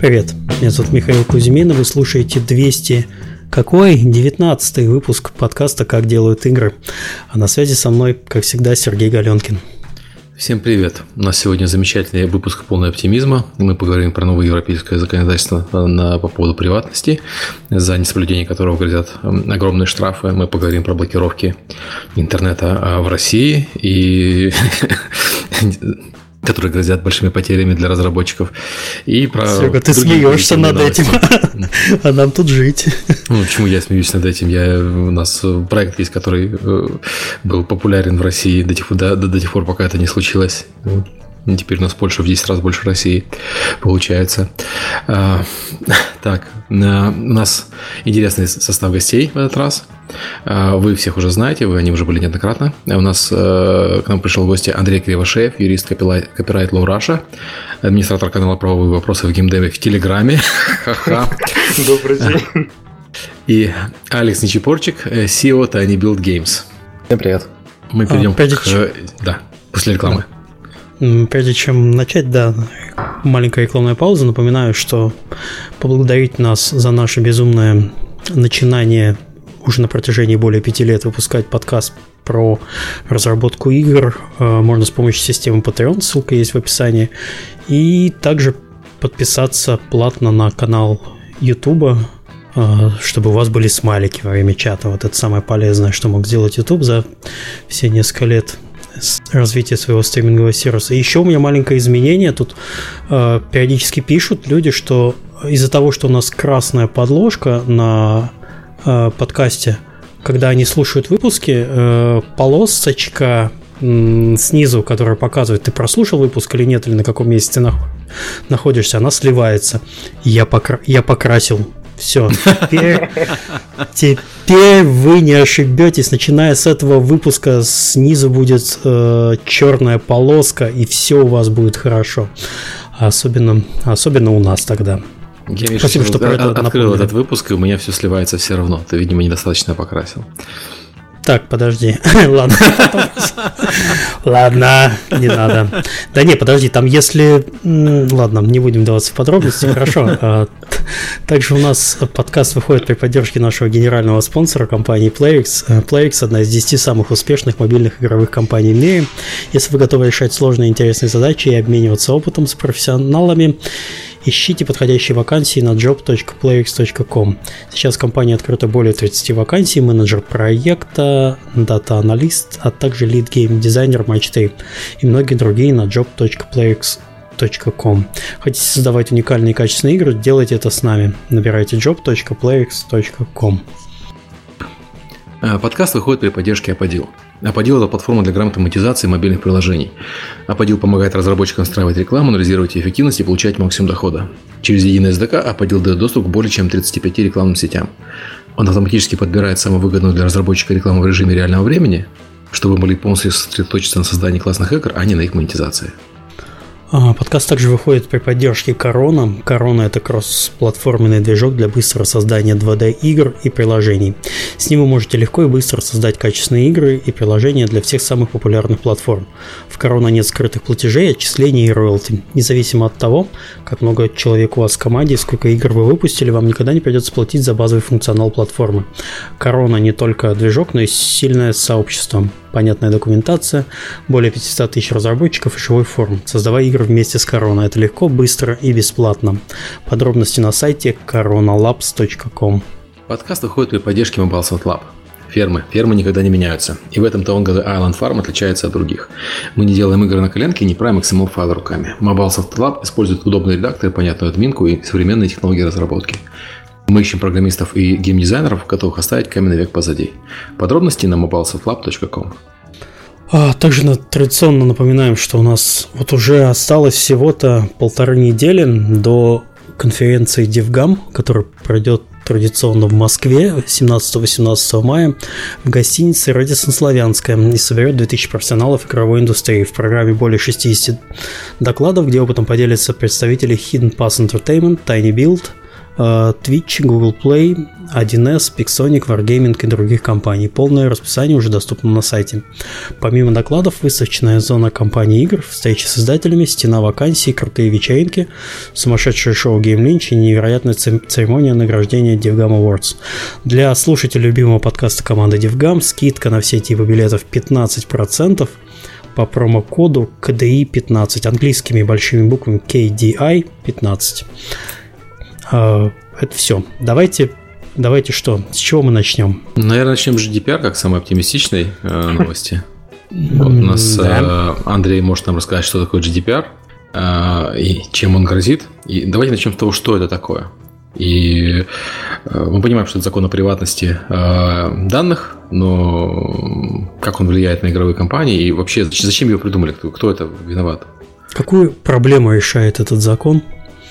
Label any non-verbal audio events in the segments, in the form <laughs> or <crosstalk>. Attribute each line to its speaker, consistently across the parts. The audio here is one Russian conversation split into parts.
Speaker 1: Привет, меня зовут Михаил Кузьмин, и вы слушаете 200 какой? 19 выпуск подкаста «Как делают игры». А на связи со мной, как всегда, Сергей Галенкин.
Speaker 2: Всем привет! У нас сегодня замечательный выпуск полный оптимизма. Мы поговорим про новое европейское законодательство на, по поводу приватности, за несоблюдение которого грозят огромные штрафы. Мы поговорим про блокировки интернета а, в России и <laughs> которые грозят большими потерями для разработчиков.
Speaker 1: И про Серега, ты смеешься над этим, <laughs> а нам тут жить.
Speaker 2: Ну, почему я смеюсь над этим? Я, у нас проект есть, который э, был популярен в России до тех, до, до, до тех пор, пока это не случилось. Теперь у нас Польша в 10 раз больше России получается. А, <laughs> так, у нас интересный состав гостей в этот раз. А, вы всех уже знаете, вы они уже были неоднократно. У нас э, к нам пришел в гости Андрей Кривошеев, юрист Copyright Law Russia, администратор канала «Правовые вопросы» в геймдеве в Телеграме. <laughs>
Speaker 3: Добрый день.
Speaker 2: И Алекс Нечипорчик, CEO Tiny Build Games.
Speaker 3: Всем привет.
Speaker 2: Мы перейдем а, к... Да, после рекламы.
Speaker 1: Прежде чем начать, да, маленькая рекламная пауза. Напоминаю, что поблагодарить нас за наше безумное начинание уже на протяжении более пяти лет выпускать подкаст про разработку игр э, можно с помощью системы Patreon, ссылка есть в описании. И также подписаться платно на канал YouTube, э, чтобы у вас были смайлики во время чата. Вот это самое полезное, что мог сделать YouTube за все несколько лет развития своего стримингового сервиса. И еще у меня маленькое изменение. Тут э, периодически пишут люди, что из-за того, что у нас красная подложка на э, подкасте, когда они слушают выпуски, э, полосочка снизу, которая показывает, ты прослушал выпуск или нет, или на каком месте ты находишься, она сливается. Я, покра- я покрасил все, теперь, теперь вы не ошибетесь. Начиная с этого выпуска снизу будет э, черная полоска, и все у вас будет хорошо. Особенно, особенно у нас тогда.
Speaker 2: Я вижу, Спасибо, что про это открыл этот выпуск, и у меня все сливается все равно. Ты, видимо, недостаточно покрасил.
Speaker 1: Так, подожди. <laughs> Ладно. Ладно, не надо. Да не, подожди, там если... Ладно, не будем даваться в подробности, хорошо. А, также у нас подкаст выходит при поддержке нашего генерального спонсора компании PlayX. Э, PlayX – одна из 10 самых успешных мобильных игровых компаний в мире. Если вы готовы решать сложные и интересные задачи и обмениваться опытом с профессионалами, Ищите подходящие вакансии на job.playx.com. Сейчас в компании открыто более 30 вакансий, менеджер проекта, дата-аналист, а также lead game дизайнер Match 3 и многие другие на job.playx.com. Хотите создавать уникальные и качественные игры, делайте это с нами. Набирайте job.playx.com.
Speaker 2: Э, подкаст выходит при поддержке Аподил. Аподил – это платформа для грамотной монетизации мобильных приложений. Аподил помогает разработчикам настраивать рекламу, анализировать эффективность и получать максимум дохода. Через единый SDK Аподил дает доступ к более чем 35 рекламным сетям. Он автоматически подбирает самую выгодную для разработчика рекламу в режиме реального времени, чтобы могли полностью сосредоточиться на создании классных игр, а не на их монетизации.
Speaker 1: А, подкаст также выходит при поддержке Корона. Корона – это кросс-платформенный движок для быстрого создания 2D-игр и приложений. С ним вы можете легко и быстро создать качественные игры и приложения для всех самых популярных платформ. В Корона нет скрытых платежей, отчислений и роялти. Независимо от того, как много человек у вас в команде и сколько игр вы выпустили, вам никогда не придется платить за базовый функционал платформы. Корона не только движок, но и сильное сообщество понятная документация, более 500 тысяч разработчиков и живой форум. Создавай игры вместе с Корона. Это легко, быстро и бесплатно. Подробности на сайте coronalabs.com.
Speaker 2: Подкаст выходит при поддержке Mobile Soft Lab. Фермы. Фермы никогда не меняются. И в этом-то он Island Farm отличается от других. Мы не делаем игры на коленке и не правим XML файлы руками. Mobile Soft Lab использует удобные редакторы, понятную админку и современные технологии разработки. Мы ищем программистов и геймдизайнеров, готовых оставить каменный век позади. Подробности на mobilesoftLab.com.
Speaker 1: А, также традиционно напоминаем, что у нас вот уже осталось всего-то полторы недели до конференции DevGam, которая пройдет традиционно в Москве 17-18 мая в гостинице Радисон Славянская и соберет 2000 профессионалов игровой индустрии. В программе более 60 докладов, где опытом поделятся представители Hidden Pass Entertainment, Tiny Build – Twitch, Google Play, 1С, Pixonic, Wargaming и других компаний. Полное расписание уже доступно на сайте. Помимо докладов, выставочная зона компании игр, встречи с издателями, стена вакансий, крутые вечеринки, сумасшедшее шоу Game Lynch и невероятная церемония награждения DevGam Awards. Для слушателей любимого подкаста команды DevGam скидка на все типы билетов 15% по промокоду KDI 15 английскими большими буквами KDI 15. А, это все. Давайте Давайте что? С чего мы начнем?
Speaker 2: Наверное, начнем с GDPR, как самой оптимистичной э, <laughs> новости. Вот у нас да. э, Андрей может нам рассказать, что такое GDPR э, и чем он грозит. И давайте начнем с того, что это такое. И э, мы понимаем, что это закон о приватности э, данных, но как он влияет на игровые компании и вообще зачем его придумали, кто, кто это виноват?
Speaker 1: Какую проблему решает этот закон?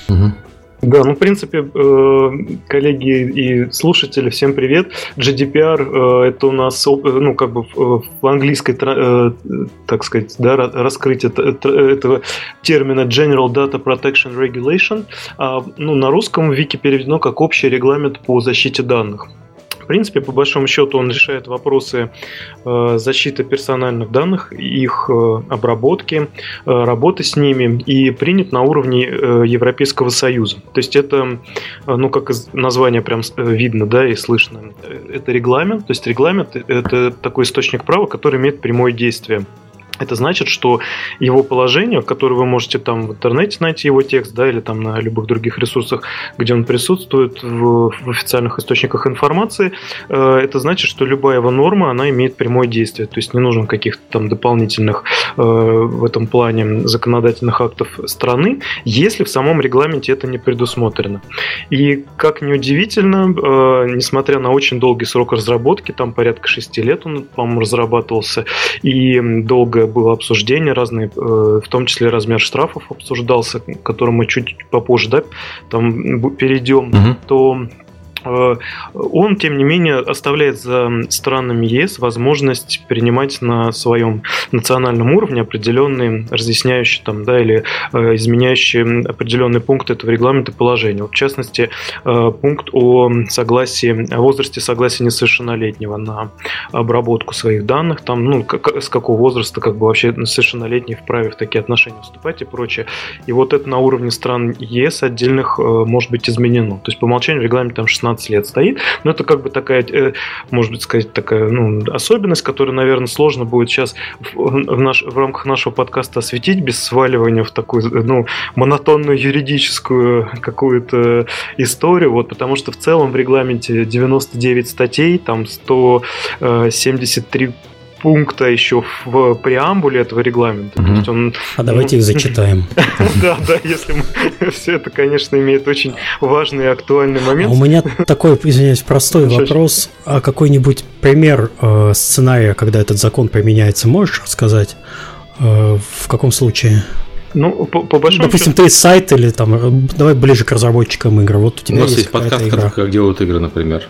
Speaker 3: Угу. Да, ну, в принципе, э, коллеги и слушатели, всем привет. GDPR э, это у нас, э, ну, как бы в английской, так сказать, да, раскрытие этого термина General Data Protection Regulation. А, ну, на русском в Вики переведено как общий регламент по защите данных принципе, по большому счету, он решает вопросы э, защиты персональных данных, их э, обработки, э, работы с ними и принят на уровне Европейского Союза. То есть это, ну, как из названия прям видно, да, и слышно, это регламент. То есть регламент – это такой источник права, который имеет прямое действие. Это значит, что его положение, которое вы можете там в интернете найти его текст, да, или там на любых других ресурсах, где он присутствует в, в официальных источниках информации, э, это значит, что любая его норма, она имеет прямое действие. То есть не нужно каких-то там дополнительных э, в этом плане законодательных актов страны, если в самом регламенте это не предусмотрено. И как ни удивительно, э, несмотря на очень долгий срок разработки, там порядка 6 лет он, по-моему, разрабатывался, и долгое было обсуждение разные, э, в том числе размер штрафов обсуждался, к которому мы чуть попозже да, там перейдем, угу. то он, тем не менее, оставляет за странами ЕС возможность принимать на своем национальном уровне определенные разъясняющие там, да, или э, изменяющие определенные пункты этого регламента положения. В частности, э, пункт о согласии, о возрасте согласия несовершеннолетнего на обработку своих данных, там, ну, как, с какого возраста как бы вообще несовершеннолетний вправе в такие отношения вступать и прочее. И вот это на уровне стран ЕС отдельных может быть изменено. То есть по умолчанию регламент там 16 15 лет стоит. Но это как бы такая, э, может быть, сказать, такая ну, особенность, которую, наверное, сложно будет сейчас в, наш, в рамках нашего подкаста осветить без сваливания в такую ну, монотонную юридическую какую-то историю. Вот, потому что в целом в регламенте 99 статей, там 173 пункта еще в преамбуле этого регламента.
Speaker 1: Угу. есть он, а давайте их зачитаем. <laughs>
Speaker 3: Да, да, если мы... <laughs> все это, конечно, имеет очень важный и актуальный момент.
Speaker 1: А у меня такой, извиняюсь, простой вопрос. А какой-нибудь пример э, сценария, когда этот закон применяется, можешь рассказать? Э, в каком случае?
Speaker 3: Ну, по, по большому
Speaker 1: Допустим, счету... ты сайт или там, давай ближе к разработчикам игр. Вот у тебя
Speaker 2: у нас есть, есть подкаст, игра. как делают игры, например.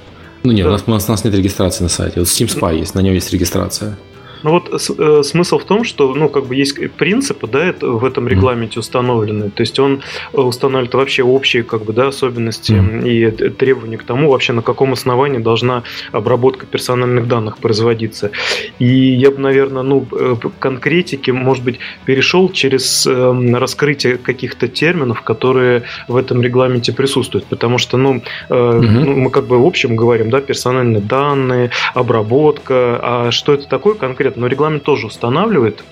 Speaker 2: Ну нет, да. у, нас, у, нас, у нас нет регистрации на сайте. Вот Steam Spy есть, на нем есть регистрация.
Speaker 3: Ну вот э, смысл в том, что, ну, как бы есть принципы, да, это в этом регламенте установлены. То есть он э, устанавливает вообще общие, как бы, да, особенности mm. и требования к тому, вообще на каком основании должна обработка персональных данных производиться. И я бы, наверное, ну, э, конкретики, может быть, перешел через э, раскрытие каких-то терминов, которые в этом регламенте присутствуют. Потому что, ну, э, mm-hmm. ну, мы как бы в общем говорим, да, персональные данные, обработка, а что это такое конкретно? Конкретно, но регламент тоже устанавливает.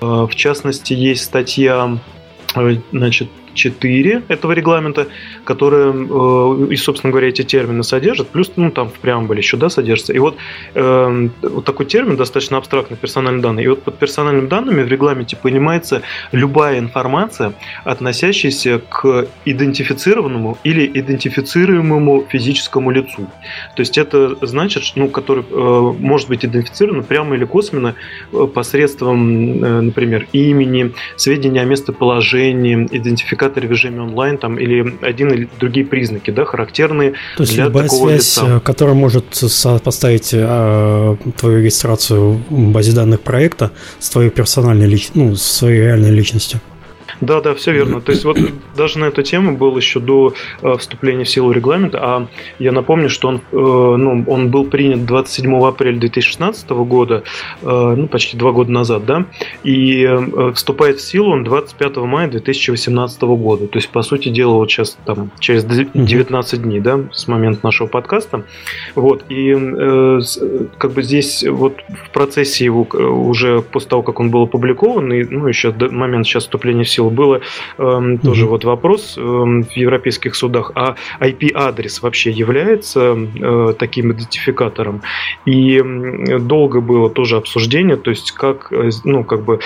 Speaker 3: Э, в частности, есть статья э, значит, 4 этого регламента, которые, э, и, собственно говоря, эти термины содержат, плюс, ну, там в преамбуле еще, да, содержится. И вот, э, вот такой термин достаточно абстрактный, персональные данные. И вот под персональными данными в регламенте понимается любая информация, относящаяся к идентифицированному или идентифицируемому физическому лицу. То есть это значит, ну, который э, может быть идентифицирован прямо или косвенно э, посредством, э, например, имени, сведения о местоположении, идентификации идентификаторе в режиме онлайн там, или один или другие признаки, да, характерные
Speaker 1: То есть для любая такого связь, лица. Э, которая может поставить э, твою регистрацию в базе данных проекта с твоей персональной личностью, ну, с своей реальной личностью.
Speaker 3: Да, да, все верно. То есть вот даже на эту тему был еще до э, вступления в силу регламента, а я напомню, что он, э, ну, он был принят 27 апреля 2016 года, э, ну, почти два года назад, да, и вступает в силу он 25 мая 2018 года. То есть, по сути дела, вот сейчас там через 19 дней, да, с момента нашего подкаста. Вот, и как бы здесь вот в процессе его уже после того, как он был опубликован, и, ну, еще до момента сейчас вступления в силу было э, тоже вот вопрос э, в европейских судах, а IP-адрес вообще является э, таким идентификатором? И долго было тоже обсуждение, то есть как, э, ну, как бы,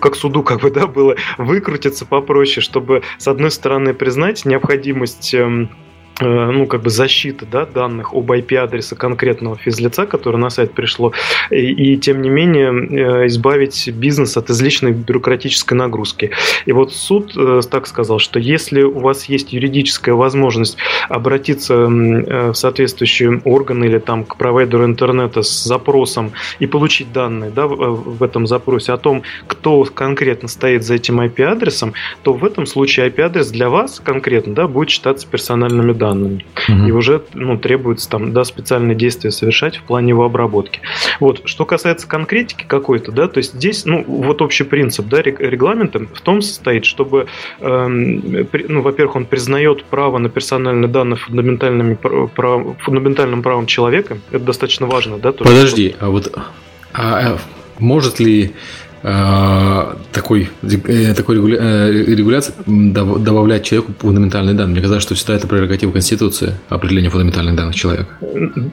Speaker 3: как суду, как бы, да, было выкрутиться попроще, чтобы, с одной стороны, признать необходимость эм, Э, ну, как бы защиты да, данных об IP-адреса конкретного физлица, которое на сайт пришло, и, и тем не менее э, избавить бизнес от излишней бюрократической нагрузки. И вот суд э, так сказал, что если у вас есть юридическая возможность обратиться в соответствующие органы или там к провайдеру интернета с запросом и получить данные да, в этом запросе о том, кто конкретно стоит за этим IP-адресом, то в этом случае IP-адрес для вас конкретно да, будет считаться персональными данными данными. Угу. И уже ну, требуется там, да, специальные действия совершать в плане его обработки. Вот. Что касается конкретики какой-то, да, то есть здесь, ну, вот общий принцип, да, регламента в том состоит, чтобы, э, ну, во-первых, он признает право на персональные данные фундаментальными, прав, фундаментальным правом человека. Это достаточно важно, да?
Speaker 2: То, Подожди, что... а вот а, а может ли такой, э, такой э, регуляции добавлять человеку фундаментальные данные. Мне казалось, что всегда это прерогатива Конституции, определение фундаментальных данных человека.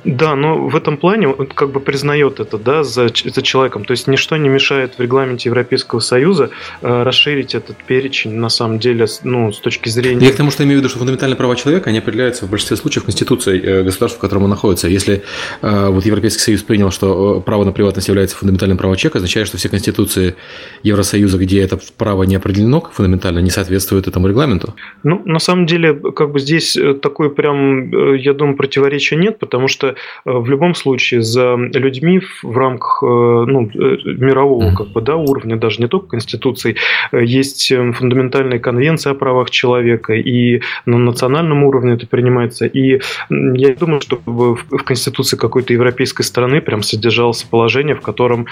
Speaker 3: Да, но в этом плане он как бы признает это да, за, за человеком. То есть ничто не мешает в регламенте Европейского Союза расширить этот перечень, на самом деле, ну, с точки зрения...
Speaker 2: Я к тому, что имею в виду, что фундаментальные права человека, они определяются в большинстве случаев Конституцией государства, в котором он находится. Если вот Европейский Союз принял, что право на приватность является фундаментальным правом человека, означает, что все конституции Конституции Евросоюза, где это право не определено фундаментально, не соответствует этому регламенту?
Speaker 3: Ну, на самом деле, как бы здесь э, такой прям, э, я думаю, противоречия нет, потому что э, в любом случае за людьми в рамках ну, мирового как бы, да, уровня, даже не только Конституции, есть фундаментальные конвенции о правах человека, и на национальном уровне это принимается. И я думаю, что в Конституции какой-то европейской страны прям содержалось положение, в котором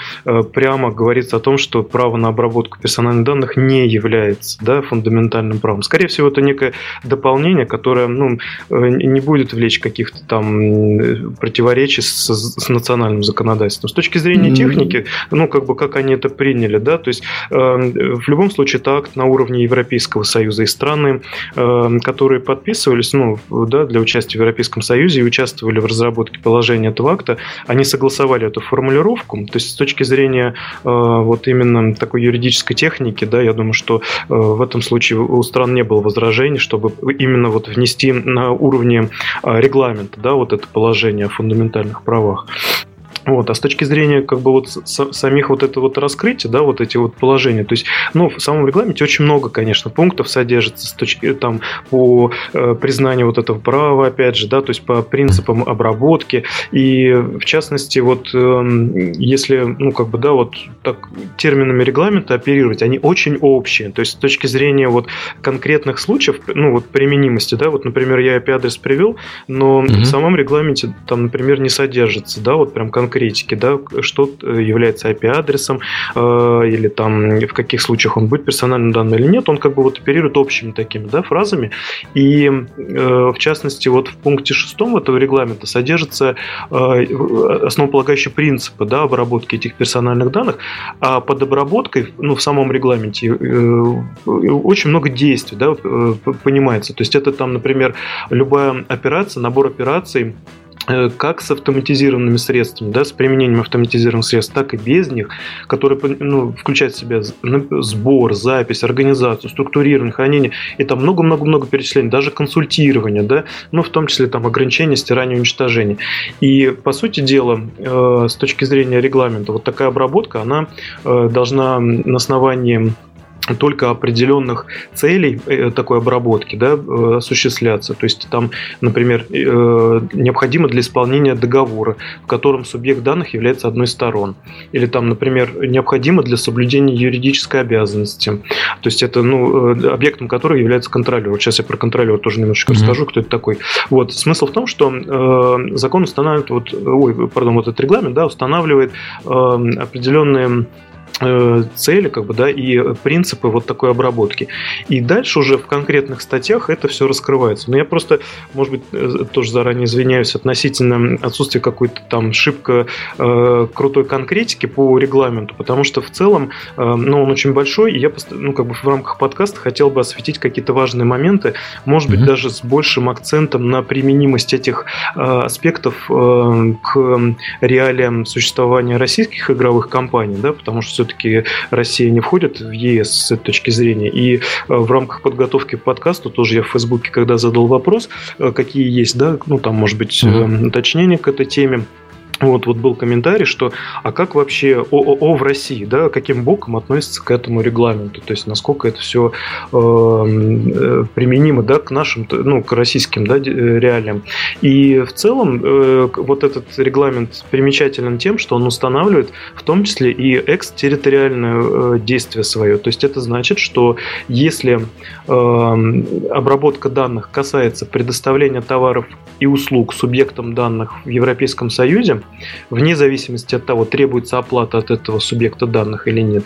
Speaker 3: прямо говорится о том, что право на обработку персональных данных не является да, фундаментальным правом. Скорее всего, это некое дополнение, которое ну, э, не будет влечь каких-то там противоречий с, с национальным законодательством. С точки зрения техники, ну, как бы как они это приняли, да, то есть э, в любом случае это акт на уровне Европейского Союза и страны, э, которые подписывались, ну, да, для участия в Европейском Союзе и участвовали в разработке положения этого акта, они согласовали эту формулировку, то есть с точки зрения э, вот именно такой юридической техники, да, я думаю, что э, в этом случае у стран не было возражений, чтобы именно вот внести на уровне э, регламента, да, вот это положение о фундаментальных правах. Вот, а с точки зрения как бы вот самих вот это вот раскрытия, да, вот эти вот положения, то есть, ну, в самом регламенте очень много, конечно, пунктов содержится с точки там по э, признанию вот этого права, опять же, да, то есть по принципам обработки и в частности вот э, если, ну, как бы, да, вот так терминами регламента оперировать, они очень общие, то есть с точки зрения вот конкретных случаев, ну, вот применимости, да, вот, например, я IP-адрес привел, но mm-hmm. в самом регламенте там, например, не содержится, да, вот прям конкретики, да, что э, является IP-адресом, э, или там в каких случаях он будет персональным данным или нет, он как бы вот оперирует общими такими, да, фразами. И э, в частности, вот в пункте шестом этого регламента содержатся основополагающие принципы, да, обработки этих персональных данных, а под обработкой, ну, в самом регламенте очень много действий, да, понимается. То есть это там, например, любая операция, набор операций, Э, как с автоматизированными средствами, да, с применением автоматизированных средств, так и без них, которые ну, включают в себя сбор, запись, организацию, структурирование, хранение, и там много-много-много перечислений, даже консультирование, да, ну, в том числе там ограничения, стирание, уничтожение. И, по сути дела, э, с точки зрения регламента, вот такая обработка, она э, должна на основании только определенных целей э, такой обработки да, э, осуществляться. То есть там, например, э, необходимо для исполнения договора, в котором субъект данных является одной из сторон. Или там, например, необходимо для соблюдения юридической обязанности. То есть это ну, объектом которого является контролер. Вот сейчас я про контролера тоже немножечко mm-hmm. расскажу, кто это такой. Вот. Смысл в том, что закон устанавливает, вот, ой, пардон, вот этот регламент да, устанавливает определенные цели как бы, да, и принципы вот такой обработки. И дальше уже в конкретных статьях это все раскрывается. Но я просто, может быть, э, тоже заранее извиняюсь относительно отсутствия какой-то там шибко э, крутой конкретики по регламенту, потому что в целом, э, ну, он очень большой, и я ну, как бы в рамках подкаста хотел бы осветить какие-то важные моменты, может быть, mm-hmm. даже с большим акцентом на применимость этих э, аспектов э, к реалиям существования российских игровых компаний, да, потому что все-таки Россия не входит в ЕС с этой точки зрения. И э, в рамках подготовки к подкасту тоже я в Фейсбуке, когда задал вопрос, э, какие есть, да, ну там, может быть, mm-hmm. уточнения к этой теме, вот, вот был комментарий, что а как вообще ООО в России, да, каким боком относится к этому регламенту, то есть насколько это все э, э, применимо, да, к нашим, ну, к российским, да, реалиям. И в целом э, вот этот регламент примечателен тем, что он устанавливает в том числе и экстерриториальное э, действие свое. То есть это значит, что если э, обработка данных касается предоставления товаров и услуг субъектам данных в Европейском Союзе, вне зависимости от того, требуется оплата от этого субъекта данных или нет,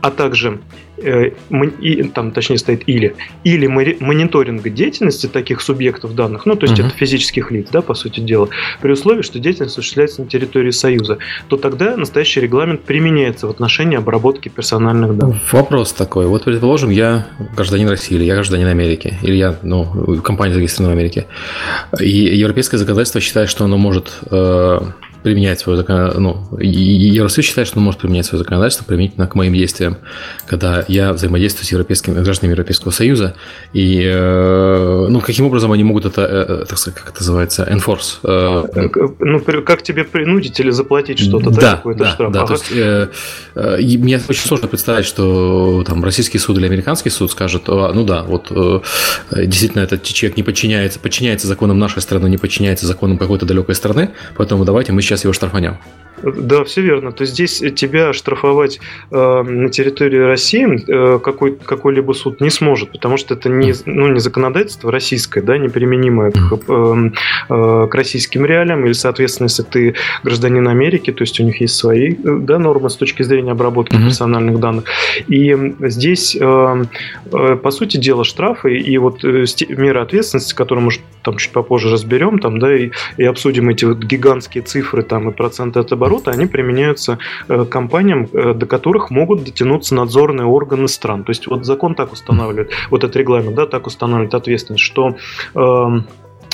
Speaker 3: а также и, там точнее стоит или, или мониторинга деятельности таких субъектов данных, ну то есть uh-huh. это физических лиц, да, по сути дела, при условии, что деятельность осуществляется на территории Союза, то тогда настоящий регламент применяется в отношении обработки персональных данных.
Speaker 2: Вопрос такой, вот предположим, я гражданин России, или я гражданин Америки, или я, ну, компания зарегистрирована в Америке, и европейское законодательство считает, что оно может э, применять свое законодательство, ну, Евросоюз считает, что он может применять свое законодательство применительно к моим действиям, когда я взаимодействую с европейскими гражданами Европейского Союза, и, э, ну, каким образом они могут это, э, э, так сказать, как это называется, enforce?
Speaker 3: Ну, как тебе принудить или заплатить что-то, да,
Speaker 2: да какой-то да, штраф? Да, ага. то есть, э, э, мне очень сложно представить, что там российский суд или американский суд скажет, ну да, вот э, действительно этот человек не подчиняется, подчиняется законам нашей страны, не подчиняется законам какой-то далекой страны, поэтому давайте мы сейчас его штрафанем.
Speaker 3: Да, все верно. То есть здесь тебя штрафовать э, на территории России э, какой, какой-либо суд не сможет, потому что это не, ну, не законодательство российское, да, неприменимое к, э, э, к российским реалиям, или, соответственно, если ты гражданин Америки, то есть у них есть свои да, нормы с точки зрения обработки mm-hmm. персональных данных. И здесь, э, э, по сути дела, штрафы и вот э, меры ответственности, которые мы там чуть попозже разберем, там, да, и, и обсудим эти вот гигантские цифры там и проценты от оборота, оборота, они применяются э, компаниям, э, до которых могут дотянуться надзорные органы стран. То есть вот закон так устанавливает, вот этот регламент, да, так устанавливает ответственность, что эм,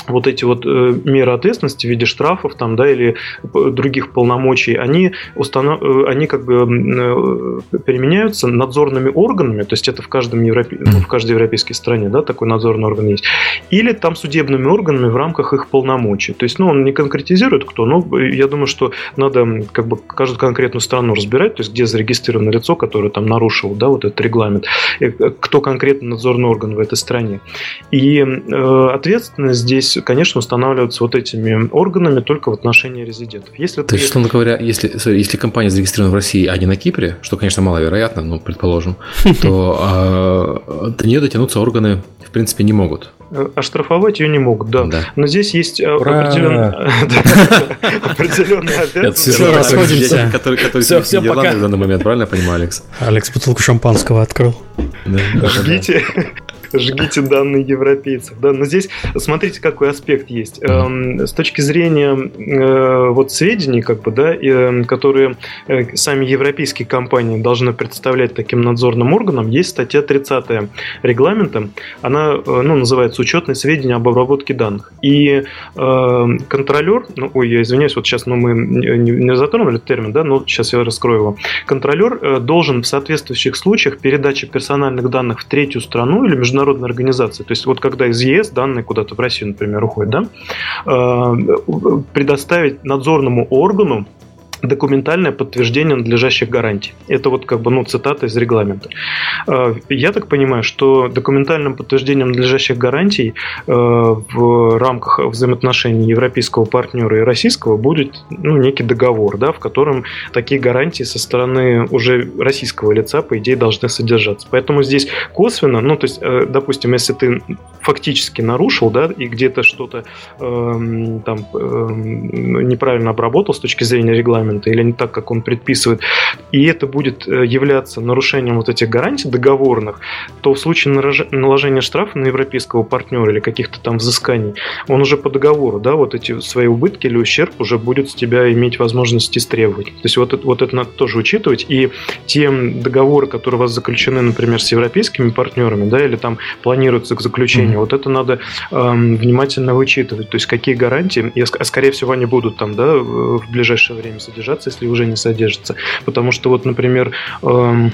Speaker 3: вот эти вот э, меры ответственности в виде штрафов там, да, или других полномочий, они, установ... Э, они как бы э, применяются надзорными органами, то есть это в, каждом Европе... ну, в каждой европейской стране да, такой надзорный орган есть, или там судебными органами в рамках их полномочий. То есть ну, он не конкретизирует кто, но я думаю, что надо как бы каждую конкретную страну разбирать, то есть где зарегистрировано лицо, которое там нарушило да, вот этот регламент, кто конкретно надзорный орган в этой стране. И э, ответственность здесь конечно, устанавливаются вот этими органами только в отношении резидентов.
Speaker 2: Если То есть, условно говоря, если, если компания зарегистрирована в России, а не на Кипре, что, конечно, маловероятно, но предположим, <laughs> то а, до нее дотянуться органы, в принципе, не могут.
Speaker 3: Оштрафовать ее не могут, да. да. Но здесь есть э, определенная
Speaker 2: ответственность. Все, пока. в данный момент, правильно я понимаю, Алекс?
Speaker 1: Алекс бутылку шампанского открыл.
Speaker 3: Жгите <laughs> жгите данные европейцев. Да? Но здесь смотрите, какой аспект есть. Эм, с точки зрения э, вот сведений, как бы, да, э, которые э, сами европейские компании должны представлять таким надзорным органам, есть статья 30 регламента. Она ну, называется «Учетные сведения об обработке данных». И контролер, ну, ой, я извиняюсь, вот сейчас ну, мы не затронули этот термин, да, но сейчас я раскрою его. Контролер должен в соответствующих случаях передачи персональных данных в третью страну или международную международной организации. То есть вот когда из ЕС данные куда-то в Россию, например, уходят, да, э, предоставить надзорному органу документальное подтверждение надлежащих гарантий. Это вот как бы ну, цитата из регламента. Э, я так понимаю, что документальным подтверждением надлежащих гарантий э, в рамках взаимоотношений европейского партнера и российского будет ну, некий договор, да, в котором такие гарантии со стороны уже российского лица, по идее, должны содержаться. Поэтому здесь косвенно, ну, то есть, э, допустим, если ты фактически нарушил, да, и где-то что-то э, там э, неправильно обработал с точки зрения регламента, регламента или не так, как он предписывает, и это будет э, являться нарушением вот этих гарантий договорных, то в случае наложения штрафа на европейского партнера или каких-то там взысканий, он уже по договору, да, вот эти свои убытки или ущерб уже будет с тебя иметь возможность истребовать. То есть вот это, вот это надо тоже учитывать, и те договоры, которые у вас заключены, например, с европейскими партнерами, да, или там планируются к заключению, mm-hmm. вот это надо эм, внимательно вычитывать, то есть какие гарантии, и, а скорее всего они будут там, да, в ближайшее время содержаться содержаться, если уже не содержится. Потому что вот, например, эм,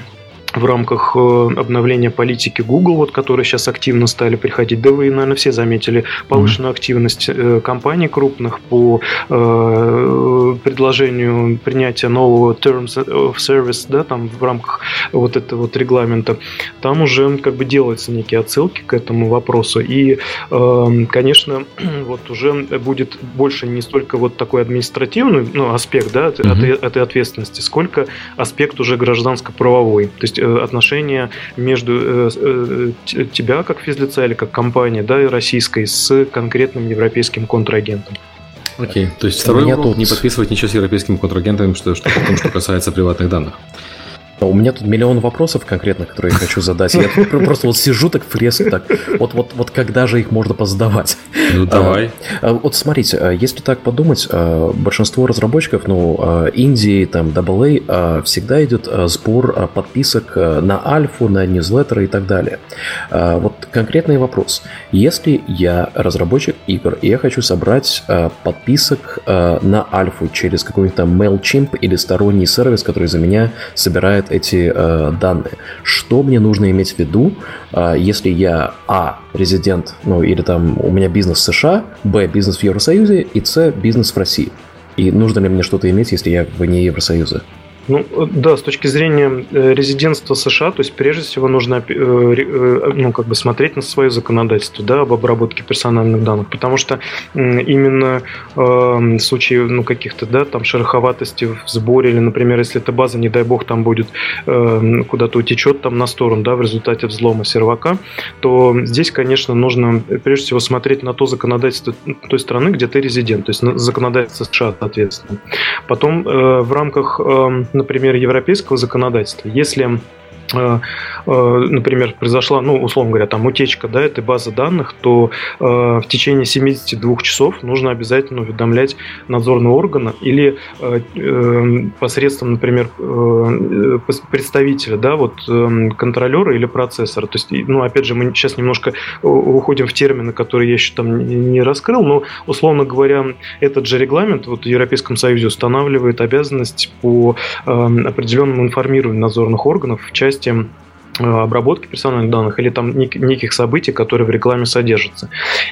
Speaker 3: в рамках э, обновления политики Google, вот, которые сейчас активно стали приходить, да вы, наверное, все заметили повышенную mm-hmm. активность э, компаний крупных по э, предложению принятия нового Terms of Service, да, там в рамках вот этого вот регламента, там уже как бы делаются некие отсылки к этому вопросу. И, э, конечно, <clears throat> вот уже будет больше не столько вот такой административный ну, аспект да, mm-hmm. от этой ответственности, сколько аспект уже гражданско-правовой. То есть Э, отношения между э, э, тебя как физлица или как компания, да, и российской с конкретным европейским контрагентом.
Speaker 2: Окей, то есть второй урок тут... не подписывать ничего с европейским контрагентом, что, что, что, что касается приватных данных.
Speaker 4: У меня тут миллион вопросов конкретно, которые я хочу задать. Я просто вот сижу так фреск, так вот, вот, вот когда же их можно позадавать?
Speaker 2: Ну давай.
Speaker 4: А, а, вот смотрите, а, если так подумать, большинство разработчиков, ну, Индии, там, AA, всегда идет сбор подписок на альфу, на ньюзлеттеры и так далее. Вот конкретный вопрос. Если я разработчик игр, и я хочу собрать подписок на альфу через какой-нибудь там MailChimp или сторонний сервис, который за меня собирает эти э, данные. Что мне нужно иметь в виду, э, если я А, резидент, ну или там у меня бизнес в США, Б, бизнес в Евросоюзе и С, бизнес в России. И нужно ли мне что-то иметь, если я вне Евросоюза?
Speaker 3: Ну, да, с точки зрения э, резидентства США, то есть прежде всего нужно э, э, ну, как бы смотреть на свое законодательство да, об обработке персональных данных, потому что именно в случае ну, каких-то да, там шероховатостей в сборе, или, например, если эта база, не дай бог, там будет куда-то утечет там на сторону да, в результате взлома сервака, то здесь, конечно, нужно прежде всего смотреть на то законодательство той страны, где ты резидент, то есть на законодательство США, соответственно. Потом в рамках например, европейского законодательства, если например, произошла, ну, условно говоря, там утечка да, этой базы данных, то э, в течение 72 часов нужно обязательно уведомлять надзорный орган или посредством, например, представителя, да, вот контролера или процессора. То есть, ну, опять же, мы сейчас немножко уходим в термины, которые я еще там не раскрыл, но, условно говоря, этот же регламент вот в Европейском Союзе устанавливает обязанность по определенному информированию надзорных органов в части части Э, обработки персональных данных или там неких событий, которые в рекламе содержатся.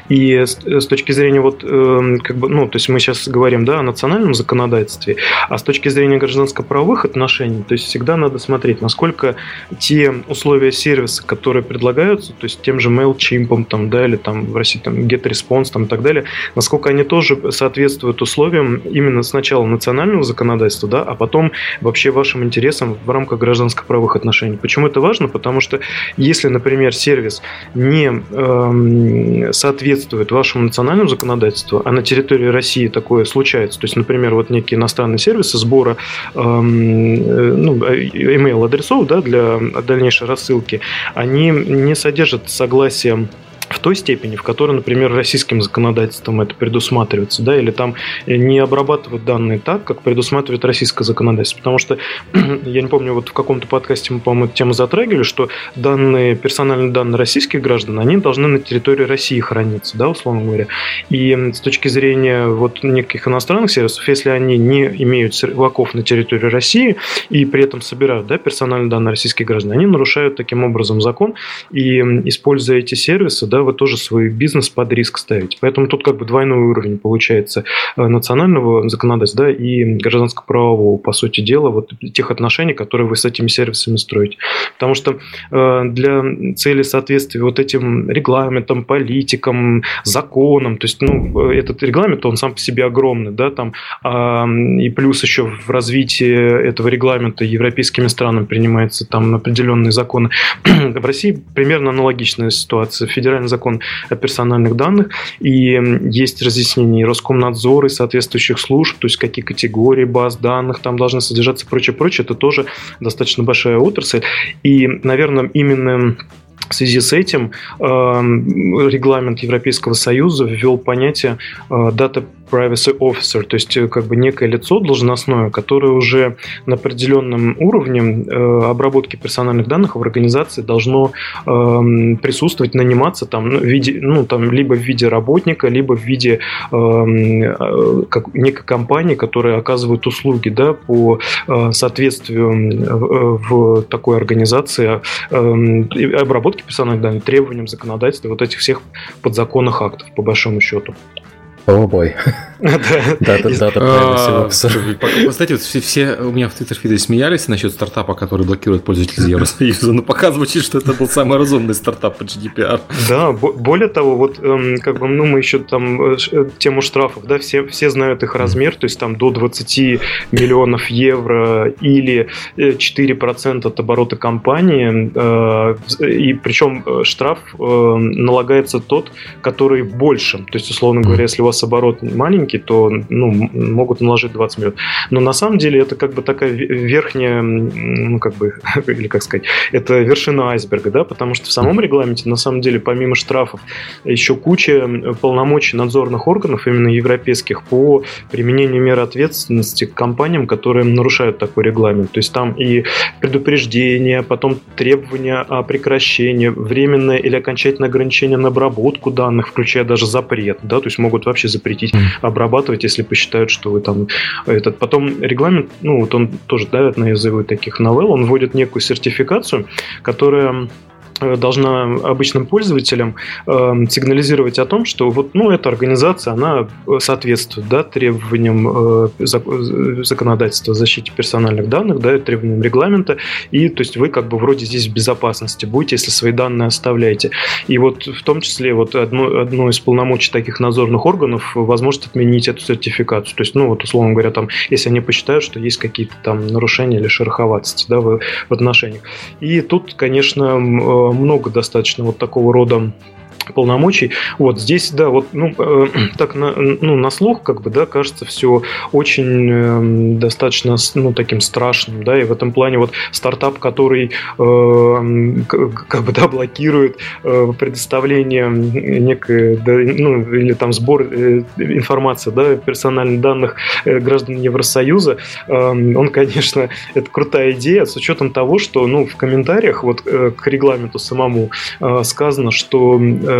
Speaker 3: И с, с точки зрения вот э, как бы, ну, то есть мы сейчас говорим, да, о национальном законодательстве, а с точки зрения гражданско-правовых отношений, то есть всегда надо смотреть, насколько те условия сервиса, которые предлагаются, то есть тем же MailChimp, там, да, или там в России там GetResponse, там и так далее, насколько они тоже соответствуют условиям именно сначала национального законодательства, да, а потом вообще вашим интересам в рамках гражданско-правовых отношений. Почему это важно? Потому что если, например, сервис не э, соответствует вашему национальному законодательству, а на территории России такое случается, то есть, например, вот некие иностранные сервисы сбора эм, э, ну, email адресов да, для дальнейшей рассылки, они не содержат согласия в той степени, в которой, например, российским законодательством это предусматривается, да, или там не обрабатывают данные так, как предусматривает российское законодательство. Потому что, <clears throat> я не помню, вот в каком-то подкасте мы, по-моему, эту тему затрагивали, что данные, персональные данные российских граждан, они должны на территории России храниться, да, условно говоря. И с точки зрения вот неких иностранных сервисов, если они не имеют серваков на территории России и при этом собирают, да, персональные данные российских граждан, они нарушают таким образом закон и, используя эти сервисы, да, в тоже свой бизнес под риск ставить. Поэтому тут как бы двойной уровень получается национального законодательства да, и гражданско-правового, по сути дела, вот тех отношений, которые вы с этими сервисами строите. Потому что для цели соответствия вот этим регламентам, политикам, законам, то есть, ну, этот регламент, он сам по себе огромный, да, там, и плюс еще в развитии этого регламента европейскими странами принимается там определенные законы. <clears throat> в России примерно аналогичная ситуация. Федеральный закон о персональных данных, и есть разъяснение Роскомнадзора и соответствующих служб, то есть какие категории баз данных там должны содержаться, прочее, прочее. Это тоже достаточно большая отрасль. И, наверное, именно в связи с этим э, регламент Европейского Союза ввел понятие э, Data Privacy Officer, то есть э, как бы некое лицо должностное, которое уже на определенном уровне обработки персональных данных в организации должно эм, присутствовать, наниматься там ну, в виде, ну там либо в виде работника, либо в виде эм, как, некой компании, которая оказывает услуги, да, по соответствию в такой организации эм, обработки обработки персональных данных, требованиям законодательства, вот этих всех подзаконных актов, по большому счету.
Speaker 4: О, бой. <laughs>
Speaker 2: А, <laughs> Кстати, вот все, у меня в Твиттер фиде смеялись насчет стартапа, который блокирует пользователей Евросоюза, но пока звучит, что это был самый разумный стартап по GDPR.
Speaker 3: Да, более того, вот эм, как бы, ну, мы еще там э, э, тему штрафов, да, все, все знают их размер, то есть там до 20 миллионов евро или 4% э, от оборота компании, и причем штраф налагается тот, который больше, то есть, условно говоря, если у вас оборот маленький, то ну, могут наложить 20 миллионов. Но на самом деле это как бы такая верхняя, ну как бы, <laughs> или как сказать, это вершина айсберга, да, потому что в самом регламенте на самом деле помимо штрафов еще куча полномочий надзорных органов, именно европейских, по применению мер ответственности к компаниям, которые нарушают такой регламент. То есть там и предупреждение, потом требования о прекращении, временное или окончательное ограничение на обработку данных, включая даже запрет, да, то есть могут вообще запретить обрабатывать, если посчитают, что вы там этот. Потом регламент, ну вот он тоже давит на язык таких новелл, он вводит некую сертификацию, которая Э, должна обычным пользователям э, сигнализировать о том, что вот, ну, эта организация, она соответствует да, требованиям э, законодательства о защите персональных данных, да, требованиям регламента, и то есть вы как бы вроде здесь в безопасности будете, если свои данные оставляете. И вот в том числе вот одно, одно из полномочий таких надзорных органов возможность отменить эту сертификацию. То есть, ну, вот условно говоря, там, если они посчитают, что есть какие-то там нарушения или шероховатости да, в, в отношениях. И тут, конечно, много достаточно вот такого рода полномочий. Вот здесь, да, вот, ну, э, <clears throat> так на, ну, на слух, как бы, да, кажется все очень э, достаточно, ну, таким страшным, да, и в этом плане вот стартап, который, э, как бы, <laughs> да, блокирует э, предоставление некой, да, ну, или там сбор э, информации, да, персональных данных э, граждан Евросоюза, э, он, конечно, <laughs> это крутая идея с учетом того, что, ну, в комментариях вот э, к регламенту самому э, сказано, что э,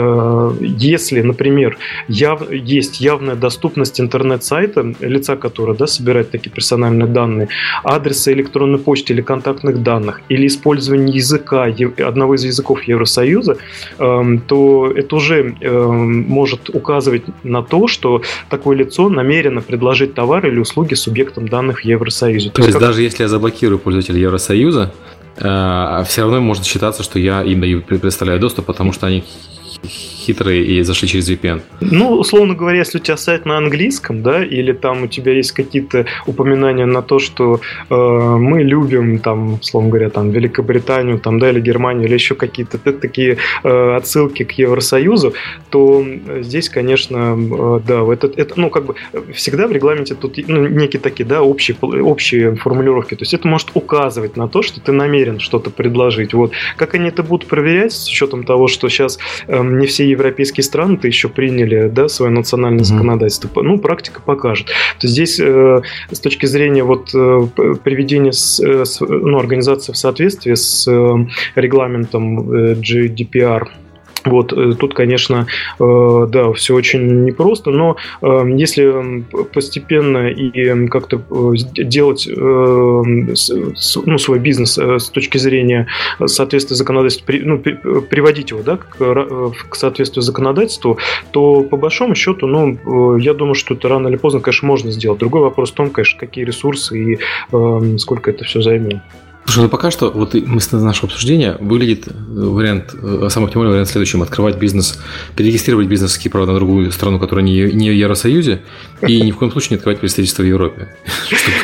Speaker 3: если, например, яв, есть явная доступность интернет-сайта, лица, которое да, собирает такие персональные данные, адреса электронной почты или контактных данных, или использование языка, одного из языков Евросоюза, эм, то это уже эм, может указывать на то, что такое лицо намерено предложить товар или услуги субъектам данных в Евросоюзе.
Speaker 2: То, то есть как... даже если я заблокирую пользователя Евросоюза, э, все равно может считаться, что я им даю предоставляю доступ, потому что они Peace. <laughs> хитрые и зашли через VPN.
Speaker 3: Ну, условно говоря, если у тебя сайт на английском, да, или там у тебя есть какие-то упоминания на то, что э, мы любим, там, условно говоря, там, Великобританию, там, да, или Германию, или еще какие-то такие э, отсылки к Евросоюзу, то здесь, конечно, э, да, это, это, ну, как бы всегда в регламенте тут ну, некие такие, да, общие, общие формулировки. То есть это может указывать на то, что ты намерен что-то предложить. Вот. Как они это будут проверять с учетом того, что сейчас э, не все европейские страны-то еще приняли да, свое национальное mm-hmm. законодательство. Ну, практика покажет. То здесь э, с точки зрения вот э, приведения с, э, с, ну, организации в соответствии с э, регламентом э, GDPR Вот, э, тут, конечно, э, да, все очень непросто, но э, если постепенно и как-то делать ну, свой бизнес с точки зрения соответствия законодательству, ну, приводить его да, к, соответствию законодательству, то по большому счету, ну, я думаю, что это рано или поздно, конечно, можно сделать. Другой вопрос в том, конечно, какие ресурсы и сколько это все займет.
Speaker 2: Слушай, ну пока что, вот мы с нашего обсуждения, выглядит э, вариант, э, самый оптимальный вариант следующим. Открывать бизнес, перерегистрировать бизнес с Кипра на другую страну, которая не, не в Евросоюзе, и ни в коем случае не открывать представительство в Европе.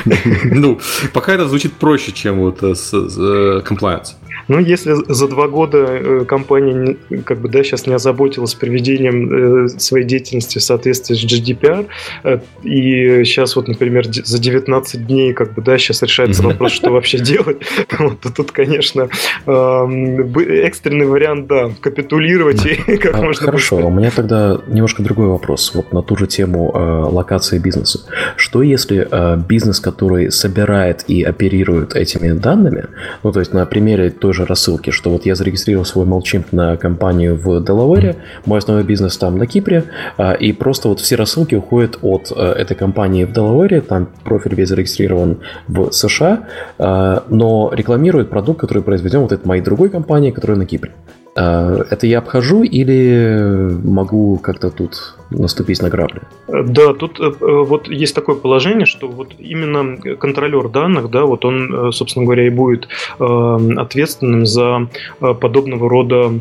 Speaker 2: <laughs> Ну, пока это звучит проще, чем вот э, compliance.
Speaker 3: Ну, если за два года э, компания как бы, да, сейчас не озаботилась приведением э, своей деятельности в соответствии с GDPR, э, и сейчас вот, например, за 19 дней как бы, да, сейчас решается вопрос, что вообще <laughs> делать, вот, то тут, конечно, экстренный вариант, да, капитулировать и <laughs> как а, можно
Speaker 4: Хорошо, у меня тогда немножко другой вопрос, вот на ту же тему локации бизнеса. Что если бизнес, который собирает и оперирует этими данными, ну, то есть на примере той же рассылки, что вот я зарегистрировал свой MailChimp на компанию в Делавере, мой основной бизнес там на Кипре, а, и просто вот все рассылки уходят от э, этой компании в Делавере, там профиль весь зарегистрирован в США, а, но рекламирует продукт, который произведен вот этой моей другой компании, которая на Кипре. А, это я обхожу или могу как-то тут наступить на грабли?
Speaker 3: Да, тут э, э, вот есть такое положение, что вот именно контролер данных, да, вот он, э, собственно говоря, и будет ответственным за подобного рода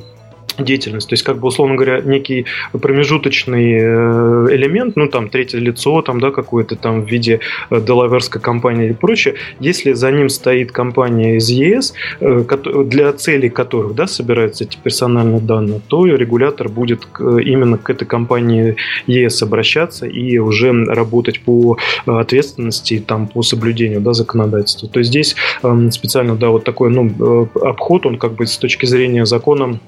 Speaker 3: деятельность. То есть, как бы, условно говоря, некий промежуточный э, элемент, ну, там, третье лицо, там, да, какое-то там в виде э, делаверской компании и прочее, если за ним стоит компания из ЕС, э, для целей которых, да, собираются эти персональные данные, то регулятор будет именно к этой компании ЕС обращаться и уже работать по ответственности, там, по соблюдению, да, законодательства. То есть, здесь эм, специально, да, вот такой, ну, обход, он как бы с точки зрения закона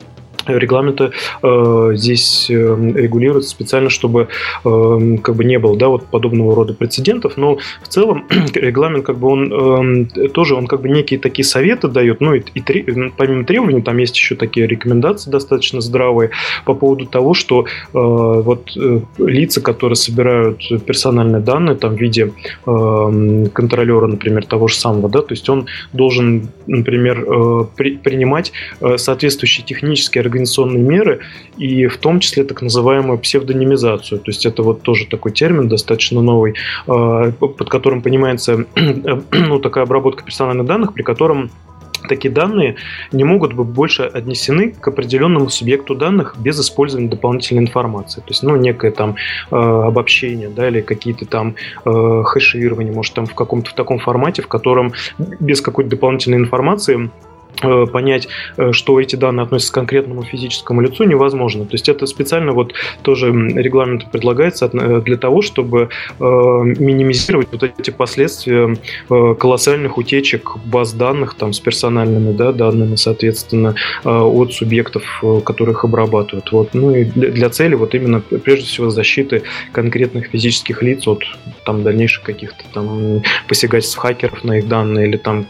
Speaker 3: регламенты э, здесь э, регулируются специально, чтобы э, как бы не было да, вот подобного рода прецедентов, но в целом <clears throat> регламент как бы он э, тоже он как бы некие такие советы дает, ну и, и помимо требований там есть еще такие рекомендации достаточно здравые по поводу того, что э, вот э, лица, которые собирают персональные данные там в виде э, контролера, например, того же самого, да, то есть он должен, например, э, при, принимать э, соответствующие технические организационные меры, и в том числе так называемую псевдонимизацию. То есть это вот тоже такой термин достаточно новый, а, под которым понимается <clears throat> ну, такая обработка персональных данных, при котором такие данные не могут быть больше отнесены к определенному субъекту данных без использования дополнительной информации. То есть, ну, некое там э, обобщение, да, или какие-то там э, хэширования, может, там в каком-то в таком формате, в котором без какой-то дополнительной информации понять, э, что эти данные относятся к конкретному физическому лицу, невозможно. То есть это специально вот тоже регламент предлагается э, для того, чтобы минимизировать вот эти последствия колоссальных утечек баз данных там с персональными да, данными, соответственно, от субъектов, которых обрабатывают. Вот. Ну и для цели вот именно прежде всего защиты конкретных физических лиц от там дальнейших каких-то там посягательств хакеров на их данные или там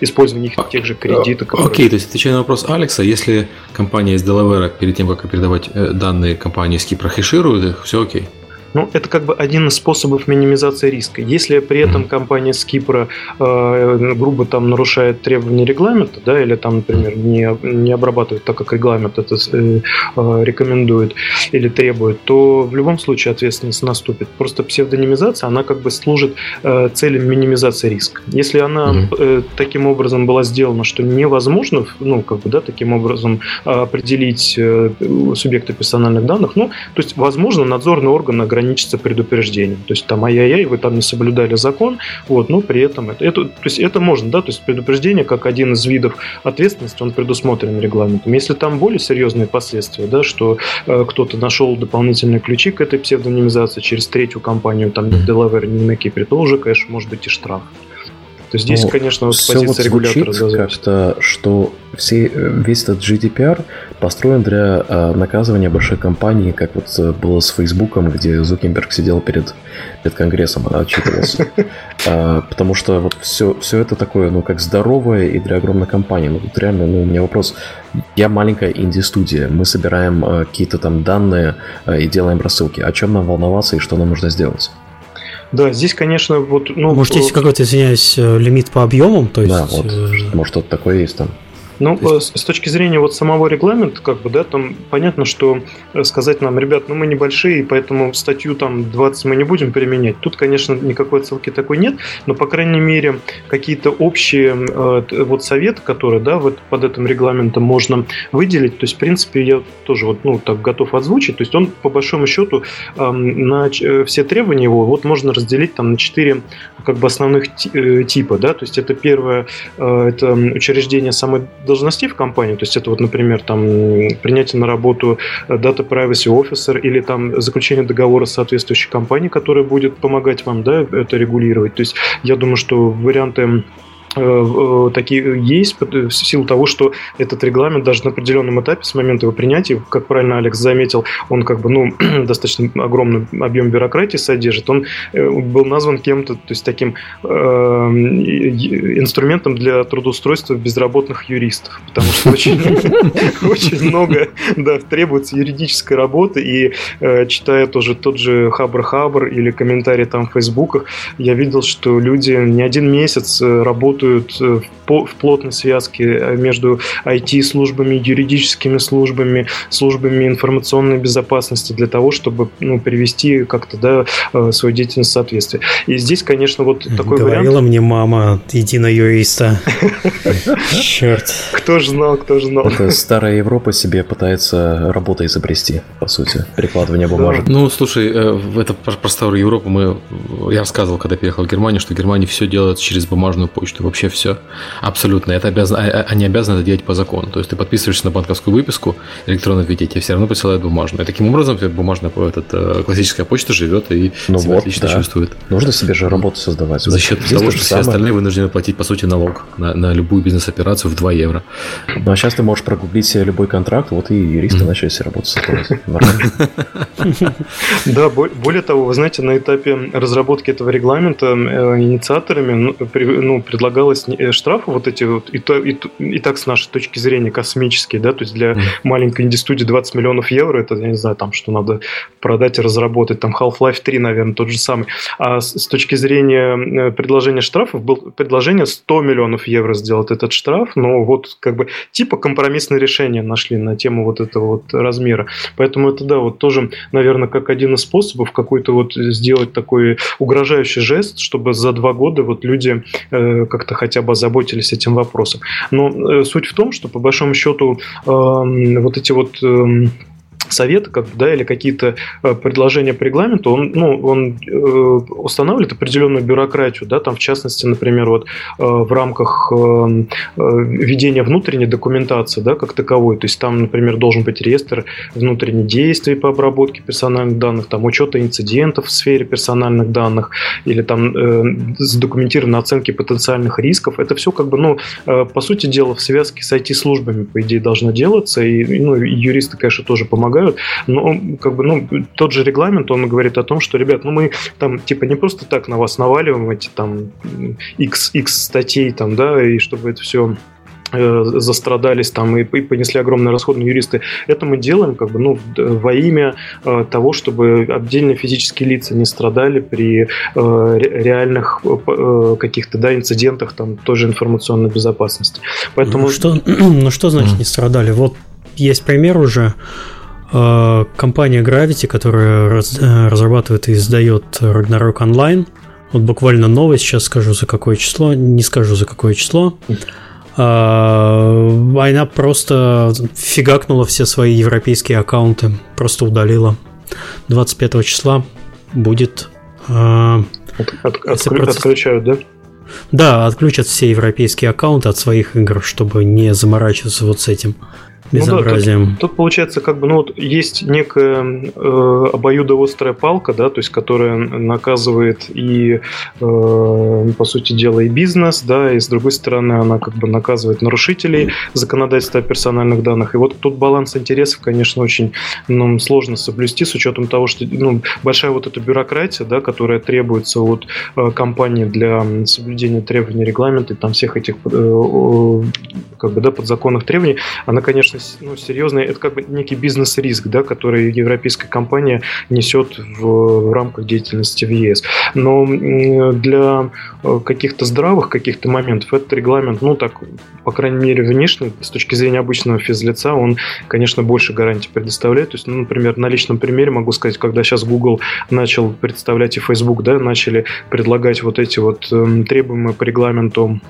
Speaker 3: использования их тех же кредитов
Speaker 2: Которые... Окей, то есть отвечая на вопрос Алекса, если компания из Делавера перед тем, как передавать э, данные компании из Кипра хеширует их, все окей.
Speaker 3: Ну, это как бы один из способов минимизации риска. Если при этом компания с Кипра э, грубо там нарушает требования регламента, да, или там, например, не, не обрабатывает так, как регламент это э, э, рекомендует или требует, то в любом случае ответственность наступит. Просто псевдонимизация, она как бы служит э, целям минимизации риска. Если она э, таким образом была сделана, что невозможно, ну, как бы, да, таким образом определить э, субъекта персональных данных, ну, то есть, возможно, надзорный орган ограничивает ограничиться предупреждением. То есть там ай-яй-яй, вы там не соблюдали закон, вот, но при этом это, это, то есть это можно, да, то есть предупреждение как один из видов ответственности, он предусмотрен регламентом. Если там более серьезные последствия, да, что э, кто-то нашел дополнительные ключи к этой псевдонимизации через третью компанию, там, не в Делавер, не на Кипре, то уже, конечно, может быть и штраф. То есть здесь, ну, конечно, вот
Speaker 4: позиция вот регулятора звучит как-то, что все, весь этот GDPR построен для э, наказывания больших компаний, как вот э, было с Фейсбуком, где Зукенберг сидел перед, перед Конгрессом, отчитывался. <laughs> э, потому что вот все, все это такое, ну, как здоровое и для огромной компании. Ну, тут реально, ну, у меня вопрос. Я маленькая инди-студия, мы собираем э, какие-то там данные э, и делаем рассылки. О чем нам волноваться и что нам нужно сделать?
Speaker 3: Да, здесь, конечно, вот...
Speaker 1: Ну, Может, есть какой-то, извиняюсь, э, лимит по объемам? То есть...
Speaker 4: Да, вот, может, что-то такое есть там.
Speaker 3: Ну, есть... с точки зрения вот самого регламента, как бы, да, там понятно, что э, сказать нам, ребят, ну мы небольшие, поэтому статью там 20 мы не будем применять. Тут, конечно, никакой отсылки такой нет, но, по крайней мере, какие-то общие э, вот советы, которые, да, вот под этим регламентом можно выделить, то есть, в принципе, я тоже вот, ну, так готов озвучить, то есть он, по большому счету, э, на э, все требования его вот можно разделить там на четыре как бы основных э, типа, да, то есть это первое, э, это учреждение самой должностей в компании, то есть это вот, например, там принятие на работу Data Privacy Officer или там заключение договора с соответствующей компанией, которая будет помогать вам, да, это регулировать. То есть я думаю, что варианты Э, такие есть в силу того, что этот регламент даже на определенном этапе с момента его принятия, как правильно Алекс заметил, он как бы ну <clears throat> достаточно огромный объем бюрократии содержит, он э, был назван кем-то, то есть таким э, инструментом для трудоустройства безработных юристов, потому что очень, <laughs> много требуется юридической работы, и читая тоже тот же Хабр-Хабр или комментарии там в Фейсбуках, я видел, что люди не один месяц работают работают э, в плотной связке э, между IT-службами, юридическими службами, службами информационной безопасности для того, чтобы ну, привести как-то да, э, свою деятельность в соответствие. И здесь, конечно, вот такой
Speaker 1: Говорила
Speaker 3: вариант...
Speaker 1: мне мама, иди на юриста. <laughs> Черт.
Speaker 3: Кто же знал, кто же знал.
Speaker 4: Это старая Европа себе пытается работу изобрести, по сути, перекладывание бумажек.
Speaker 2: Ну, слушай, это про старую Европу мы... Я рассказывал, когда переехал в Германию, что в Германии все делается через бумажную почту вообще все. Абсолютно. Это обязан, а, а, они обязаны это делать по закону. То есть ты подписываешься на банковскую выписку, электронный виде, тебе все равно присылают бумажную. И таким образом бумажная этот, э, классическая почта живет и
Speaker 4: ну себя вот, отлично да. чувствует. Нужно себе же работу создавать.
Speaker 2: За счет Здесь того, что все остальные вынуждены платить, по сути, налог на, на любую бизнес-операцию в 2 евро.
Speaker 4: Ну а сейчас ты можешь прогуглить себе любой контракт, вот и юристы mm-hmm. начали себе работу создавать. <laughs>
Speaker 3: Да, более того, вы знаете, на этапе разработки этого регламента э, инициаторами ну, ну предлагал предлагалось э, штрафы вот эти вот, и, то, и, и так с нашей точки зрения космические, да, то есть для mm. маленькой инди-студии 20 миллионов евро, это, я не знаю, там, что надо продать и разработать, там Half-Life 3, наверное, тот же самый. А с, с точки зрения э, предложения штрафов, было предложение 100 миллионов евро сделать этот штраф, но вот как бы типа компромиссное решение нашли на тему вот этого вот размера. Поэтому это, да, вот тоже, наверное, как один из способов какой-то вот сделать такой угрожающий жест, чтобы за два года вот люди э, как-то хотя бы озаботились этим вопросом. Но э, суть в том, что по большому счету эм, вот эти вот совета, как, да, или какие-то э, предложения по регламенту, он, ну, он э, устанавливает определенную бюрократию, да, там в частности, например, вот э, в рамках ведения внутренней документации, да, как таковой, то есть там, например, должен быть реестр внутренних действий по обработке персональных данных, там учета инцидентов в сфере персональных данных, или там э, задокументированы оценки потенциальных рисков, это все как бы, ну, по сути дела, в связке с IT-службами, по идее, должно делаться, и, ну, и юристы, конечно, тоже помогают помогают, но как бы, ну, тот же регламент, он говорит о том, что, ребят, ну мы там типа не просто так на вас наваливаем эти там X, X статей там, да, и чтобы это все э, застрадались там и, понесли огромные расходы юристы. Это мы делаем как бы, ну, во имя э, того, чтобы отдельные физические лица не страдали при э, реальных э, каких-то да, инцидентах там тоже информационной безопасности.
Speaker 1: Поэтому... Ну что, <clears throat> ну, что значит не страдали? Вот есть пример уже Э, компания Gravity, которая раз, э, разрабатывает и издает Ragnarok Online. Вот буквально новость, сейчас скажу за какое число, не скажу за какое число. Uh, она просто фигакнула все свои европейские аккаунты, просто удалила. 25 числа будет...
Speaker 3: От, от, откры, Отключают, да?
Speaker 1: Да, отключат все европейские аккаунты от своих игр, чтобы не заморачиваться вот с этим. Безобразием. Ну,
Speaker 3: да, тут, тут получается, как бы, ну вот есть некая э, обоюдоострая палка, да, то есть которая наказывает и, э, по сути дела, и бизнес, да, и с другой стороны она как бы наказывает нарушителей законодательства о персональных данных. И вот тут баланс интересов, конечно, очень ну, сложно соблюсти с учетом того, что ну, большая вот эта бюрократия, да, которая требуется от э, компании для соблюдения требований регламента и там всех этих э, как бы, да, подзаконных требований, она, конечно, ну, серьезная, это как бы некий бизнес-риск, да, который европейская компания несет в, в рамках деятельности в ЕС. Но для э, каких-то здравых каких-то моментов этот регламент, ну так, по крайней мере, внешне, с точки зрения обычного физлица, он, конечно, больше гарантий предоставляет. То есть, ну, например, на личном примере могу сказать, когда сейчас Google начал представлять и Facebook, да, начали предлагать вот эти вот э, требуемые по регламенту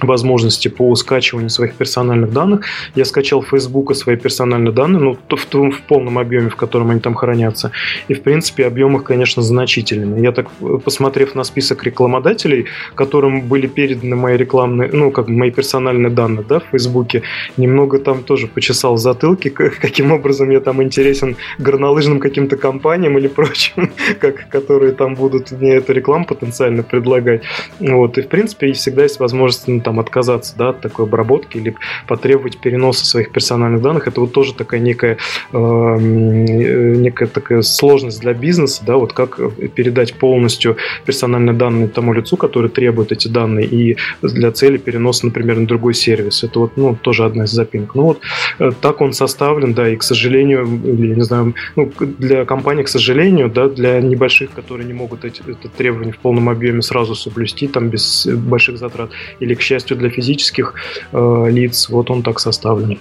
Speaker 3: возможности по скачиванию своих персональных данных. Я скачал Facebook свои персональные данные, ну, в, в, в полном объеме, в котором они там хранятся. И, в принципе, объем их, конечно, значительный. Я так, посмотрев на список рекламодателей, которым были переданы мои рекламные, ну, как мои персональные данные, да, в Фейсбуке, немного там тоже почесал в затылке, каким образом я там интересен горнолыжным каким-то компаниям или прочим, <laughs> как, которые там будут мне эту рекламу потенциально предлагать. Вот. И, в принципе, всегда есть возможность там отказаться да, от такой обработки или потребовать переноса своих персональных данных, это вот тоже такая некая, э, некая такая сложность для бизнеса, да, вот как передать полностью персональные данные тому лицу, который требует эти данные, и для цели переноса, например, на другой сервис. Это вот, ну, тоже одна из запинок. Ну вот э, так он составлен, да, и, к сожалению, или, не знаю, ну, для компаний, к сожалению, да, для небольших, которые не могут эти, это требования в полном объеме сразу соблюсти, там, без больших затрат, или, к счастью, для физических э, лиц, вот он так составлен.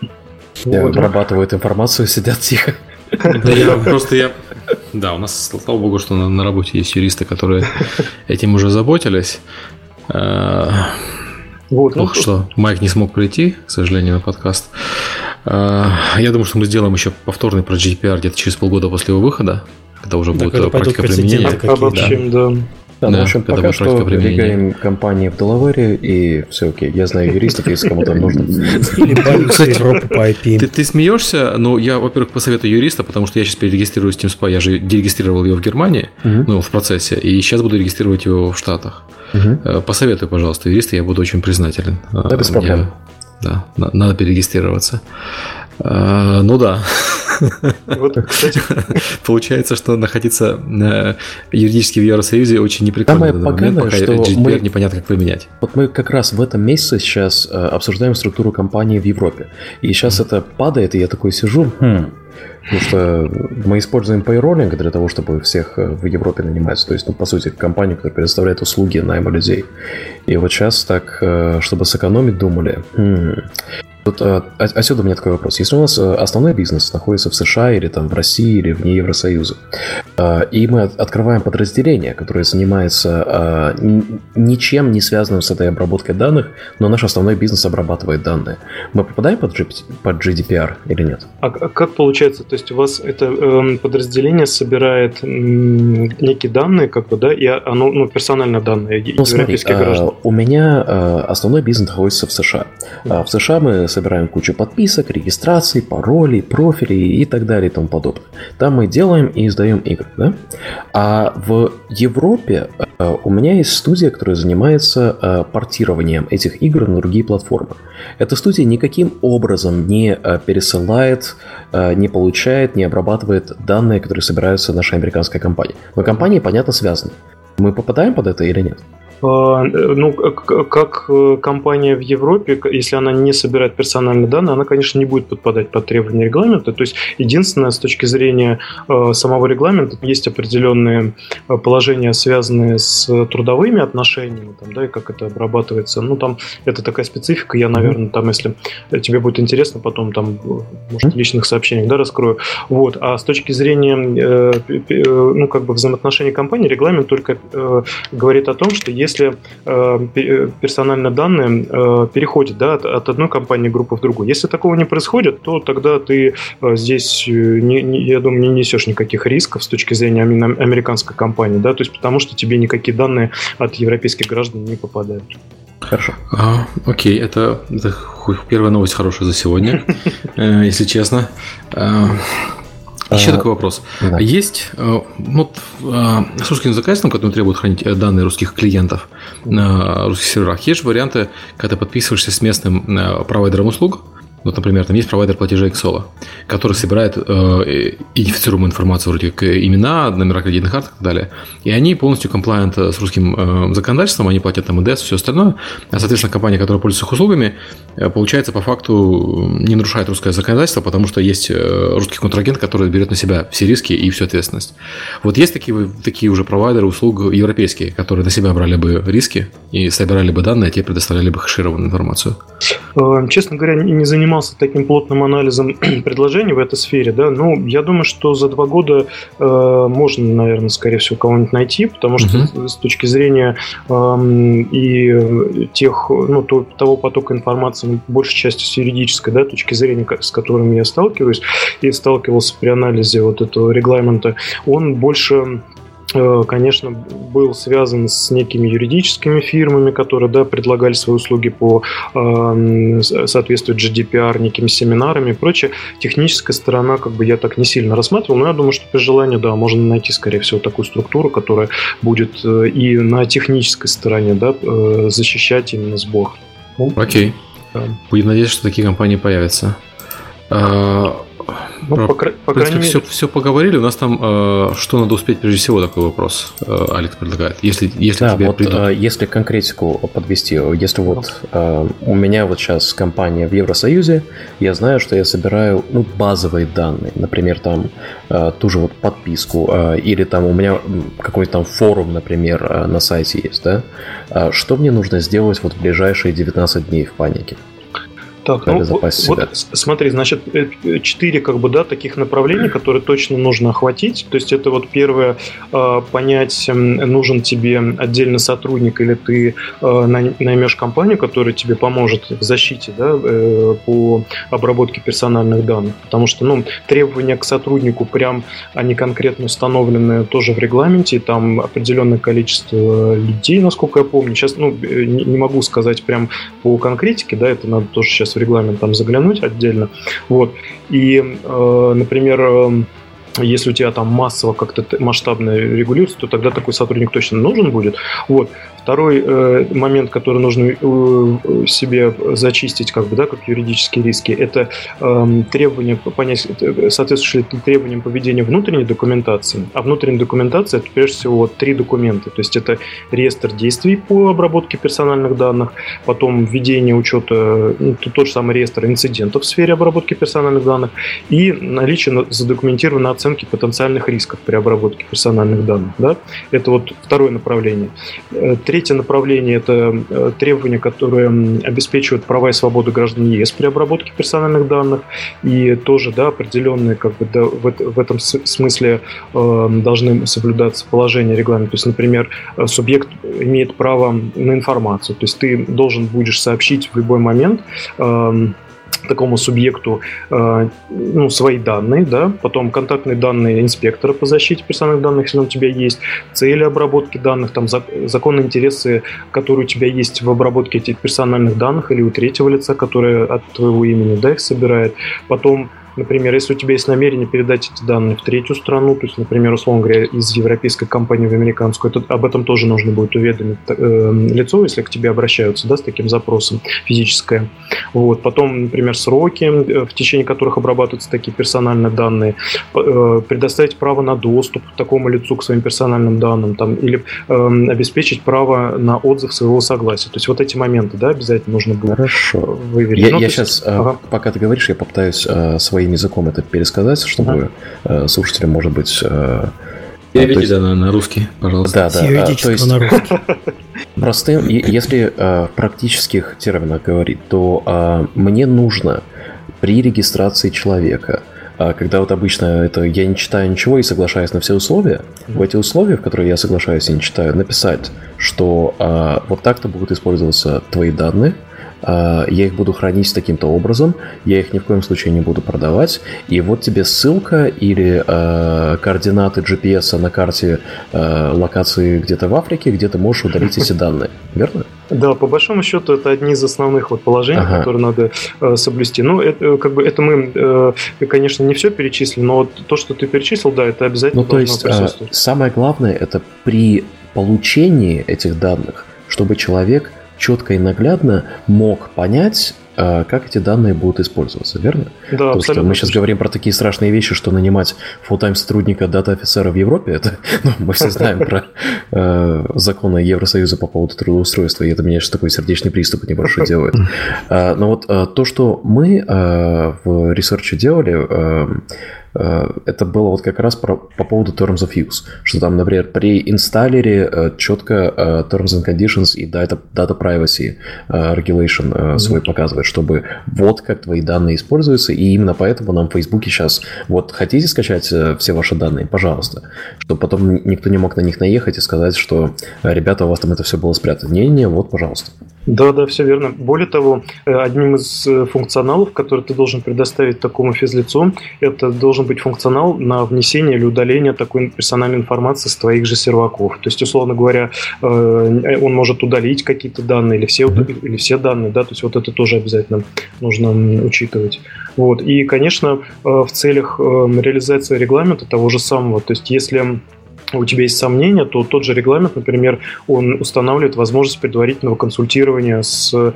Speaker 4: Я вот. обрабатывают информацию, <laughs> сидят тихо.
Speaker 2: Да я просто я... Да, у нас, слава богу, что на, на работе есть юристы, которые этим уже заботились. Э, вот, ну, что Майк не смог прийти, к сожалению, на подкаст. Э, я думаю, что мы сделаем еще повторный про GDPR где-то через полгода после его выхода, когда уже да, будет когда практика применения.
Speaker 3: Обобщим, да. да.
Speaker 4: Да, ну, в общем, пока что двигаем компании в Делавере, и все окей. Я знаю юристов, если кому-то нужно. <laughs>
Speaker 2: Кстати, по IP. Ты, ты смеешься? Ну, я, во-первых, посоветую юриста, потому что я сейчас перерегистрирую Steam Spy. Я же дерегистрировал его в Германии, угу. ну, в процессе, и сейчас буду регистрировать его в Штатах. Угу. Посоветуй, пожалуйста, юриста, я буду очень признателен.
Speaker 4: Да, без проблем.
Speaker 2: Я, да, надо перерегистрироваться. А, ну да. Вот, кстати. <laughs> Получается, что находиться э, юридически в Евросоюзе очень неприкольно.
Speaker 4: Самое поганое,
Speaker 2: пока
Speaker 4: что
Speaker 2: GDPR мы, непонятно, как поменять.
Speaker 4: Вот мы как раз в этом месяце сейчас э, обсуждаем структуру компании в Европе. И сейчас mm. это падает, и я такой сижу, хм, Потому что мы используем payrolling для того, чтобы всех э, в Европе нанимать. То есть, ну, по сути, компанию, которая предоставляет услуги найма людей. И вот сейчас так, чтобы сэкономить, думали, Тут а, отсюда у меня такой вопрос. Если у нас э, основной бизнес находится в США или там в России или вне Евросоюза, а, и мы открываем подразделение, которое занимается а, ничем не связанным с этой обработкой данных, но наш основной бизнес обрабатывает данные, мы попадаем под, под GDPR или нет?
Speaker 3: А как получается? То есть у вас это э, подразделение собирает э, некие данные, как бы, да, и оно, ну, персональные данные
Speaker 4: ну, смотри, граждан? У меня э, основной бизнес находится в США. Mm-hmm. В США мы собираем кучу подписок, регистраций, паролей, профилей и так далее и тому подобное. Там мы делаем и издаем игры. Да? А в Европе э, у меня есть студия, которая занимается э, портированием этих игр на другие платформы. Эта студия никаким образом не э, пересылает, не получает, не обрабатывает данные, которые собираются нашей американской компании. Но компании, понятно, связаны. Мы попадаем под это или нет?
Speaker 3: А, ну, как э, компания в Европе, если она не собирает персональные данные, она, конечно, не будет подпадать под требования регламента. То есть, единственное, с точки зрения э, самого регламента, есть определенные э, положения, связанные с трудовыми отношениями, там, да, и как это обрабатывается. Ну, там, это такая специфика, я, наверное, там, если тебе будет интересно, потом, там, может, в личных сообщениях, да, раскрою. Вот. А с точки зрения, ну, как бы взаимоотношений компании, регламент только говорит о том, что если если персональные данные переходят да, от, от одной компании группы в другую. Если такого не происходит, то тогда ты здесь, не, не, я думаю, не несешь никаких рисков с точки зрения американской компании, да, то есть потому что тебе никакие данные от европейских граждан не попадают.
Speaker 2: Хорошо. А, окей, это, это первая новость хорошая за сегодня, <laughs> э, если честно. А, еще такой вопрос. Да. Есть э, э, с русским заказчиком, который требует хранить данные русских клиентов на русских серверах, есть же варианты, когда ты подписываешься с местным провайдером услуг, вот, например, там есть провайдер платежей Xolo, который собирает э, идентифицируемую информацию, вроде как имена, номера кредитных карт и так далее. И они полностью комплайент с русским э, законодательством, они платят там ИДС, все остальное. А, соответственно, компания, которая пользуется их услугами, э, получается, по факту не нарушает русское законодательство, потому что есть э, русский контрагент, который берет на себя все риски и всю ответственность. Вот есть такие, такие уже провайдеры услуг европейские, которые на себя брали бы риски и собирали бы данные, а те предоставляли бы хэшированную информацию.
Speaker 3: Э, честно говоря, не занимался занимался таким плотным анализом <clears throat> предложений в этой сфере, да, ну, я думаю, что за два года э, можно, наверное, скорее всего, кого-нибудь найти, потому что uh-huh. с точки зрения э, и тех, ну, то, того потока информации, большей части с юридической, да, точки зрения, с которыми я сталкиваюсь и сталкивался при анализе вот этого регламента, он больше конечно, был связан с некими юридическими фирмами, которые да, предлагали свои услуги по э, соответствию GDPR, некими семинарами и прочее. Техническая сторона, как бы я так не сильно рассматривал, но я думаю, что при желании, да, можно найти, скорее всего, такую структуру, которая будет э, и на технической стороне да, э, защищать именно сбор.
Speaker 2: Окей. Да. Будем надеяться, что такие компании появятся. А, ну, Про, по, по крайней мере... все, все поговорили. У нас там э, что надо успеть прежде всего такой вопрос э, Алекс предлагает. Если, если
Speaker 4: да, тебе вот, придут... э, если конкретику подвести, если вот э, у меня вот сейчас компания в Евросоюзе, я знаю, что я собираю ну, базовые данные, например, там э, ту же вот подписку, э, или там у меня какой-то там форум, например, э, на сайте есть, да? Э, что мне нужно сделать вот в ближайшие 19 дней в панике?
Speaker 3: Так, ну, вот, вот смотри, значит, э, четыре как бы, да, таких направления, которые точно нужно охватить. То есть это вот первое, а, понять, нужен тебе отдельный сотрудник или ты а, наймешь компанию, которая тебе поможет в защите, да, э, по обработке персональных данных. Потому что, ну, требования к сотруднику прям, они конкретно установлены тоже в регламенте, там определенное количество людей, насколько я помню. Сейчас, ну, э, не могу сказать прям по конкретике, да, это надо тоже сейчас в регламент там заглянуть отдельно. Вот. И, э, например, э, если у тебя там массово как-то масштабно регулируется, то тогда такой сотрудник точно нужен будет. Вот. Второй э, момент, который нужно э, себе зачистить, как бы, да, как юридические риски, это э, требования понять, соответствующие требованиям поведения внутренней документации. А внутренняя документация это прежде всего три документа. То есть это реестр действий по обработке персональных данных, потом введение учета, ну, тот же самый реестр инцидентов в сфере обработки персональных данных и наличие задокументированной оценки потенциальных рисков при обработке персональных данных. Да? Это вот второе направление. Э, Третье направление – это э, требования, которые обеспечивают права и свободы граждан ЕС при обработке персональных данных. И тоже да, определенные как бы, да, в, в этом смысле э, должны соблюдаться положения регламента. То есть, например, э, субъект имеет право на информацию. То есть ты должен будешь сообщить в любой момент э, такому субъекту э, ну, свои данные, да, потом контактные данные инспектора по защите персональных данных, если он у тебя есть, цели обработки данных, там законные интересы, которые у тебя есть в обработке этих персональных данных или у третьего лица, которое от твоего имени, да, их собирает, потом Например, если у тебя есть намерение передать эти данные в третью страну, то есть, например, условно говоря, из европейской компании в американскую, это, об этом тоже нужно будет уведомить э, лицо, если к тебе обращаются да, с таким запросом физическое. Вот. Потом, например, сроки, э, в течение которых обрабатываются такие персональные данные, э, предоставить право на доступ такому лицу к своим персональным данным там, или э, обеспечить право на отзыв своего согласия. То есть вот эти моменты да, обязательно нужно будет
Speaker 4: Хорошо. выверить. Я, ну, я сейчас, э, ага. пока ты говоришь, я попытаюсь э, свои своим языком это пересказать, чтобы э, слушателям, может быть... Э,
Speaker 2: Переведи да, на, на русский, пожалуйста.
Speaker 4: Да, да. А, то есть, на русский. <laughs> Простым, если э, в практических терминах говорить, то э, мне нужно при регистрации человека а, когда вот обычно это я не читаю ничего и соглашаюсь на все условия, в эти условия, в которые я соглашаюсь и не читаю, написать, что а, вот так-то будут использоваться твои данные, а, я их буду хранить таким-то образом, я их ни в коем случае не буду продавать, и вот тебе ссылка или э, координаты GPS на карте э, локации где-то в Африке, где ты можешь удалить эти <laughs> данные, верно?
Speaker 3: Да, по большому счету это одни из основных вот положений, ага. которые надо э, соблюсти. Ну, это как бы это мы, э, конечно, не все перечислили, но вот то, что ты перечислил, да, это обязательно.
Speaker 4: Ну, то есть э, самое главное это при получении этих данных, чтобы человек четко и наглядно мог понять, а, как эти данные будут использоваться, верно?
Speaker 3: Да,
Speaker 4: Потому что мы сейчас говорим про такие страшные вещи, что нанимать full-time сотрудника дата-офицера в Европе, это, <laughs> ну, мы все знаем про э, законы Евросоюза по поводу трудоустройства, и это меня сейчас такой сердечный приступ небольшой <laughs> делает. Но вот то, что мы в research е делали, Э, это было вот как раз про, по поводу Terms of Use, что там, например, при инсталлере э, четко э, Terms and Conditions и Data, data Privacy Regulation mm-hmm. свой показывает, чтобы вот как твои данные используются, и именно поэтому нам в Фейсбуке сейчас вот хотите скачать все ваши данные, пожалуйста, чтобы потом никто не мог на них наехать и сказать, что ребята, у вас там это все было спрятано. Не-не, вот, пожалуйста.
Speaker 3: Да, да, все верно. Более того, одним из функционалов, который ты должен предоставить такому физлицу, это должен быть функционал на внесение или удаление такой персональной информации с твоих же серваков. То есть, условно говоря, э, он может удалить какие-то данные или все, или все данные, да, то есть вот это тоже обязательно нужно учитывать. Вот. И, конечно, э, в целях э, реализации регламента того же самого, то есть если у тебя есть сомнения, то тот же регламент, например, он устанавливает возможность предварительного консультирования с, э,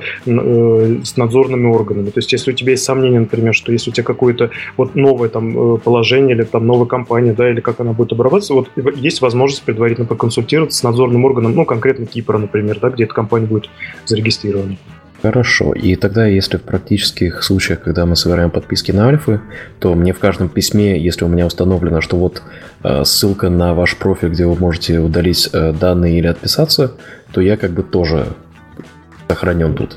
Speaker 3: с надзорными органами. То есть, если у тебя есть сомнения, например, что если у тебя какое-то вот новое там э, положение или там новая компания, да, или как она будет обрабатываться, вот есть возможность предварительно поконсультироваться с надзорным органом, ну, конкретно Кипра, например, да, где эта компания будет зарегистрирована.
Speaker 4: Хорошо. И тогда, если в практических случаях, когда мы собираем подписки на альфы, то мне в каждом письме, если у меня установлено, что вот э, ссылка на ваш профиль, где вы можете удалить э, данные или отписаться, то я как бы тоже сохранен тут.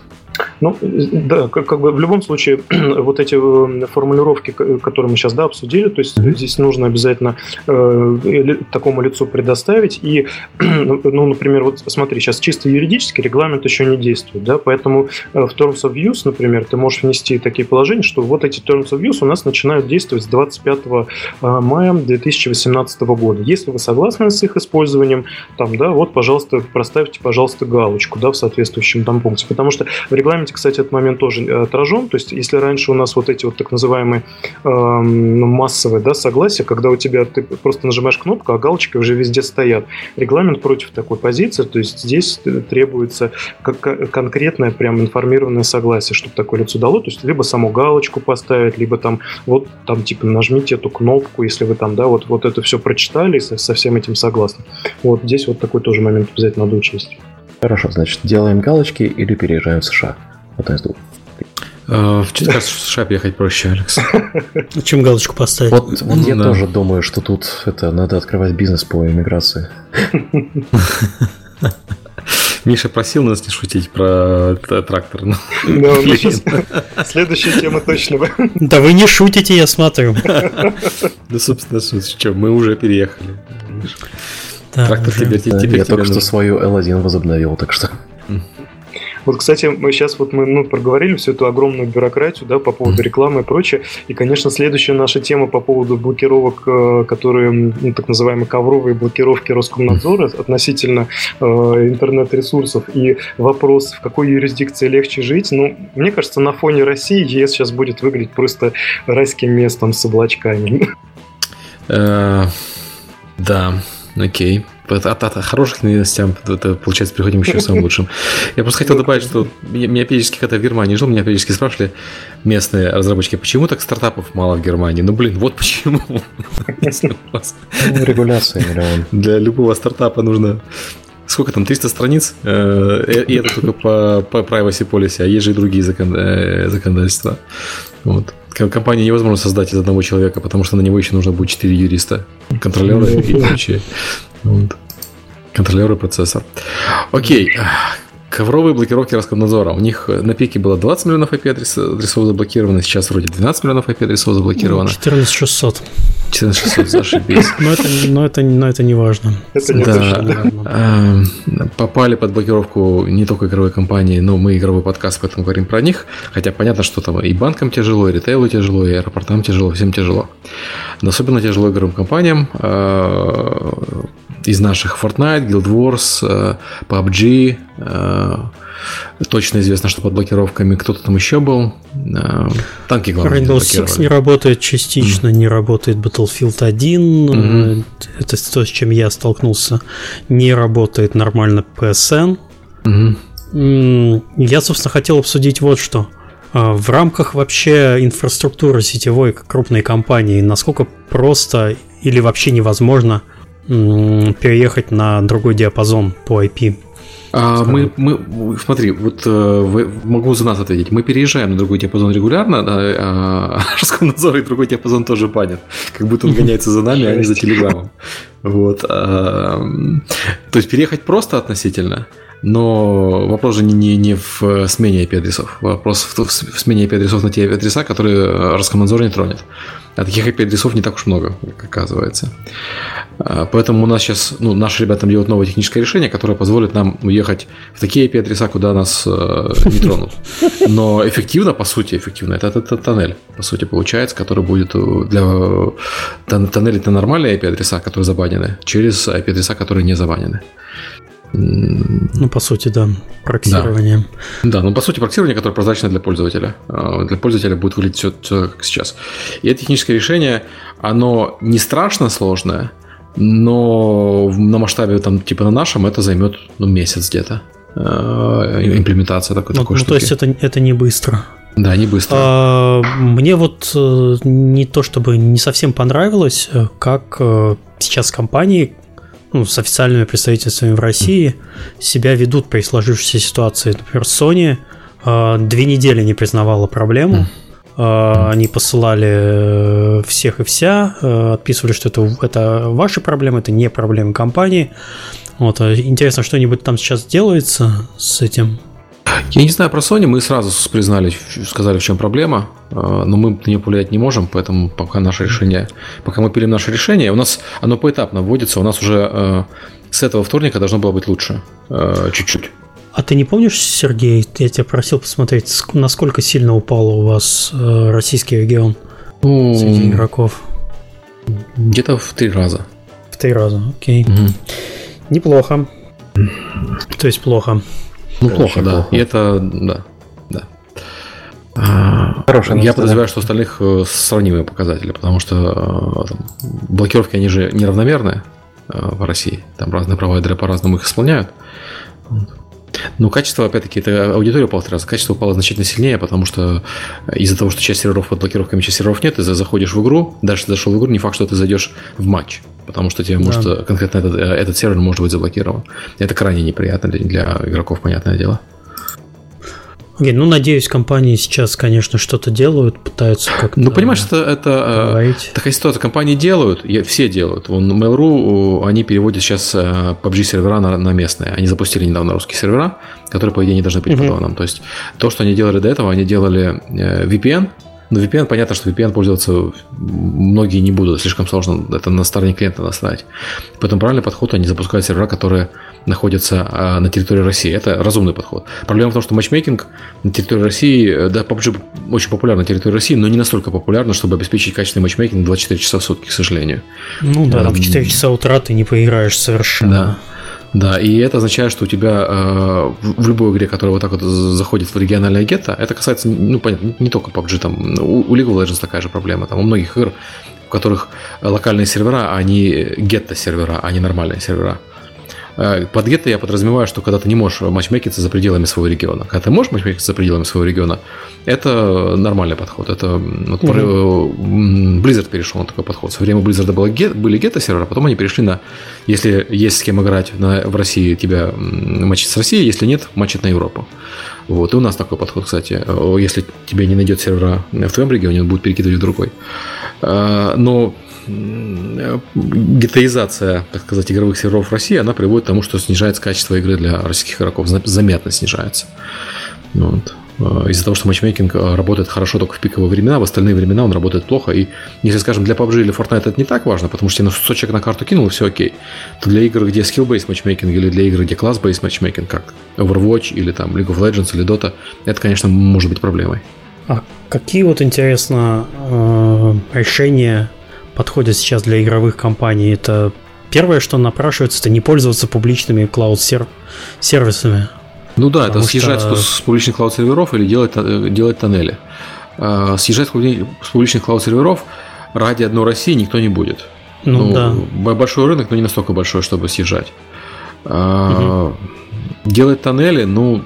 Speaker 3: Ну, да, как, как бы в любом случае <clears throat> вот эти э, формулировки, которые мы сейчас да, обсудили, то есть здесь нужно обязательно э, такому лицу предоставить. И, <clears throat> ну, например, вот смотри, сейчас чисто юридически регламент еще не действует, да, поэтому э, в Terms of Use, например, ты можешь внести такие положения, что вот эти Terms of Use у нас начинают действовать с 25 э, мая 2018 года. Если вы согласны с их использованием, там, да, вот, пожалуйста, проставьте, пожалуйста, галочку, да, в соответствующем там пункте, потому что в регламенте, кстати, этот момент тоже э, отражен. То есть, если раньше у нас вот эти вот так называемые э, массовые да, согласия, когда у тебя ты просто нажимаешь кнопку, а галочки уже везде стоят. Регламент против такой позиции, то есть здесь требуется как конкретное прям информированное согласие, чтобы такое лицо дало. То есть, либо саму галочку поставить, либо там вот там типа нажмите эту кнопку, если вы там, да, вот, вот это все прочитали и со, со всем этим согласны. Вот здесь вот такой тоже момент обязательно надо учесть.
Speaker 4: Хорошо, значит, делаем галочки или переезжаем в США. Вот из двух.
Speaker 2: А, в в США ехать проще, Алекс. <laughs>
Speaker 1: Чем галочку поставить?
Speaker 4: Вот, вот я тоже думаю, что тут это надо открывать бизнес по иммиграции. <laughs>
Speaker 2: Миша просил нас не шутить про трактор. <laughs>
Speaker 3: Да, ну, следующая тема точно.
Speaker 1: Да вы не шутите, я смотрю.
Speaker 2: Да, собственно, что, мы уже переехали.
Speaker 4: Да, Трактор уже. теперь, да, теперь Я только что свою L1 возобновил, так что...
Speaker 3: Вот, кстати, мы сейчас вот мы ну, проговорили всю эту огромную бюрократию да, по поводу рекламы и прочее. И, конечно, следующая наша тема по поводу блокировок, э, которые, ну, так называемые ковровые блокировки Роскомнадзора относительно э, интернет-ресурсов и вопрос, в какой юрисдикции легче жить. Ну, мне кажется, на фоне России ЕС сейчас будет выглядеть просто райским местом с облачками.
Speaker 2: Э, да, Окей. От, от, от хороших новостям, это, получается, переходим еще к самым лучшим. Я просто хотел добавить, что меня периодически, когда в Германии жил, меня периодически спрашивали местные разработчики, почему так стартапов мало в Германии? Ну, блин, вот почему.
Speaker 4: Регуляция, миллион.
Speaker 2: Для любого стартапа нужно сколько там, 300 страниц, э, и это только по, по privacy policy, а есть же и другие закон, э, законодательства. Вот. Компанию невозможно создать из одного человека, потому что на него еще нужно будет 4 юриста, контролера и <laughs> прочее. Вот. Контролеры процесса. Окей. Ковровые блокировки Роскомнадзора. У них на пике было 20 миллионов IP-адресов заблокировано, сейчас вроде 12 миллионов IP-адресов заблокировано.
Speaker 1: 14 600.
Speaker 2: 14 600, зашибись.
Speaker 1: Но это, но это, но это не важно.
Speaker 3: Это не
Speaker 2: да. Попали под блокировку не только игровые компании, но мы игровой подкаст, поэтому говорим про них. Хотя понятно, что там и банкам тяжело, и ритейлу тяжело, и аэропортам тяжело, всем тяжело. Но особенно тяжело игровым компаниям из наших Fortnite, Guild Wars, PUBG, Точно известно, что под блокировками кто-то там еще был. Танки, главное,
Speaker 1: Rainbow Six не работает частично, mm. не работает Battlefield 1. Mm-hmm. Это то, с чем я столкнулся. Не работает нормально PSN. Mm-hmm. Я, собственно, хотел обсудить вот что. В рамках вообще инфраструктуры сетевой крупной компании, насколько просто или вообще невозможно переехать на другой диапазон по IP?
Speaker 2: А, мы, мы, смотри, вот э, могу за нас ответить. Мы переезжаем на другой диапазон регулярно, а <laughs> Роскомнадзор и другой диапазон тоже банят. Как будто он гоняется за нами, а не за телеграммом. Вот. А, то есть переехать просто относительно, но вопрос же не, не, не в смене IP-адресов. Вопрос в, в, в смене IP-адресов на те IP-адреса, которые Роскомнадзор не тронет. А таких IP-адресов не так уж много, как оказывается. А, поэтому у нас сейчас, ну, наши ребята делают новое техническое решение, которое позволит нам уехать в такие IP-адреса, куда нас э, не тронут. Но эффективно, по сути, эффективно, это, это, это тоннель, по сути, получается, который будет э, для тоннель это нормальные IP-адреса, которые забанены, через IP-адреса, которые не забанены.
Speaker 1: Ну, по сути, да, проксирование.
Speaker 2: Да. да, ну, по сути, проксирование, которое прозрачно для пользователя. А, для пользователя будет выглядеть все, все как сейчас. И это техническое решение, оно не страшно сложное, но на масштабе, там, типа на нашем, это займет ну, месяц где-то. А, имплементация такой,
Speaker 1: ну,
Speaker 2: такой
Speaker 1: ну,
Speaker 2: штуки.
Speaker 1: То есть это, это не быстро.
Speaker 2: Да, не быстро.
Speaker 1: А, мне вот э, не то чтобы не совсем понравилось, э, как э, сейчас компании ну, с официальными представительствами в России себя ведут при сложившейся ситуации. Например, Sony э, две недели не признавала проблему. Э, они посылали э, всех и вся, э, отписывали, что это, это ваши проблемы, это не проблемы компании. Вот, интересно, что-нибудь там сейчас делается с этим?
Speaker 2: Я не знаю про Sony, мы сразу признали, сказали, в чем проблема, а, но мы на нее повлиять не можем, поэтому пока наше решение, пока мы пилим наше решение, у нас оно поэтапно вводится, у нас уже э, с этого вторника должно было быть лучше, э, чуть-чуть.
Speaker 1: А ты не помнишь, Сергей, я тебя просил посмотреть, насколько сильно упал у вас э, российский регион ну, среди игроков?
Speaker 2: Где-то в три раза.
Speaker 1: В три раза, окей. Угу. Неплохо. То есть плохо.
Speaker 2: Ну, плохо, да. Плохо. И это, да, да. А, Хорошая Я подозреваю, что у остальных э, сравнимые показатели, потому что э, там, блокировки, они же неравномерные э, в России. Там разные провайдеры по-разному их исполняют. Но качество, опять-таки, это аудитория упала раза. Качество упало значительно сильнее, потому что из-за того, что часть серверов под блокировками, часть серверов нет, ты заходишь в игру, дальше зашел в игру, не факт, что ты зайдешь в матч, потому что тебе да. может конкретно этот, этот сервер может быть заблокирован. Это крайне неприятно для, для игроков, понятное дело.
Speaker 1: Окей, ну, надеюсь, компании сейчас, конечно, что-то делают, пытаются как-то...
Speaker 2: Ну, понимаешь, это, это говорить. такая ситуация. Компании делают, все делают. Вон Mail.ru, они переводят сейчас PUBG сервера на, на местные. Они запустили недавно русские сервера, которые, по идее, не должны быть угу. Uh-huh. То есть, то, что они делали до этого, они делали VPN, но VPN, понятно, что VPN пользоваться многие не будут, слишком сложно это на стороне клиента настраивать. Поэтому правильный подход, они запускают сервера, которые находятся а, на территории России. Это разумный подход. Проблема в том, что матчмейкинг на территории России, э, да, PUBG очень популярен на территории России, но не настолько популярно, чтобы обеспечить качественный матчмейкинг 24 часа в сутки, к сожалению.
Speaker 1: Ну да, там в 4 часа утра ты не поиграешь совершенно.
Speaker 2: Да. Да, и это означает, что у тебя э, в любой игре, которая вот так вот заходит в региональное гетто, это касается, ну, понятно, не только PUBG, там, у, у League of Legends такая же проблема, там, у многих игр, в которых локальные сервера, они гетто-сервера, а не нормальные сервера. Э, под гетто я подразумеваю, что когда ты не можешь матчмейкиться за пределами своего региона. Когда ты можешь матчмейкиться за пределами своего региона, это нормальный подход. Это вот угу. Blizzard перешел на такой подход. Со временем Blizzard было гет, были гетто-сервера, потом они перешли на, если есть с кем играть на, в России, тебя мочить с Россией, если нет, мочить на Европу. Вот. И у нас такой подход, кстати. Если тебе не найдет сервера в твоем регионе, он будет перекидывать в другой. Э, но гетоизация, так сказать, игровых серверов России, она приводит к тому, что снижается качество игры для российских игроков, заметно снижается. Вот. Э, из-за того, что матчмейкинг э, работает хорошо только в пиковые времена, в остальные времена он работает плохо. И если, скажем, для PUBG или Fortnite это не так важно, потому что тебе 100 человек на карту кинул, и все окей, то для игр, где skill-based матчмейкинг или для игр, где класс-based матчмейкинг, как Overwatch или там League of Legends или Dota, это, конечно, может быть проблемой.
Speaker 1: А какие вот, интересно, э, решения подходят сейчас для игровых компаний? Это первое, что напрашивается, это не пользоваться публичными клауд-сервисами.
Speaker 2: Ну да, это съезжать что... с публичных клауд-серверов или делать, делать тоннели. А, съезжать с публичных клауд-серверов ради одной России никто не будет. Ну, ну да. Большой рынок, но не настолько большой, чтобы съезжать. Угу. Делать тоннели, ну,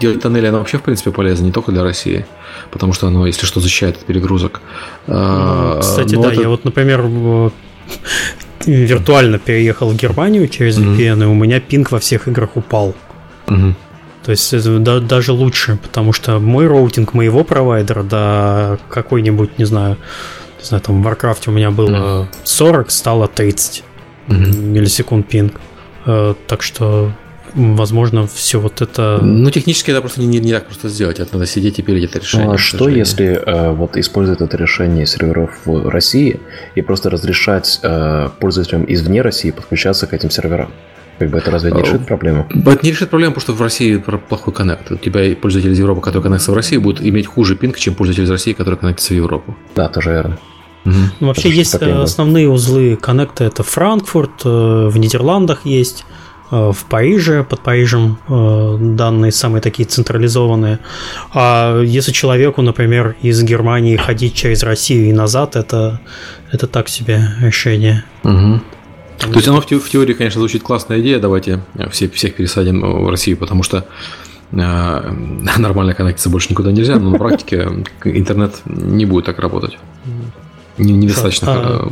Speaker 2: делать тоннели, оно вообще, в принципе, полезно не только для России, потому что оно, если что, защищает от перегрузок.
Speaker 1: А, ну, кстати, но да, это... я вот, например, <laughs> виртуально переехал в Германию через VPN, угу. и у меня пинг во всех играх упал. Угу. То есть это да, даже лучше, потому что мой роутинг моего провайдера, да какой-нибудь, не знаю, не знаю, там в Warcraft у меня было 40, стало 30 mm-hmm. миллисекунд пинг. Э, так что возможно, все вот это...
Speaker 2: Ну, технически это просто не, не, не так просто сделать. Это надо сидеть и пилить это решение. Ну,
Speaker 4: а что если э, вот использовать это решение серверов в России и просто разрешать э, пользователям извне России подключаться к этим серверам? Как бы это разве не решит проблему?
Speaker 2: Это не решит проблему, потому что в России плохой коннект. У тебя пользователь из Европы, который коннектится в Россию, будет иметь хуже пинг, чем пользователь из России, который коннектится в Европу.
Speaker 4: Да, тоже верно.
Speaker 1: Угу. Ну, вообще есть проблема. основные узлы коннекта. Это Франкфурт, э, в Нидерландах есть, э, в Париже, под Парижем э, данные самые такие централизованные. А если человеку, например, из Германии ходить через Россию и назад, это, это так себе решение.
Speaker 2: Угу. То есть оно в, те, в теории, конечно, звучит классная идея, давайте все, всех пересадим в Россию, потому что э, <laughs> нормально коннектиться больше никуда нельзя, но на практике интернет не будет так работать. Не, недостаточно.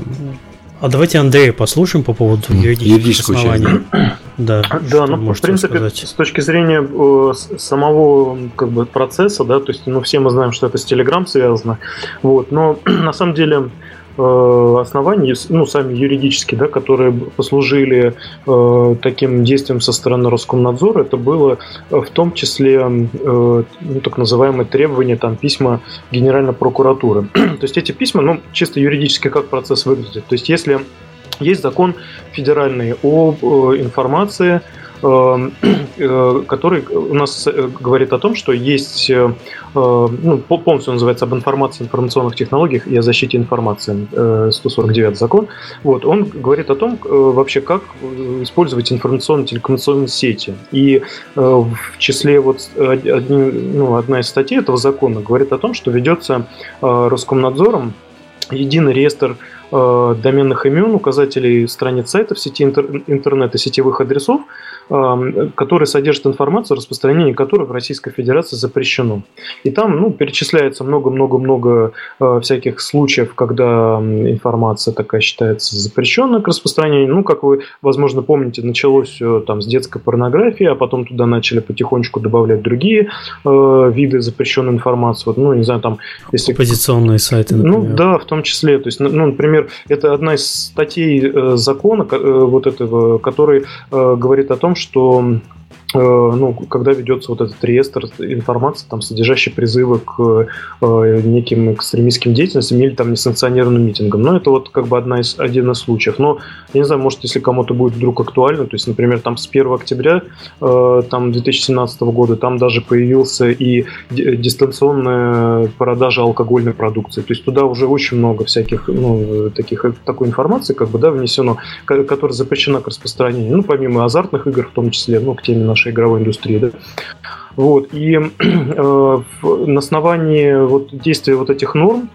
Speaker 1: А, давайте Андрея послушаем по поводу юридических оснований. <clears throat>
Speaker 3: Да, да ну, в принципе, сказать? с точки зрения э, самого как бы, процесса, да, то есть, ну, все мы знаем, что это с Telegram связано, вот, но <clears throat> на самом деле оснований, ну, сами юридические, да, которые послужили э, таким действием со стороны Роскомнадзора, это было э, в том числе э, ну, так называемые требования, там, письма Генеральной прокуратуры. <clears throat> То есть эти письма, ну, чисто юридически как процесс выглядит. То есть если есть закон федеральный об э, информации, э, <clears throat> который у нас э, говорит о том, что есть, э, ну, полностью называется об информации, информационных технологиях и о защите информации, 149 закон. Вот, он говорит о том, вообще, как использовать информационно-телекоммуникационные сети. И в числе вот одни, ну, одна из статей этого закона говорит о том, что ведется Роскомнадзором единый реестр доменных имен, указателей страниц сайтов сети интернет и сетевых адресов, который содержит информацию, распространение которой в Российской Федерации запрещено. И там ну, перечисляется много-много-много э, всяких случаев, когда информация такая считается запрещенной к распространению. Ну, как вы, возможно, помните, началось все там с детской порнографии, а потом туда начали потихонечку добавлять другие э, виды запрещенной информации. Вот, ну, не знаю, там...
Speaker 1: Если... Оппозиционные сайты,
Speaker 3: ну, например. Ну, да, в том числе. То есть, ну, например, это одна из статей э, закона э, вот этого, который э, говорит о том, что ну, когда ведется вот этот реестр информации, там, содержащий призывы к э, неким экстремистским деятельностям или там несанкционированным митингам. Но это вот как бы одна из, один из случаев. Но, я не знаю, может, если кому-то будет вдруг актуально, то есть, например, там с 1 октября э, там 2017 года там даже появился и дистанционная продажа алкогольной продукции. То есть туда уже очень много всяких, ну, таких, такой информации, как бы, да, внесено, которая запрещена к распространению. Ну, помимо азартных игр в том числе, ну, к теме нашей игровой индустрии. Да? Вот. И <clears throat> э, на основании вот, действия вот этих норм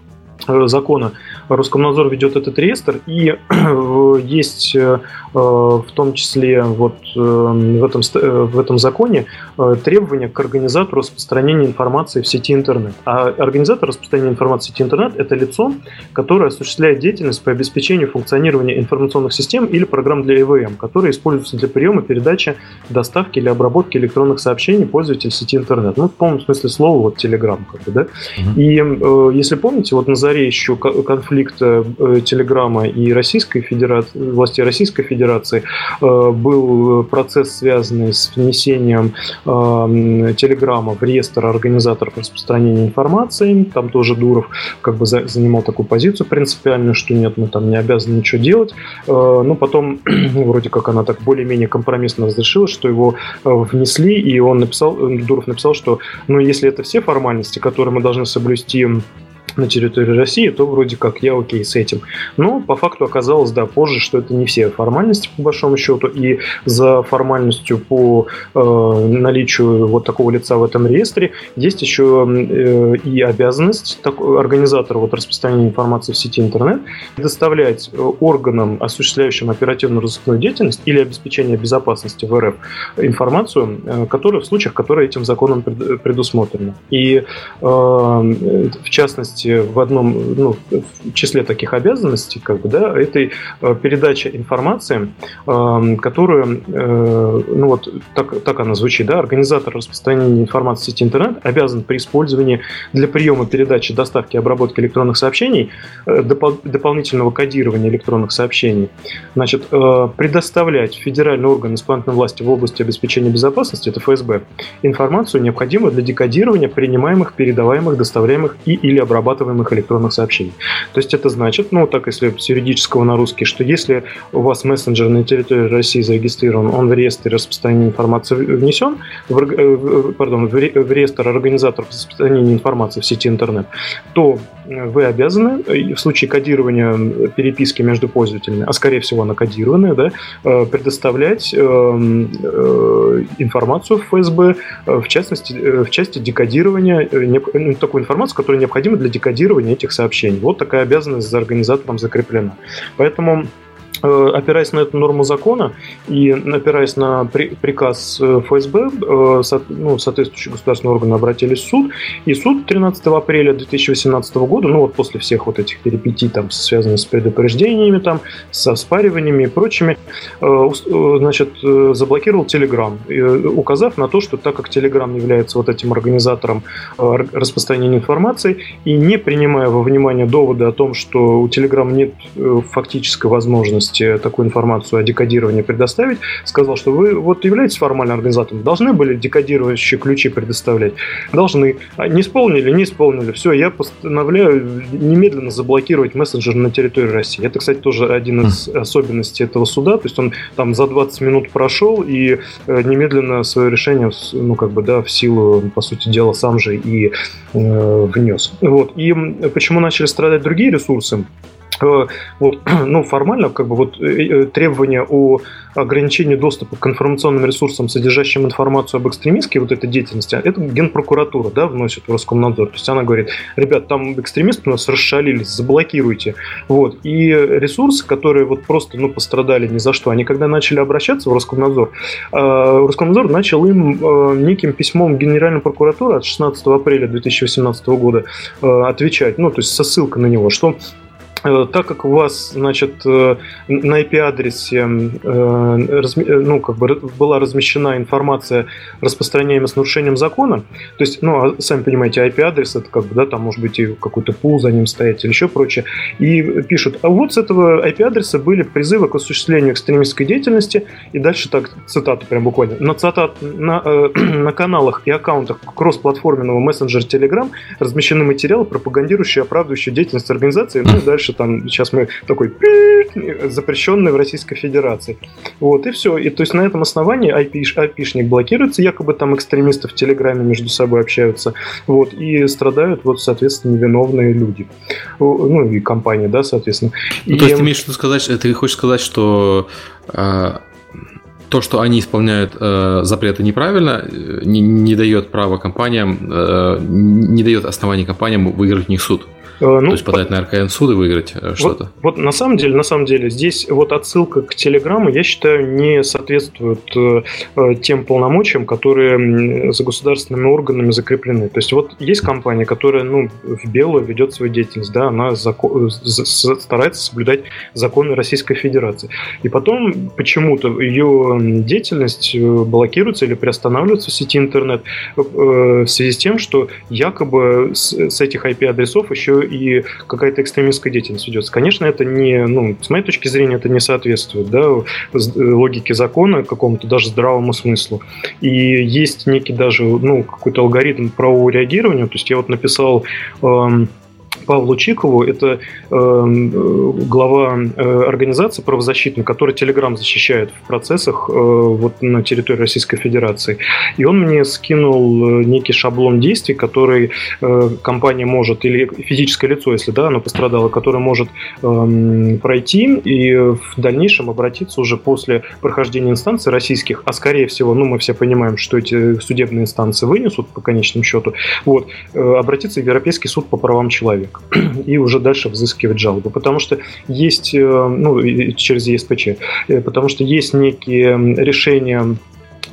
Speaker 3: э, закона Роскомнадзор ведет этот реестр, и <clears throat> есть э, в том числе вот э, в этом, э, в этом законе требования к организатору распространения информации в сети интернет. А организатор распространения информации в сети интернет – это лицо, которое осуществляет деятельность по обеспечению функционирования информационных систем или программ для ИВМ, которые используются для приема, передачи, доставки или обработки электронных сообщений пользователей сети интернет. Ну, в полном смысле слова, вот Telegram, как бы, да. Mm-hmm. И если помните, вот на заре еще конфликт конфликта Телеграма и Российской Федерации, власти Российской Федерации был процесс, связанный с внесением Телеграма в реестр организаторов распространения информации. Там тоже Дуров как бы занимал такую позицию принципиальную, что нет, мы там не обязаны ничего делать. Но потом <clears throat> вроде как она так более-менее компромиссно разрешила, что его внесли, и он написал, Дуров написал, что ну, если это все формальности, которые мы должны соблюсти на территории России, то вроде как я окей с этим. Но по факту оказалось, да, позже, что это не все формальности, по большому счету, и за формальностью по э, наличию вот такого лица в этом реестре есть еще э, и обязанность так, организатора вот, распространения информации в сети интернет предоставлять э, органам, осуществляющим оперативно-розыскную деятельность или обеспечение безопасности в РФ информацию, э, которая в случаях, которые этим законом предусмотрены. И э, в частности, в одном ну, в числе таких обязанностей, как бы, да, это э, передача информации, эм, которую, э, ну вот так, так она звучит, да, организатор распространения информации в сети интернет обязан при использовании для приема, передачи, доставки обработки электронных сообщений, э, допол- дополнительного кодирования электронных сообщений, значит, предоставлять федеральный орган исполнительной власти в области обеспечения безопасности, это ФСБ, информацию, необходимую для декодирования принимаемых, передаваемых, доставляемых и или обрабатываемых обрабатываемых электронных сообщений. То есть это значит, ну так если с юридического на русский, что если у вас мессенджер на территории России зарегистрирован, он в реестре распространения информации внесен, в, э, пардон, в реестр организаторов распространения информации в сети интернет, то вы обязаны в случае кодирования переписки между пользователями, а скорее всего она кодированная, да, э, предоставлять э, информацию в ФСБ, в частности, в части декодирования, ну, такую информацию, которая необходима для декодирования этих сообщений. Вот такая обязанность за организатором закреплена. Поэтому опираясь на эту норму закона и опираясь на приказ э, ФСБ, э, ну, соответствующие государственные органы обратились в суд, и суд 13 апреля 2018 года, ну вот после всех вот этих перипетий, там, связанных с предупреждениями, там, со спариваниями и прочими, значит, заблокировал Telegram, указав на то, что так как Telegram является вот этим организатором распространения информации и не принимая во внимание доводы о том, что у Telegram нет фактической возможности возможности такую информацию о декодировании предоставить, сказал, что вы вот являетесь формальным организатором, должны были декодирующие ключи предоставлять? Должны. А не исполнили? Не исполнили. Все, я постановляю немедленно заблокировать мессенджер на территории России. Это, кстати, тоже один из особенностей этого суда. То есть он там за 20 минут прошел и э, немедленно свое решение, ну, как бы, да, в силу, по сути дела, сам же и э, внес. Вот. И почему начали страдать другие ресурсы? Э, вот, <clears throat> ну, формально, как бы вот э, требования о ограничении доступа к информационным ресурсам, содержащим информацию об экстремистской вот этой деятельности, это Генпрокуратура, да, вносит в Роскомнадзор. То есть она говорит, ребят, там экстремисты у нас расшалились, заблокируйте. Вот. И ресурсы, которые вот просто, ну, пострадали ни за что, они когда начали обращаться в Роскомнадзор, э, Роскомнадзор начал им неким письмом Генеральной прокуратуры от 16 апреля 2018 года отвечать, ну, то есть со ссылкой на него, что Э, так как у вас, значит, э, на IP-адресе э, ну, как бы была размещена информация, распространяемая с нарушением закона, то есть, ну, а сами понимаете, IP-адрес, это как бы, да, там может быть и какой-то пул за ним стоять или еще прочее, и пишут, а вот с этого IP-адреса были призывы к осуществлению экстремистской деятельности, и дальше так, цитата прям буквально, на, цитат, на, э, <clears throat> на каналах и аккаунтах кросс-платформенного мессенджера Telegram размещены материалы, пропагандирующие оправдывающие деятельность организации, ну и дальше что там сейчас мы такой запрещенный в Российской Федерации. Вот, и все. И то есть на этом основании IP, IP-шник блокируется, якобы там экстремисты в Телеграме между собой общаются, вот, и страдают, вот, соответственно, невиновные люди. Ну, и компания, да, соответственно.
Speaker 2: Ну,
Speaker 3: и...
Speaker 2: то есть ты имеешь виду сказать, ты хочешь сказать, что э, то, что они исполняют э, запреты неправильно, э, не, не дает права компаниям, э, не дает оснований компаниям выиграть в них суд. Э, ну, То есть подать на РКН суд и выиграть э, что-то?
Speaker 3: Вот, вот на самом деле, на самом деле, здесь вот отсылка к Телеграмму, я считаю, не соответствует э, э, тем полномочиям, которые за государственными органами закреплены. То есть вот есть компания, которая ну, в белую ведет свою деятельность, да, она закон, старается соблюдать законы Российской Федерации. И потом почему-то ее деятельность блокируется или приостанавливается в сети интернет в связи с тем, что якобы с, с этих IP-адресов еще и какая-то экстремистская деятельность ведется. Конечно, это не, ну, с моей точки зрения, это не соответствует да, логике закона, какому-то даже здравому смыслу. И есть некий даже, ну, какой-то алгоритм правового реагирования. То есть я вот написал эм, Павлу Чикову, это э, глава э, организации правозащитной, которая Телеграм защищает в процессах э, вот на территории Российской Федерации. И он мне скинул э, некий шаблон действий, который э, компания может, или физическое лицо, если да, оно пострадало, которое может э, пройти и в дальнейшем обратиться уже после прохождения инстанций российских, а скорее всего, ну мы все понимаем, что эти судебные инстанции вынесут по конечному счету, вот, э, обратиться в Европейский суд по правам человека человек <clears throat> и уже дальше взыскивать жалобу. Потому что есть, э, ну, через ЕСПЧ, э, потому что есть некие решения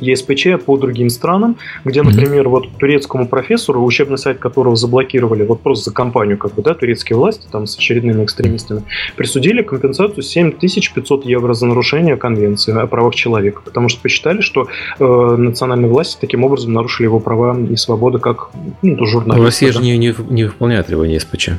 Speaker 3: ЕСПЧ по другим странам, где, например, вот турецкому профессору, учебный сайт которого заблокировали вот просто за компанию, как бы, да, турецкие власти там с очередными экстремистами, присудили компенсацию 7500 евро за нарушение конвенции о правах человека, потому что посчитали, что э, национальные власти таким образом нарушили его права и свободы как ну, журналиста.
Speaker 2: Россия же не, не, не выполняет требования ЕСПЧ.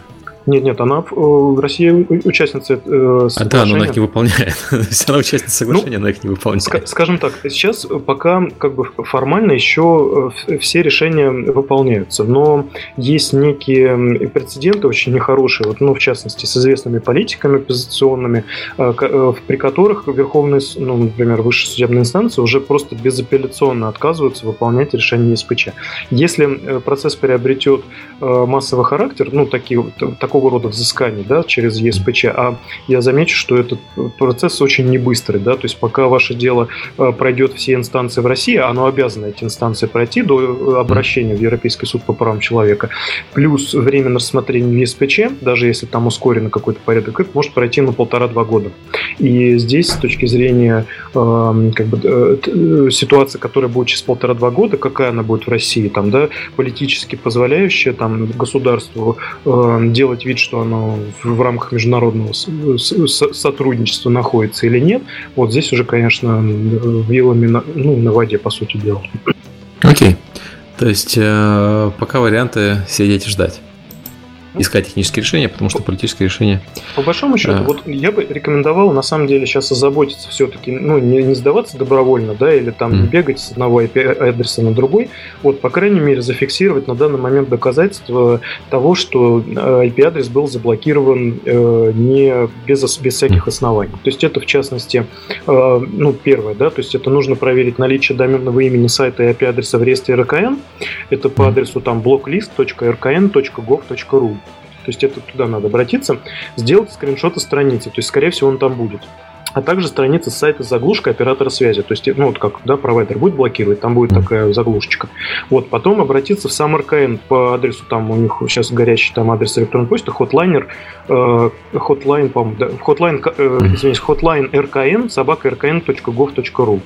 Speaker 3: Нет, нет, она э, России участница
Speaker 2: э, А да, но она их не выполняет. <laughs> она участница соглашения, ну, она их не выполняет.
Speaker 3: Скажем так, сейчас пока как бы формально еще э, все решения выполняются, но есть некие прецеденты очень нехорошие, вот, ну, в частности, с известными политиками оппозиционными, э, при которых Верховный, ну, например, высшая судебная инстанция уже просто безапелляционно отказываются выполнять решение СПЧ. Если процесс приобретет массовый характер, ну, такие, такого такого рода взысканий да, через ЕСПЧ, а я замечу, что этот процесс очень не быстрый, да, то есть пока ваше дело э, пройдет все инстанции в России, оно обязано эти инстанции пройти до э, обращения в Европейский суд по правам человека, плюс время на рассмотрение в ЕСПЧ, даже если там ускорено какой-то порядок, это может пройти на полтора-два года. И здесь с точки зрения э, как бы, э, ситуации, которая будет через полтора-два года, какая она будет в России, там, да, политически позволяющая там, государству э, делать вид, что оно в рамках международного сотрудничества находится или нет, вот здесь уже, конечно, вилами на, ну, на воде, по сути дела.
Speaker 2: Окей. Okay. То есть э, пока варианты сидеть и ждать искать технические решения, потому что политические решения...
Speaker 3: По большому счету, а... вот я бы рекомендовал на самом деле сейчас озаботиться все-таки, ну, не, не сдаваться добровольно, да, или там mm. бегать с одного IP-адреса на другой, вот, по крайней мере, зафиксировать на данный момент доказательства того, что IP-адрес э, был заблокирован э, не без, без всяких оснований. То есть это, в частности, э, ну, первое, да, то есть это нужно проверить наличие доменного имени сайта и IP-адреса в реестре РКН, это по адресу там blocklist.rkn.gov.ru то есть это туда надо обратиться, сделать скриншоты страницы, то есть, скорее всего, он там будет а также страница сайта с заглушкой оператора связи. То есть, ну, вот как да, провайдер будет блокировать, там будет такая заглушечка. Вот, потом обратиться в сам РКН по адресу, там у них сейчас горячий там адрес электронной почты, хотлайнер, э, по-моему, да, hotline, э, извините, hotline rkn, собака rkn.gov.ru.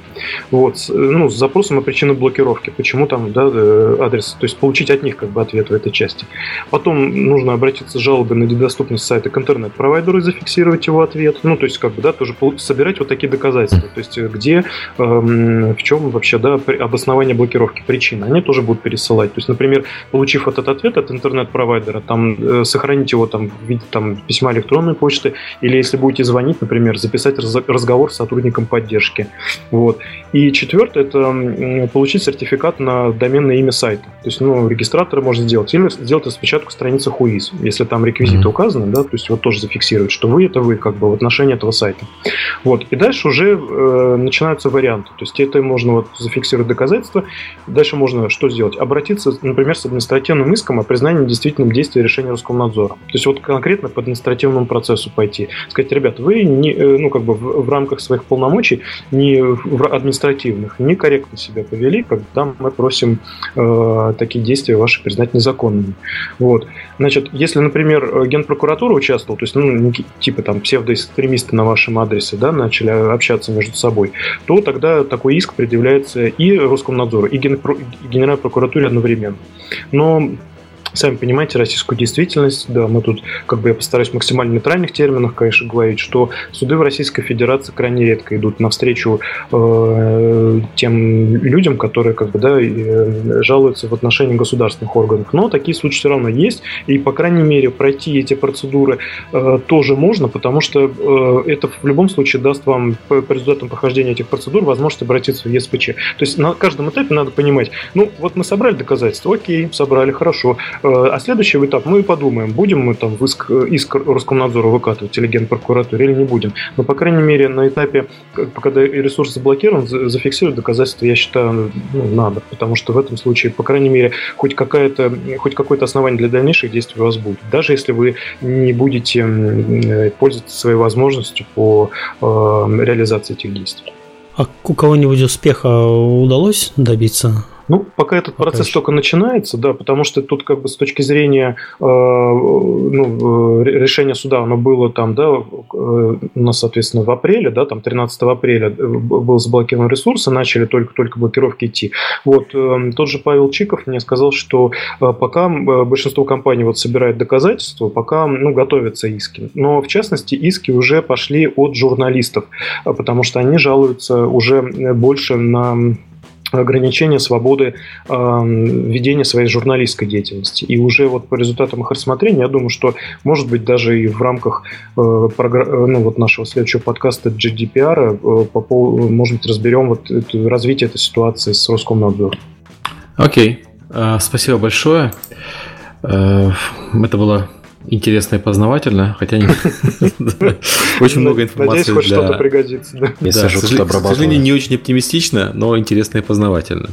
Speaker 3: Вот, ну, с запросом о причине блокировки, почему там, да, э, адрес, то есть получить от них как бы ответ в этой части. Потом нужно обратиться с жалобой на недоступность сайта к интернет-провайдеру и зафиксировать его ответ. Ну, то есть, как бы, да, тоже собирать вот такие доказательства. То есть где, эм, в чем вообще да, обоснование блокировки, причины. Они тоже будут пересылать. То есть, например, получив этот ответ от интернет-провайдера, там, э, сохранить его там, в виде там, письма электронной почты, или если будете звонить, например, записать разговор с сотрудником поддержки. Вот. И четвертое, это получить сертификат на доменное имя сайта. То есть, ну, регистратора можно сделать. Или сделать распечатку страницы ХУИС, если там реквизиты mm-hmm. указаны, да, то есть вот тоже зафиксировать, что вы это вы, как бы, в отношении этого сайта. Вот. И дальше уже э, начинаются варианты. То есть это можно вот зафиксировать доказательства. Дальше можно что сделать? Обратиться, например, с административным иском о признании действительным действия решения Роскомнадзора. То есть вот конкретно по административному процессу пойти. Сказать, ребят, вы не, э, ну, как бы в, в рамках своих полномочий, не в административных, некорректно себя повели, когда мы просим э, такие действия ваши признать незаконными. Вот. Значит, если, например, Генпрокуратура участвовала, то есть, ну, типа там псевдоэкстремисты на вашем адресе, адресе да, начали общаться между собой, то тогда такой иск предъявляется и Роскомнадзору, и Генеральной прокуратуре одновременно. Но сами понимаете российскую действительность, да, мы тут, как бы я постараюсь в максимально нейтральных терминах, конечно, говорить, что суды в Российской Федерации крайне редко идут навстречу э, тем людям, которые, как бы, да, э, жалуются в отношении государственных органов. Но такие случаи все равно есть, и, по крайней мере, пройти эти процедуры э, тоже можно, потому что э, это в любом случае даст вам по, по результатам прохождения этих процедур возможность обратиться в ЕСПЧ. То есть на каждом этапе надо понимать, ну, вот мы собрали доказательства, окей, собрали, хорошо. Э, а следующий этап мы подумаем, будем мы там иск, иск Роскомнадзору выкатывать или Генпрокуратуре или не будем. Но, по крайней мере, на этапе, когда ресурс заблокирован, зафиксировать доказательства, я считаю, ну, надо, потому что в этом случае, по крайней мере, хоть, какая-то, хоть какое-то основание для дальнейших действий у вас будет. Даже если вы не будете э, пользоваться своей возможностью по э, реализации этих действий.
Speaker 1: А у кого-нибудь успеха удалось добиться
Speaker 3: ну, пока этот пока процесс еще. только начинается, да, потому что тут как бы с точки зрения э, ну, решения суда, оно было там, да, э, у нас, соответственно, в апреле, да, там 13 апреля э, был заблокирован ресурс, и начали только-только блокировки идти. Вот, э, тот же Павел Чиков мне сказал, что э, пока э, большинство компаний вот собирает доказательства, пока, ну, готовятся иски. Но, в частности, иски уже пошли от журналистов, потому что они жалуются уже больше на ограничения свободы э, ведения своей журналистской деятельности. И уже вот по результатам их рассмотрения, я думаю, что, может быть, даже и в рамках э, програ- ну, вот нашего следующего подкаста GDPR, э, по пол- может быть, разберем вот это, развитие этой ситуации с Роскомнадзором.
Speaker 2: Окей, okay. uh, спасибо большое. Uh, это было интересно и познавательно, хотя не... <laughs> Очень много информации.
Speaker 3: Надеюсь, хоть что-то пригодится.
Speaker 2: К сожалению, не очень оптимистично, но интересно и познавательно.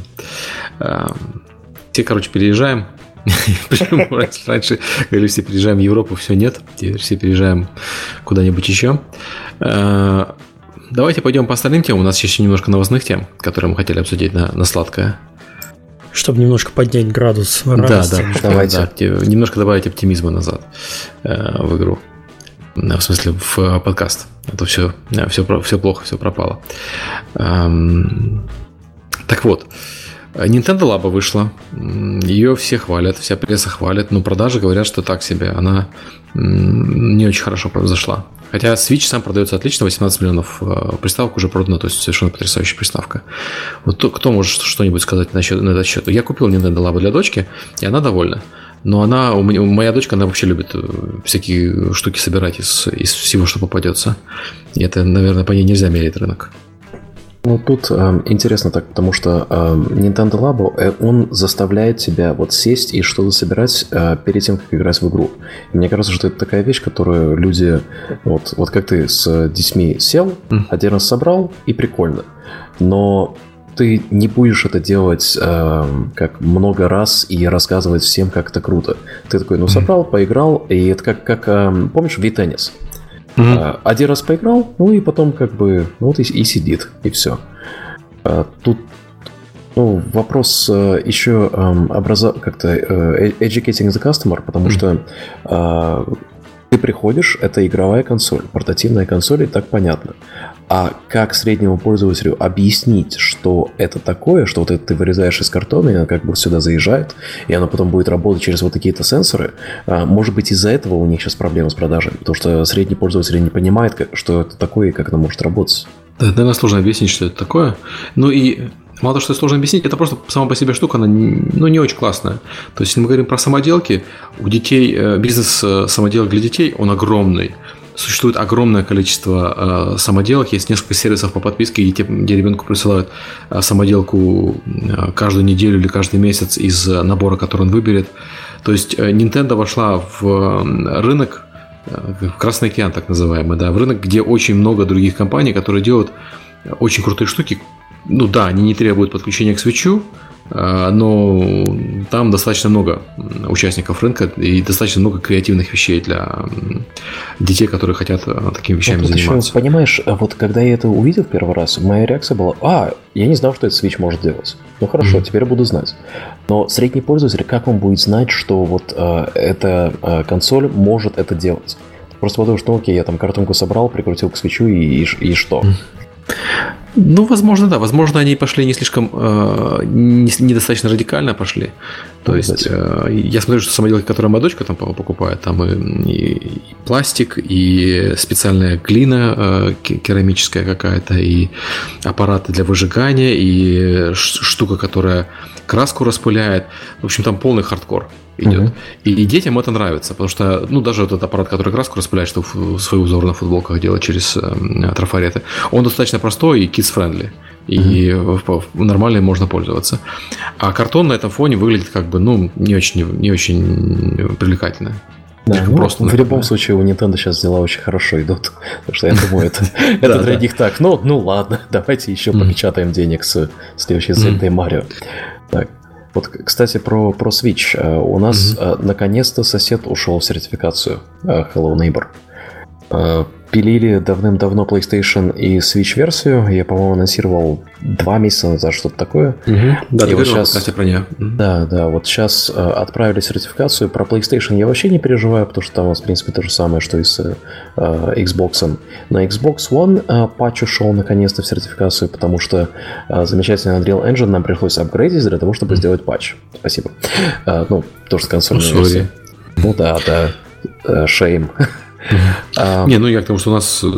Speaker 2: Все, короче, переезжаем. <laughs> <laughs> Раньше говорили, все переезжаем в Европу, все нет. Теперь все переезжаем куда-нибудь еще. А, давайте пойдем по остальным темам. У нас еще немножко новостных тем, которые мы хотели обсудить на, на сладкое.
Speaker 1: Чтобы немножко поднять градус
Speaker 2: радости. Да, да, давайте. Да, немножко добавить оптимизма назад э, в игру. В смысле, в э, подкаст. Это все, все, э, все плохо, все пропало. Эм, так вот, Nintendo Labo вышла. Ее все хвалят, вся пресса хвалит, но продажи говорят, что так себе. Она не очень хорошо произошла. Хотя Switch сам продается отлично, 18 миллионов э, приставок уже продано, то есть совершенно потрясающая приставка. Вот кто может что-нибудь сказать насчет, на этот счет? Я купил Nintendo Labo для дочки, и она довольна. Но она, у меня, моя дочка, она вообще любит э, всякие штуки собирать из, из всего, что попадется. И это, наверное, по ней нельзя мерить рынок.
Speaker 4: Ну, тут э, интересно так, потому что э, Nintendo Labo, э, он заставляет тебя вот сесть и что-то собирать э, перед тем, как играть в игру. И мне кажется, что это такая вещь, которую люди... Вот, вот как ты с детьми сел, один раз собрал, и прикольно. Но ты не будешь это делать э, как много раз и рассказывать всем, как это круто. Ты такой, ну, собрал, поиграл, и это как, как э, помнишь, V-теннис? Mm-hmm. Один раз поиграл, ну и потом как бы ну вот и, и сидит, и все. А, тут ну, вопрос э, еще эм, образа... как-то э, educating the customer, потому mm-hmm. что ты приходишь, это игровая консоль, портативная консоль, и так понятно. А как среднему пользователю объяснить, что это такое, что вот это ты вырезаешь из картона, и оно как бы сюда заезжает, и оно потом будет работать через вот такие-то сенсоры, а, может быть из-за этого у них сейчас проблемы с продажами, потому что средний пользователь не понимает, что это такое и как оно может работать.
Speaker 2: Да, наверное, сложно объяснить, что это такое. Ну и Мало того, что сложно объяснить, это просто сама по себе штука, она ну, не очень классная. То есть, если мы говорим про самоделки, у детей, э, бизнес э, самоделок для детей, он огромный. Существует огромное количество э, самоделок, есть несколько сервисов по подписке, где, где ребенку присылают э, самоделку э, каждую неделю или каждый месяц из набора, который он выберет. То есть э, Nintendo вошла в рынок, в Красный океан так называемый, да, в рынок, где очень много других компаний, которые делают очень крутые штуки, ну да, они не требуют подключения к свечу, но там достаточно много участников рынка и достаточно много креативных вещей для детей, которые хотят а, такими вещами вот заниматься.
Speaker 4: Еще, понимаешь, а вот когда я это увидел первый раз, моя реакция была, а, я не знал, что этот свич может делать. Ну хорошо, mm-hmm. теперь буду знать. Но средний пользователь, как он будет знать, что вот э, эта э, консоль может это делать? Просто потому что, ну окей, я там картонку собрал, прикрутил к свечу и, и, и что?
Speaker 2: Ну, возможно, да. Возможно, они пошли не слишком, э, не, недостаточно радикально пошли. То есть, э, я смотрю, что самоделки, которые моя дочка там покупает, там и, и пластик, и специальная глина э, керамическая какая-то, и аппараты для выжигания, и штука, которая краску распыляет. В общем, там полный хардкор идет. Угу. И, детям это нравится, потому что, ну, даже вот этот аппарат, который краску распыляет, чтобы свой узор на футболках делать через э, трафареты, он достаточно простой и kids-friendly. И угу. нормально им можно пользоваться. А картон на этом фоне выглядит как бы, ну, не очень, не очень привлекательно.
Speaker 4: Да, ну, просто, в любом случае у Nintendo сейчас дела очень хорошо идут. <laughs> Так что я думаю, это, <laughs> это для них так. Ну, ну ладно, <laughs> давайте еще попечатаем денег с следующей Zelda и Марио. Так, вот, кстати, про, про Switch. Э, у нас mm-hmm. наконец-то сосед ушел в сертификацию э, Hello Neighbor пилили давным-давно PlayStation и Switch версию. Я, по-моему, анонсировал два месяца назад что-то такое.
Speaker 2: Угу. Да, и ты вот сейчас, кстати, про нее.
Speaker 4: Да, да, вот сейчас э, отправили сертификацию. Про PlayStation я вообще не переживаю, потому что там у нас, в принципе, то же самое, что и с э, Xbox. На Xbox One э, патч ушел наконец-то в сертификацию, потому что э, замечательный Unreal Engine нам пришлось апгрейдить для того, чтобы mm. сделать патч. Спасибо. Э, ну, тоже консольная
Speaker 2: ну, версия.
Speaker 4: Ну да, да. Шейм.
Speaker 2: А, не, ну я к тому, что у нас э,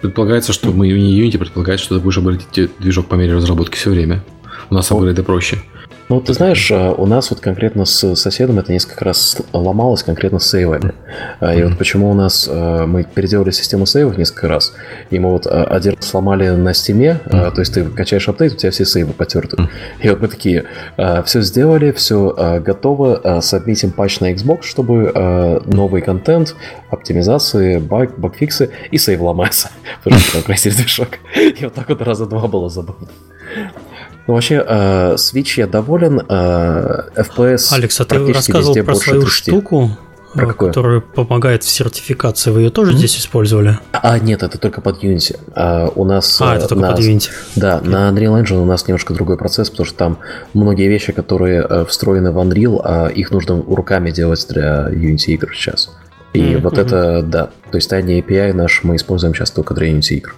Speaker 2: предполагается, что мы не Unity предполагает, что ты будешь обратить движок по мере разработки все время. У нас апгрейды проще.
Speaker 4: Ну, ты знаешь, э, у нас вот конкретно с соседом это несколько раз ломалось, конкретно с сейвами. Mm-hmm. И вот почему у нас э, мы переделали систему сейвов несколько раз, и мы вот один раз сломали на Steam е, mm-hmm. то есть ты качаешь апдейт, у тебя все сейвы потерты. Mm-hmm. И вот мы такие, все сделали, все готово, сабмитим патч на Xbox, чтобы новый контент, оптимизации, баг, багфиксы, и сейв ломается, <laughs> потому что движок. И вот так вот раза два было забавно. Ну, вообще, э, Switch я доволен. Э, FPS
Speaker 1: Алекс, а ты рассказывал про свою 30. штуку, про которая помогает в сертификации. Вы ее тоже mm-hmm. здесь использовали?
Speaker 4: А, нет, это только под Unity. А, у нас...
Speaker 1: А, это только
Speaker 4: на,
Speaker 1: под Unity.
Speaker 4: Да, okay. на Unreal Engine у нас немножко другой процесс, потому что там многие вещи, которые э, встроены в Unreal, а их нужно руками делать для Unity игр сейчас. И mm-hmm. вот это, да. То есть тайный API наш мы используем сейчас только для Unity игр.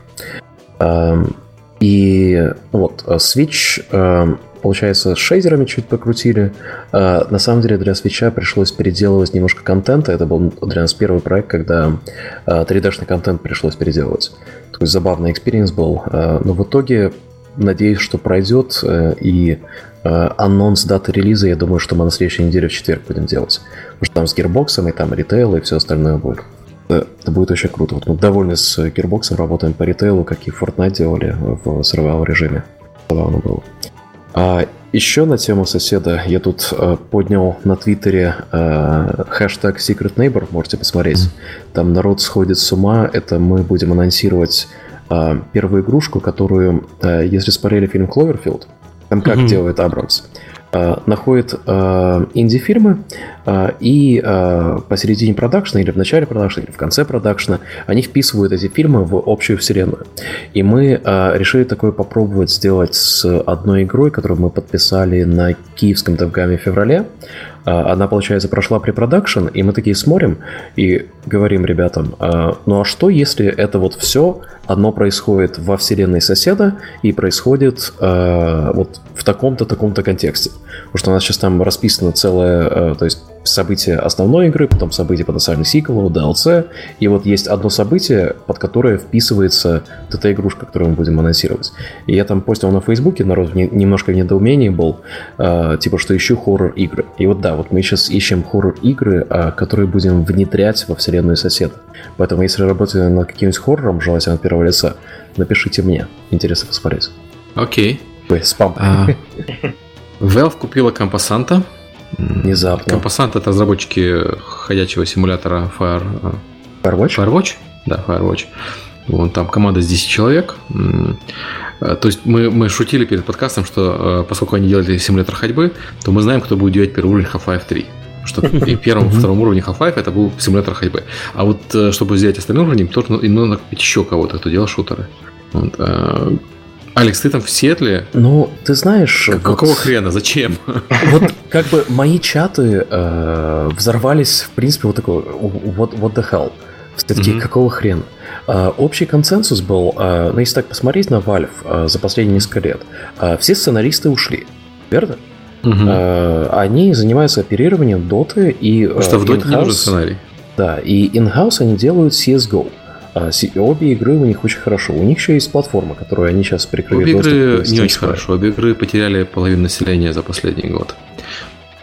Speaker 4: И вот э, Switch, э, получается, с шейдерами чуть покрутили. Э, на самом деле для Switch пришлось переделывать немножко контента. Это был для нас первый проект, когда 3D-шный контент пришлось переделывать. Такой забавный experience был. Но в итоге надеюсь, что пройдет. И анонс даты релиза, я думаю, что мы на следующей неделе в четверг будем делать. Потому что там с Gearbox ом и там ритейл и все остальное будет. Это будет очень круто. Вот мы довольны с Gearbox, работаем по ритейлу, как и Fortnite делали в survival режиме. Забавно было. А еще на тему соседа я тут э, поднял на Твиттере э, хэштег Secret Neighbor, можете посмотреть. Там народ сходит с ума. Это мы будем анонсировать э, первую игрушку, которую, э, если смотрели фильм Cloverfield, там как mm-hmm. делает Абрамс. Э, находит э, инди-фирмы э, и посередине продакшна или в начале продакшна или в конце продакшна они вписывают эти фильмы в общую вселенную. И мы решили такое попробовать сделать с одной игрой, которую мы подписали на киевском DevGAMM е в феврале. Она, получается, прошла препродакшн, и мы такие смотрим и говорим ребятам, ну а что, если это вот все одно происходит во вселенной соседа и происходит э, вот в таком-то, таком-то контексте. Потому что у нас сейчас там расписано целое, то есть события основной игры, потом события потенциальный сиквел, DLC, и вот есть одно событие, под которое вписывается вот эта игрушка, которую мы будем анонсировать. И я там постил на Фейсбуке, народ немножко в недоумении был, э, типа, что ищу хоррор-игры. И вот да, вот мы сейчас ищем хоррор-игры, э, которые будем внедрять во вселенную соседа. Поэтому если работаете над каким-нибудь хоррором, желательно от первого лица, напишите мне. Интересно посмотреть.
Speaker 2: Окей.
Speaker 4: Ой, спам. А, <laughs>
Speaker 2: Valve купила Компасанта.
Speaker 4: Внезапно.
Speaker 2: Компасант это разработчики ходячего симулятора Fire...
Speaker 4: Firewatch?
Speaker 2: Firewatch? Да, Firewatch. Вон там команда из 10 человек. То есть мы, мы шутили перед подкастом, что поскольку они делали симулятор ходьбы, то мы знаем, кто будет делать первый уровень Half-Life 3 что и первом, <laughs> втором уровне Half-Life это был симулятор ходьбы. А вот чтобы взять остальные уровни, то нужно купить еще кого-то, кто делал шутеры. Вот. Алекс, ты там в Сиэтле?
Speaker 4: Ну, ты знаешь...
Speaker 2: Как, вот, какого хрена? Зачем? <laughs>
Speaker 4: Вот как бы мои чаты э, взорвались, в принципе, вот такой, what, what the hell? Все-таки mm-hmm. какого хрена? А, общий консенсус был, а, ну если так посмотреть на Valve а, за последние несколько лет, все сценаристы ушли, верно? А, они занимаются оперированием доты и
Speaker 2: Потому что в доте не нужен сценарий.
Speaker 4: Да, и in-house они делают CSGO. А, обе игры у них очень хорошо. У них еще есть платформа, которую они сейчас прикрыли.
Speaker 2: Обе игры не очень хорошо. Обе игры потеряли половину населения за последний год.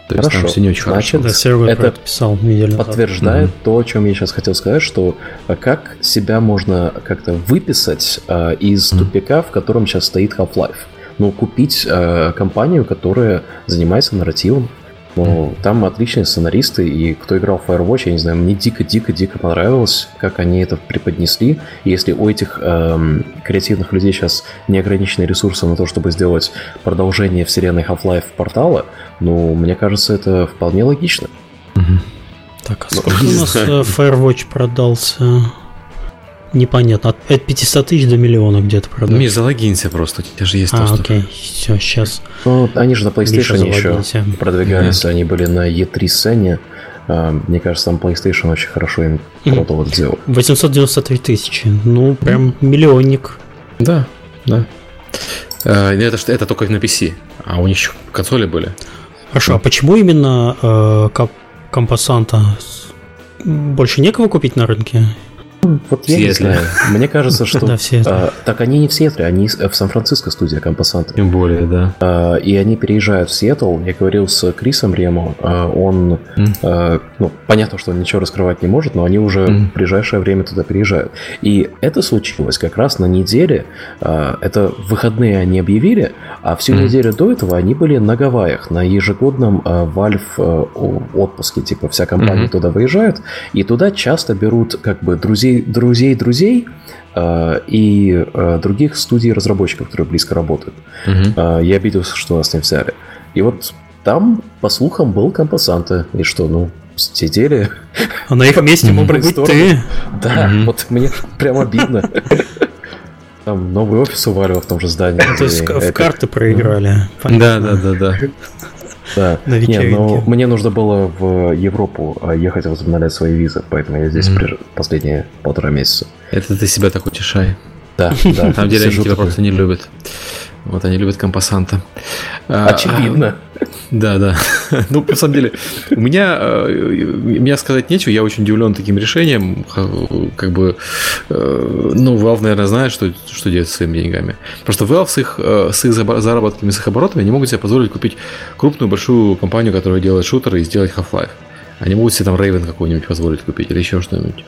Speaker 4: То есть Хорошо. там все не очень Значит, хорошо. Да, это писал подтверждает угу. то, о чем я сейчас хотел сказать, что а, как себя можно как-то выписать э, из угу. тупика, в котором сейчас стоит Half-Life. Ну, купить э, компанию, которая занимается нарративом, но там отличные сценаристы, и кто играл в Firewatch, я не знаю, мне дико-дико-дико понравилось, как они это преподнесли. И если у этих эм, креативных людей сейчас неограниченные ресурсы на то, чтобы сделать продолжение вселенной Half-Life портала, ну, мне кажется, это вполне логично.
Speaker 1: Так, а ну, сколько у нас э, Firewatch продался? Непонятно. От 500 тысяч до миллиона где-то
Speaker 2: продать. Миш, залогинься просто, у тебя же есть
Speaker 1: а, доступ. окей, все, сейчас.
Speaker 4: Ну, они же на PlayStation еще продвигаются, они были на E3 сцене. А, мне кажется, там PlayStation очень хорошо им продал вот сделал.
Speaker 1: 893 тысячи. Ну, прям миллионник.
Speaker 2: Да, да. А, это, это только на PC, а у них еще консоли были.
Speaker 1: Хорошо, а почему именно э, компасанта больше некого купить на рынке?
Speaker 4: Вот я не знаю. <laughs> Мне кажется, что... Да, все а, так они не в Сиэтле, они в Сан-Франциско студия Компасанта.
Speaker 2: Тем более, да.
Speaker 4: А, и они переезжают в Сиэтл. Я говорил с Крисом Ремо. А, он... Mm. А, ну, понятно, что он ничего раскрывать не может, но они уже mm. в ближайшее время туда переезжают. И это случилось как раз на неделе. А, это выходные они объявили, а всю mm. неделю до этого они были на Гавайях, на ежегодном а, Valve а, отпуске. Типа вся компания mm-hmm. туда выезжает, и туда часто берут как бы друзей друзей друзей э, и э, других студий разработчиков, которые близко работают. Угу. Э, я обиделся, что нас не взяли. И вот там, по слухам, был компасанта. И что, ну, сидели...
Speaker 1: А на их месте мог быть ты.
Speaker 4: Да, вот мне прям обидно. Там новый офис уваривал в том же здании.
Speaker 1: То есть в карты проиграли.
Speaker 2: Да, да, да, да.
Speaker 4: Да. На Не, но мне нужно было в Европу а, ехать возобновлять свои визы, поэтому я здесь mm-hmm. последние полтора месяца.
Speaker 2: Это ты себя так утешай.
Speaker 4: Да, <laughs> да.
Speaker 2: На самом деле они тебя просто не любят. Вот они любят компасанта.
Speaker 4: А, Очевидно. <laughs>
Speaker 2: Да, да. <laughs> Ну, на самом деле, у меня, э, меня сказать нечего, я очень удивлен таким решением. Как бы, э, ну, Valve, наверное, знает, что, что делать с своими деньгами. Просто Valve с их, э, с их заработками, с их оборотами не могут себе позволить купить крупную большую компанию, которая делает шутеры, и сделать Half-Life. Они могут себе там Raven какой-нибудь позволить купить или еще что-нибудь.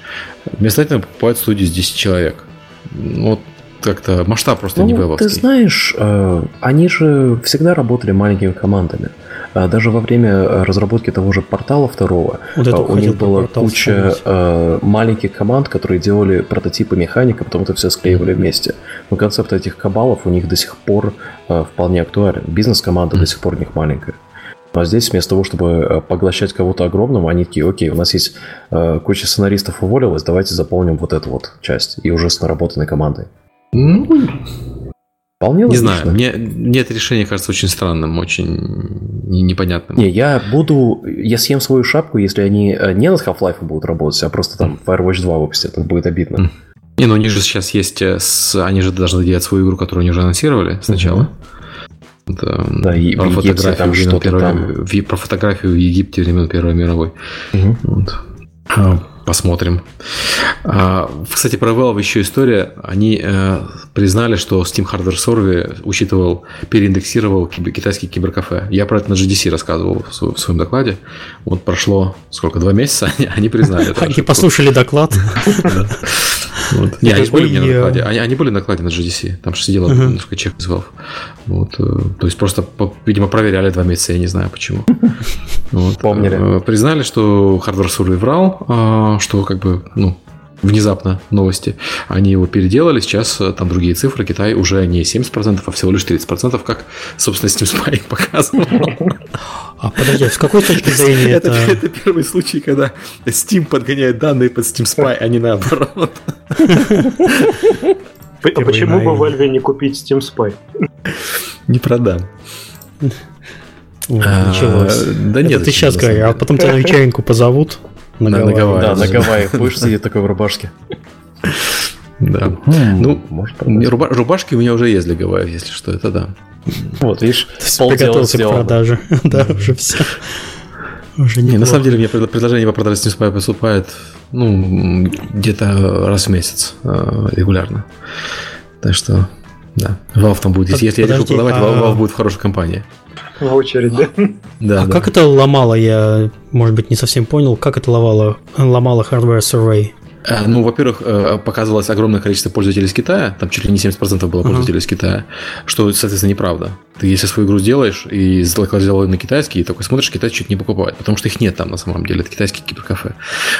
Speaker 2: Вместо этого покупают студию с 10 человек. Вот как-то масштаб просто ну, не вебовский.
Speaker 4: Ты знаешь, э, они же всегда работали маленькими командами. А даже во время э, разработки того же портала второго вот э, у них была куча вспомнить. маленьких команд, которые делали прототипы механика, потом это все склеивали mm-hmm. вместе. Но концепт этих кабалов у них до сих пор вполне актуален. Бизнес-команда mm-hmm. до сих пор у них маленькая. А здесь вместо того, чтобы поглощать кого-то огромного, они такие, окей, у нас есть э, куча сценаристов уволилась, давайте заполним вот эту вот часть. И уже с наработанной командой. Ну,
Speaker 2: Вполне не знаю, мне, мне это решение кажется очень странным, очень непонятным.
Speaker 4: Не, я буду, я съем свою шапку, если они э, не над Half-Life будут работать, а просто там Firewatch 2 выпустят, это будет обидно.
Speaker 2: Не, ну они же сейчас есть, э, они же должны делать свою игру, которую они уже анонсировали сначала.
Speaker 4: Угу. Это, да, и
Speaker 2: про фотографию там что-то первой, там. Про фотографию в Египте времен Первой мировой. Угу. Вот. А, Посмотрим. А, кстати, про Valve еще история. Они э, признали, что Steam Hardware Survey учитывал, переиндексировал китайский киберкафе. Я про это на GDC рассказывал в своем докладе. Вот прошло сколько, два месяца, <laughs> они признали это.
Speaker 1: Они послушали доклад. <laughs>
Speaker 2: Вот. Не, они были на докладе. Они, они были на докладе на GDC. Там же сидела uh-huh. немножко чек из Valve. Вот. Э, то есть просто, видимо, проверяли два месяца, я не знаю почему. <laughs>
Speaker 4: Вот. Помнили.
Speaker 2: Э, признали, что Hardware Survey врал, а, что как бы, ну, внезапно новости. Они его переделали, сейчас э, там другие цифры. Китай уже не 70%, а всего лишь 30%, как, собственно, Steam <laughs> Spy показывал.
Speaker 1: А подожди, с какой точки зрения это?
Speaker 2: Это первый случай, когда Steam подгоняет данные под Steam Spy, а не наоборот.
Speaker 3: А почему бы Valve не купить Steam Spy?
Speaker 2: Не продам.
Speaker 1: Началось. А, да нет. Ты сейчас говори, а потом тебя на вечеринку позовут. На,
Speaker 2: На- на Гавайи.
Speaker 4: Да, на Гавайях будешь сидеть такой в рубашке.
Speaker 2: Да.
Speaker 4: Хм,
Speaker 2: Ну,
Speaker 4: может,
Speaker 2: Руба- рубашки у меня уже есть для Гавайев, если что, это да.
Speaker 4: Вот, видишь,
Speaker 1: приготовился к
Speaker 4: сделано.
Speaker 1: продаже. <laughs> Да, уже все. Уже
Speaker 2: Не, на самом деле, мне пред- предложение по продаже Steam Spy поступает ну, где-то раз в месяц э, регулярно. Так что, да. Valve там будет. Если, я решу продавать,
Speaker 1: а-
Speaker 2: Valve, Valve будет в хорошей компании. <laughs>
Speaker 3: На очередь, да?
Speaker 2: Да,
Speaker 1: А
Speaker 2: да.
Speaker 1: как это ломало, я, может быть, не совсем понял, как это ломало, ломало Hardware Survey?
Speaker 2: А, Ну, во-первых, э, показывалось огромное количество пользователей из Китая, там чуть ли не 70% было пользователей из Китая, что, соответственно, неправда. Ты если свою игру сделаешь и сделал на китайский, такой смотришь, китайцы чуть не покупают, потому что их нет там на самом деле, это китайские киберкафе.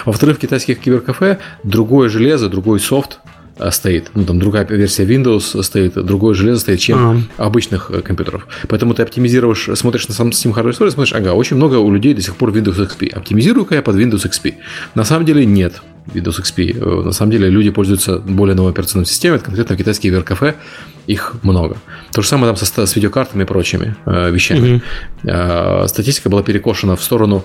Speaker 2: Во-вторых, в китайских киберкафе другое железо, другой софт э, стоит, ну там другая версия Windows стоит, другое железо стоит, чем обычных э, компьютеров. Поэтому ты оптимизируешь, смотришь на сам Steam Hardware Store, смотришь, ага, очень много у людей до сих пор Windows XP. Оптимизирую-ка я под Windows XP. На самом деле нет Windows XP. Э, На самом деле люди пользуются более новой операционной системой, это конкретно китайские VR-кафе, их много. То же самое там со, с видеокартами и прочими э, вещами.
Speaker 1: Мгм.
Speaker 2: Э, статистика была перекошена в сторону...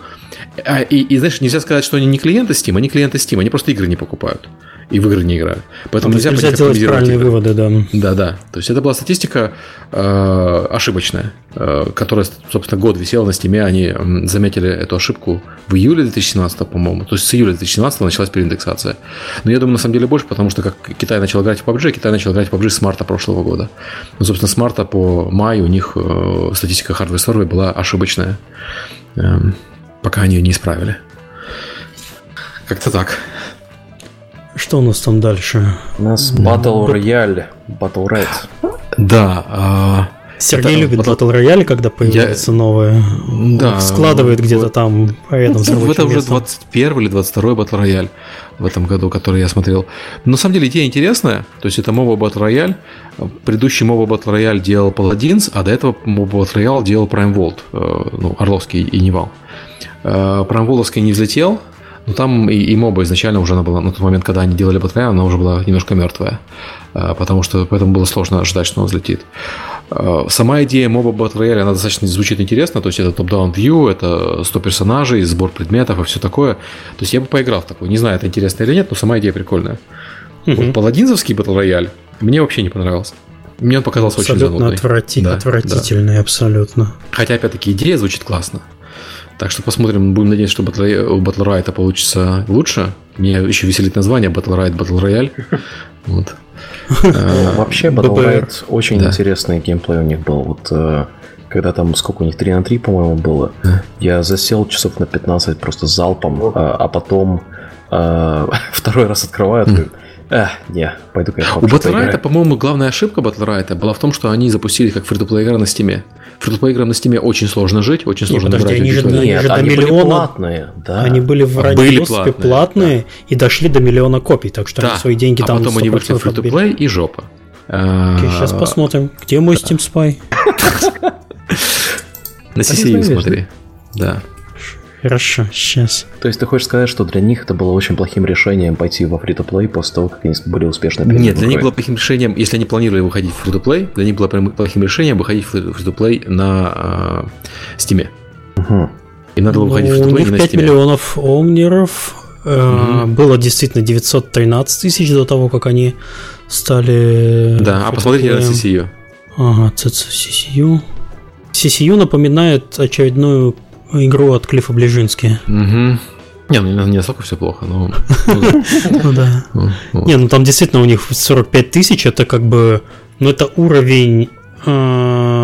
Speaker 2: А, и, и, знаешь, нельзя сказать, что они не клиенты Steam, они клиенты Steam, они просто игры не покупают. И в игры не играют. Поэтому нельзя,
Speaker 1: нельзя делать правильные
Speaker 2: игры.
Speaker 1: выводы, да.
Speaker 2: Да, да. То есть это была статистика э, ошибочная, э, которая, собственно, год висела на стиме. Они заметили эту ошибку в июле 2017, по-моему. То есть с июля 2017 началась переиндексация. Но я думаю, на самом деле больше, потому что как Китай начал играть в PUBG, Китай начал играть в PUBG с марта прошлого года. Ну, собственно, с марта по май у них э, статистика Hardware Survey была ошибочная, Эм, пока они ее не исправили. Как-то так.
Speaker 1: Что у нас там дальше?
Speaker 4: У нас Battle Royale, Battle Red.
Speaker 2: Да, а,
Speaker 1: Сергей
Speaker 2: Это-
Speaker 1: любит Battle Royale, когда появляется новое.
Speaker 2: Да,
Speaker 1: Складывает
Speaker 2: вот-
Speaker 1: где-то там рядом с
Speaker 2: Ну,
Speaker 1: рабочим
Speaker 2: это уже
Speaker 1: местом.
Speaker 2: 21 или 22 Battle Royale в этом году, который я смотрел. Но на самом деле идея интересная. То есть это MOBA Battle Royale. Предыдущий MOBA Battle Royale делал Paladins, а до этого MOBA Battle Royale делал Prime World. э, Ну, Орловский и Невал. Э, Prime World'овский не взлетел, но там и, и моба изначально уже она была, на тот момент, когда они делали Royale, она уже была немножко мертвая. Э, Потому что поэтому было сложно ожидать, что он взлетит. Э, Сама идея моба Battle Royale, она достаточно звучит интересно, то есть это топ-даун view, это 100 персонажей, сбор предметов и все такое. То есть я бы поиграл в такой. Не знаю, это интересно или нет, но сама идея прикольная.
Speaker 1: Мгм.
Speaker 2: Вот паладинзовский Battle Royale мне вообще не понравился. Мне он показался очень
Speaker 1: Абсолютно
Speaker 2: занудный.
Speaker 1: отврати-
Speaker 2: Да,
Speaker 1: отвратительный, абсолютно.
Speaker 2: Хотя, опять-таки, идея звучит классно. Так что посмотрим, будем надеяться, что Battle, Roy- у Battle Royale получится лучше. Меня еще веселит название Battle Royale, Battle Royale. <laughs> Вот. Э,
Speaker 4: Ну, Вообще, Battle. Royale очень
Speaker 2: Да.
Speaker 4: интересный геймплей у них был. Вот э, когда там, сколько у них, 3 на 3, по-моему, было, я засел часов на 15 просто залпом, а, а потом э, <laughs> второй раз открываю, «Эх, не, пойду-ка я
Speaker 2: У
Speaker 4: попробую
Speaker 2: Battle
Speaker 4: поиграю».
Speaker 2: Royale, по-моему, главная ошибка Royale была в том, что они запустили как фри то игра на Стиме. фри то играм на Стиме очень сложно жить, очень сложно
Speaker 1: подожди,
Speaker 2: набирать
Speaker 1: они же. Они
Speaker 4: Нет,
Speaker 1: же до
Speaker 4: они были
Speaker 1: миллиона-
Speaker 4: платные, да.
Speaker 1: Они были в
Speaker 2: А,
Speaker 1: раннем
Speaker 2: были
Speaker 1: доступе
Speaker 2: платные,
Speaker 1: платные и дошли до миллиона копий, так что
Speaker 2: Да,
Speaker 1: они свои деньги
Speaker 2: а
Speaker 1: там
Speaker 2: потом они вышли в
Speaker 1: 100% отбили.
Speaker 2: фри то и жопа. А,
Speaker 1: Окей, сейчас посмотрим, где мой Steam Spy.
Speaker 2: На CCU смотри. Да.
Speaker 1: Хорошо, сейчас.
Speaker 4: То есть ты хочешь сказать, что для них это было очень плохим решением пойти во фри-то-плей после того, как они были успешны
Speaker 2: Нет, для них было плохим решением, если они планировали выходить в фри для них было прям плохим решением выходить в фри на э, Steam.
Speaker 4: Мгм.
Speaker 2: Им надо было
Speaker 1: Ну,
Speaker 2: выходить в
Speaker 1: у
Speaker 2: фри не на
Speaker 1: 5
Speaker 2: Steam.
Speaker 1: миллионов омнеров. Э,
Speaker 2: Мгм.
Speaker 1: Было действительно 913 тысяч до того, как они стали...
Speaker 2: Да, а посмотрите на. CCU.
Speaker 1: Ага, CCU. CCU напоминает очередную игру от Клиффа Ближински.
Speaker 2: Угу. Не, ну не, настолько все плохо, но... ну, да.
Speaker 1: Ну да. Не, ну там действительно у них 45 тысяч, это как бы... Ну это уровень, э,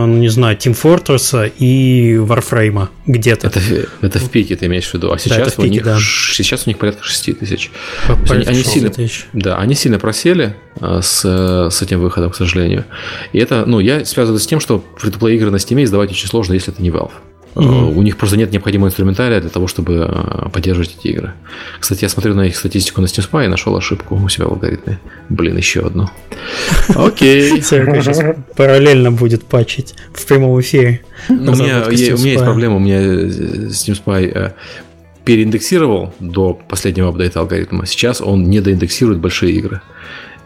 Speaker 1: ну не знаю, Team Fortress и Warframe где-то.
Speaker 2: Это, это в пике ты имеешь в виду, а сейчас, у
Speaker 1: пике,
Speaker 2: них,
Speaker 1: да.
Speaker 2: сейчас у них порядка 6 тысяч.
Speaker 1: По-
Speaker 2: есть они- они
Speaker 1: 60
Speaker 2: сильно-
Speaker 1: тысяч.
Speaker 2: Да, они сильно просели э, с, э, с этим выходом, к сожалению. И это, ну, я связываю с тем, что фри игры на Steam издавать очень сложно, если это не Valve.
Speaker 1: Мгм.
Speaker 2: У них просто нет необходимого инструментария для того, чтобы э, поддерживать эти игры. Кстати, я смотрю на их статистику на Steam Spy и нашел ошибку у себя в алгоритме. Блин, еще одну. <laughs> Окей.
Speaker 1: Серега сейчас параллельно будет патчить в прямом эфире.
Speaker 2: Ну, У меня, есть проблема, у меня э, Steam Spy переиндексировал до последнего апдейта алгоритма. Сейчас он не доиндексирует большие игры.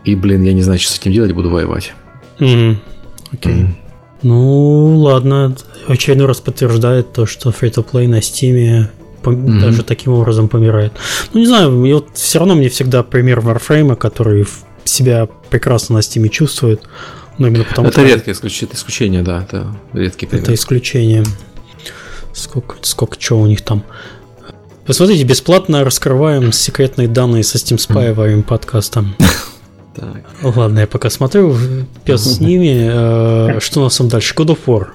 Speaker 2: И, блин, я не знаю, что с этим делать, буду воевать.
Speaker 1: Окей. Ну, ладно. Очередной раз подтверждает то, что free-to-play на Steam mm-hmm. даже таким образом помирает. Ну, не знаю, вот все равно мне всегда пример Warframe, который себя прекрасно на стиме чувствует.
Speaker 2: Но именно потому, это что... редкое исключение, исключение, да, это редкий
Speaker 1: пример. Это исключение. Сколько, сколько чего у них там. Посмотрите, бесплатно раскрываем секретные данные со Steam Spy во время подкаста. <laughs> Так. Ладно, я пока смотрю, пес с ними. Э, что у нас там дальше? God of War.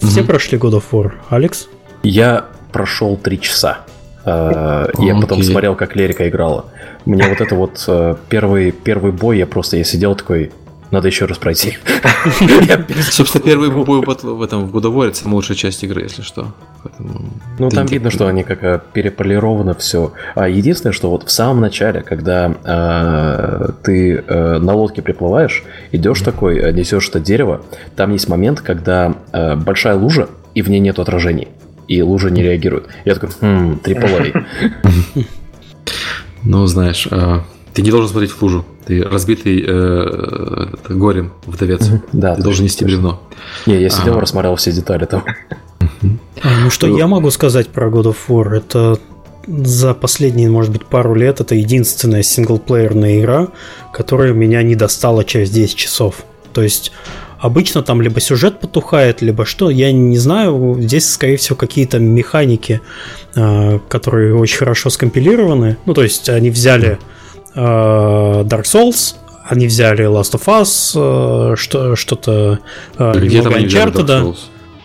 Speaker 1: Все прошли God of War. Алекс?
Speaker 4: Я прошел три часа. Э, я потом смотрел, как Лерика играла. Мне вот это вот э, первый, первый бой, я просто я сидел такой, надо еще раз пройти. <laughs>
Speaker 2: Собственно, первый бой в этом в God самая лучшая часть игры, если что.
Speaker 4: Ну, там видно, что они как э, переполировано все. А единственное, что вот в самом начале, когда э, ты э, на лодке приплываешь, идешь такой, несешь это дерево, там есть момент, когда большая лужа, и в ней нет отражений. И лужа не реагирует. Я такой, хм, AAA. <laughs>
Speaker 2: Ну, знаешь, ты не должен смотреть в лужу. Ты разбитый э, горем вдовец. Да, ты должен нести бревно.
Speaker 4: Не, я сидел, а. рассмотрел все детали там. <laughs>
Speaker 1: А, ну что я могу сказать про God of War? Это за последние, может быть, пару лет это единственная синглплеерная игра, которая меня не достала через 10 часов. То есть обычно там либо сюжет потухает, либо что, я не знаю. Здесь, скорее всего, какие-то механики, э, которые очень хорошо скомпилированы. Ну, то есть они взяли Э, Dark Souls, они взяли Last of Us, что, что-то
Speaker 2: Где немного Uncharted, да.